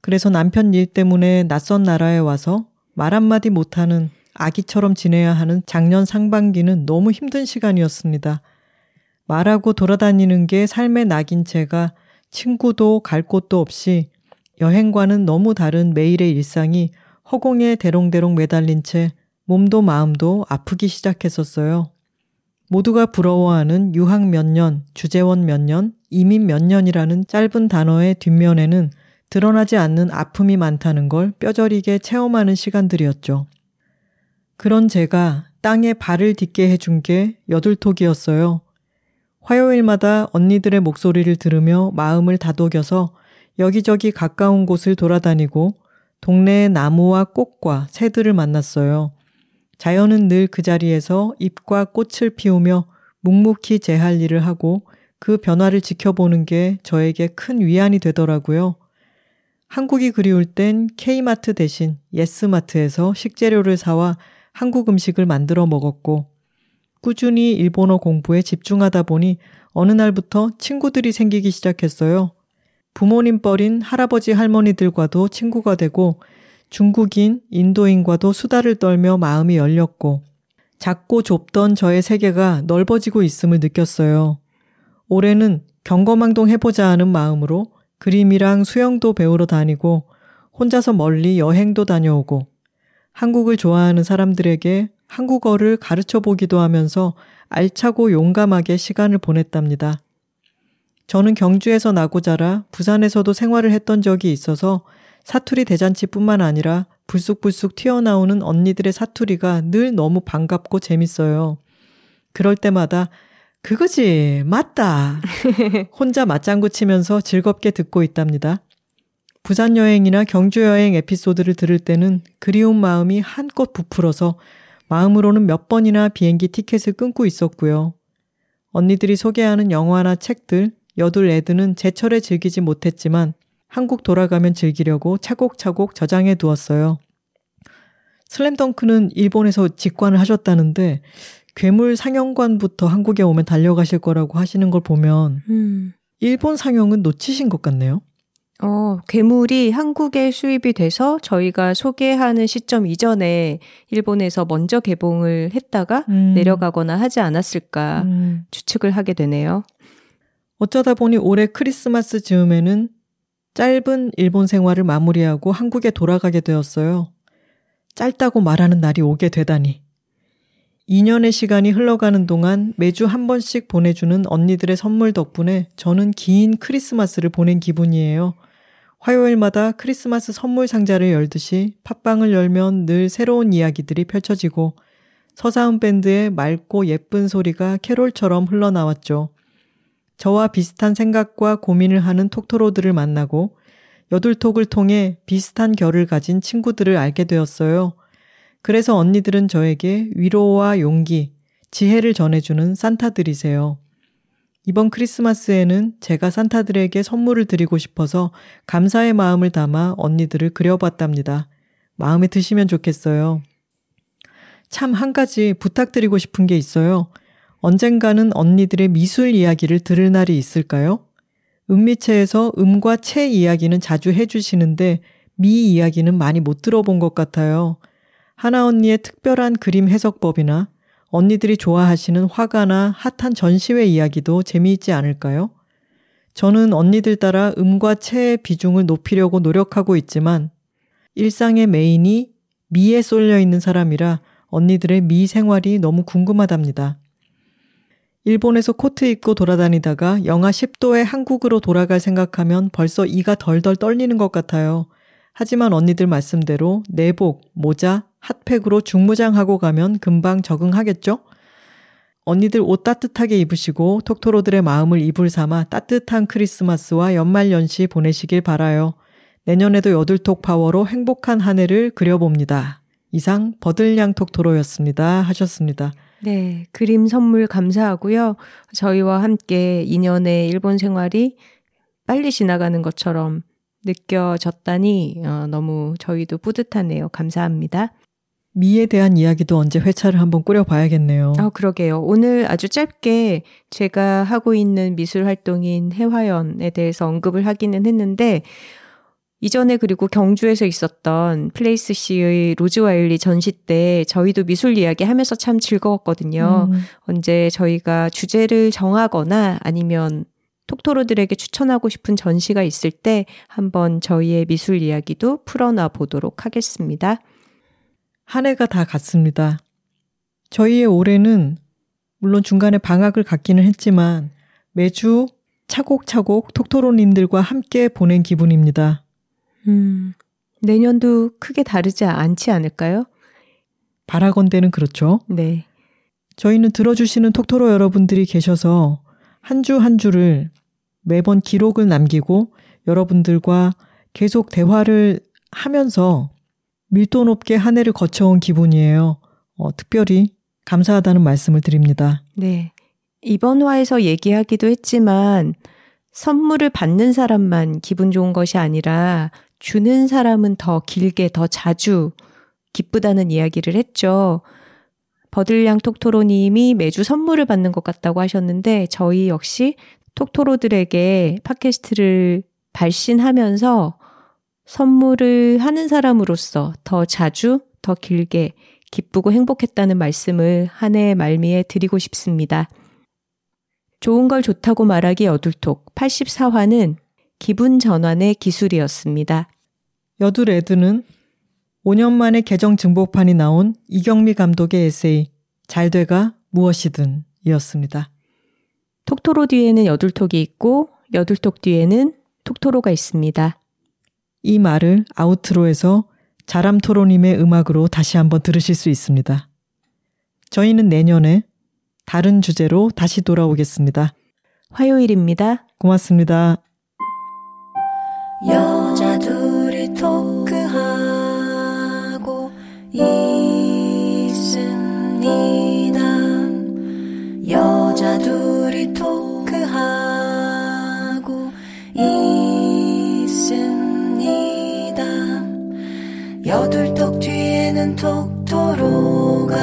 그래서 남편 일 때문에 낯선 나라에 와서 말 한마디 못하는 아기처럼 지내야 하는 작년 상반기는 너무 힘든 시간이었습니다. 말하고 돌아다니는 게 삶의 낙인 채가 친구도 갈 곳도 없이 여행과는 너무 다른 매일의 일상이 허공에 대롱대롱 매달린 채 몸도 마음도 아프기 시작했었어요. 모두가 부러워하는 유학 몇 년, 주재원 몇 년, 이민 몇 년이라는 짧은 단어의 뒷면에는 드러나지 않는 아픔이 많다는 걸 뼈저리게 체험하는 시간들이었죠. 그런 제가 땅에 발을 딛게 해준 게 여둘톡이었어요. 화요일마다 언니들의 목소리를 들으며 마음을 다독여서 여기저기 가까운 곳을 돌아다니고 동네의 나무와 꽃과 새들을 만났어요. 자연은 늘 그 자리에서 잎과 꽃을 피우며 묵묵히 제 할 일을 하고 그 변화를 지켜보는 게 저에게 큰 위안이 되더라고요. 한국이 그리울 땐 K마트 대신 예스마트에서 식재료를 사와 한국 음식을 만들어 먹었고 꾸준히 일본어 공부에 집중하다 보니 어느 날부터 친구들이 생기기 시작했어요. 부모님 뻘인 할아버지 할머니들과도 친구가 되고 중국인, 인도인과도 수다를 떨며 마음이 열렸고 작고 좁던 저의 세계가 넓어지고 있음을 느꼈어요. 올해는 경거망동 해보자 하는 마음으로 그림이랑 수영도 배우러 다니고 혼자서 멀리 여행도 다녀오고 한국을 좋아하는 사람들에게 한국어를 가르쳐 보기도 하면서 알차고 용감하게 시간을 보냈답니다. 저는 경주에서 나고 자라 부산에서도 생활을 했던 적이 있어서 사투리 대잔치뿐만 아니라 불쑥불쑥 튀어나오는 언니들의 사투리가 늘 너무 반갑고 재밌어요. 그럴 때마다 그거지, 맞다. (laughs) 혼자 맞장구 치면서 즐겁게 듣고 있답니다. 부산 여행이나 경주 여행 에피소드를 들을 때는 그리운 마음이 한껏 부풀어서 마음으로는 몇 번이나 비행기 티켓을 끊고 있었고요. 언니들이 소개하는 영화나 책들, 여둘 애드는 제철에 즐기지 못했지만 한국 돌아가면 즐기려고 차곡차곡 저장해 두었어요. 슬램덩크는 일본에서 직관을 하셨다는데 괴물 상영관부터 한국에 오면 달려가실 거라고 하시는 걸 보면 음. 일본 상영은 놓치신 것 같네요. 어, 괴물이 한국에 수입이 돼서 저희가 소개하는 시점 이전에 일본에서 먼저 개봉을 했다가 음. 내려가거나 하지 않았을까 음. 추측을 하게 되네요. 어쩌다 보니 올해 크리스마스 즈음에는 짧은 일본 생활을 마무리하고 한국에 돌아가게 되었어요. 짧다고 말하는 날이 오게 되다니. 2년의 시간이 흘러가는 동안 매주 한 번씩 보내주는 언니들의 선물 덕분에 저는 긴 크리스마스를 보낸 기분이에요. 화요일마다 크리스마스 선물 상자를 열듯이 팟빵을 열면 늘 새로운 이야기들이 펼쳐지고 서사음 밴드의 맑고 예쁜 소리가 캐롤처럼 흘러나왔죠. 저와 비슷한 생각과 고민을 하는 톡토로들을 만나고 여둘톡을 통해 비슷한 결을 가진 친구들을 알게 되었어요. 그래서 언니들은 저에게 위로와 용기, 지혜를 전해주는 산타들이세요. 이번 크리스마스에는 제가 산타들에게 선물을 드리고 싶어서 감사의 마음을 담아 언니들을 그려봤답니다. 마음에 드시면 좋겠어요. 참 한 가지 부탁드리고 싶은 게 있어요. 언젠가는 언니들의 미술 이야기를 들을 날이 있을까요? 음미체에서 음과 체 이야기는 자주 해주시는데 미 이야기는 많이 못 들어본 것 같아요. 하나 언니의 특별한 그림 해석법이나 언니들이 좋아하시는 화가나 핫한 전시회 이야기도 재미있지 않을까요? 저는 언니들 따라 음과 체의 비중을 높이려고 노력하고 있지만 일상의 메인이 미에 쏠려 있는 사람이라 언니들의 미 생활이 너무 궁금하답니다. 일본에서 코트 입고 돌아다니다가 영하 10도에 한국으로 돌아갈 생각하면 벌써 이가 덜덜 떨리는 것 같아요. 하지만 언니들 말씀대로 내복, 모자, 핫팩으로 중무장하고 가면 금방 적응하겠죠? 언니들 옷 따뜻하게 입으시고 톡토로들의 마음을 이불 삼아 따뜻한 크리스마스와 연말 연시 보내시길 바라요. 내년에도 여들톡 파워로 행복한 한 해를 그려봅니다. 이상 버들냥 톡토로였습니다. 하셨습니다. 네, 그림 선물 감사하고요. 저희와 함께 2년의 일본 생활이 빨리 지나가는 것처럼 느껴졌다니 어, 너무 저희도 뿌듯하네요. 감사합니다. 미에 대한 이야기도 언제 회차를 한번 꾸려봐야겠네요. 아, 그러게요. 오늘 아주 짧게 제가 하고 있는 미술 활동인 해화연에 대해서 언급을 하기는 했는데, 이전에 그리고 경주에서 있었던 플레이스 씨의 로즈 와일리 전시 때 저희도 미술 이야기 하면서 참 즐거웠거든요. 음, 언제 저희가 주제를 정하거나 아니면 톡토로들에게 추천하고 싶은 전시가 있을 때 한번 저희의 미술 이야기도 풀어놔 보도록 하겠습니다. 한 해가 다 갔습니다. 저희의 올해는 물론 중간에 방학을 갖기는 했지만 매주 차곡차곡 톡토로님들과 함께 보낸 기분입니다. 음, 내년도 크게 다르지 않지 않을까요? 바라건대는 그렇죠. 네. 저희는 들어주시는 톡토로 여러분들이 계셔서 한 주 한 주를 매번 기록을 남기고 여러분들과 계속 대화를 하면서 밀도 높게 한 해를 거쳐온 기분이에요. 어, 특별히 감사하다는 말씀을 드립니다. 네. 이번 화에서 얘기하기도 했지만 선물을 받는 사람만 기분 좋은 것이 아니라 주는 사람은 더 길게 더 자주 기쁘다는 이야기를 했죠. 버들량 톡토로님이 매주 선물을 받는 것 같다고 하셨는데 저희 역시 톡토로들에게 팟캐스트를 발신하면서 선물을 하는 사람으로서 더 자주 더 길게 기쁘고 행복했다는 말씀을 한 해 말미에 드리고 싶습니다. 좋은 걸 좋다고 말하기 어둘톡 84화는 기분 전환의 기술이었습니다. 여두레드는 5년 만에 개정 증복판이 나온 이경미 감독의 에세이 잘 돼가 무엇이든 이었습니다. 톡토로 뒤에는 여둘톡이 있고 여둘톡 뒤에는 톡토로가 있습니다. 이 말을 아우트로에서 자람토로님의 음악으로 다시 한번 들으실 수 있습니다. 저희는 내년에 다른 주제로 다시 돌아오겠습니다. 화요일입니다. 고맙습니다. 여자 둘이 있습니다. 여자 둘이 토크하고 있습니다. 여둘 턱 뒤에는 톡토로가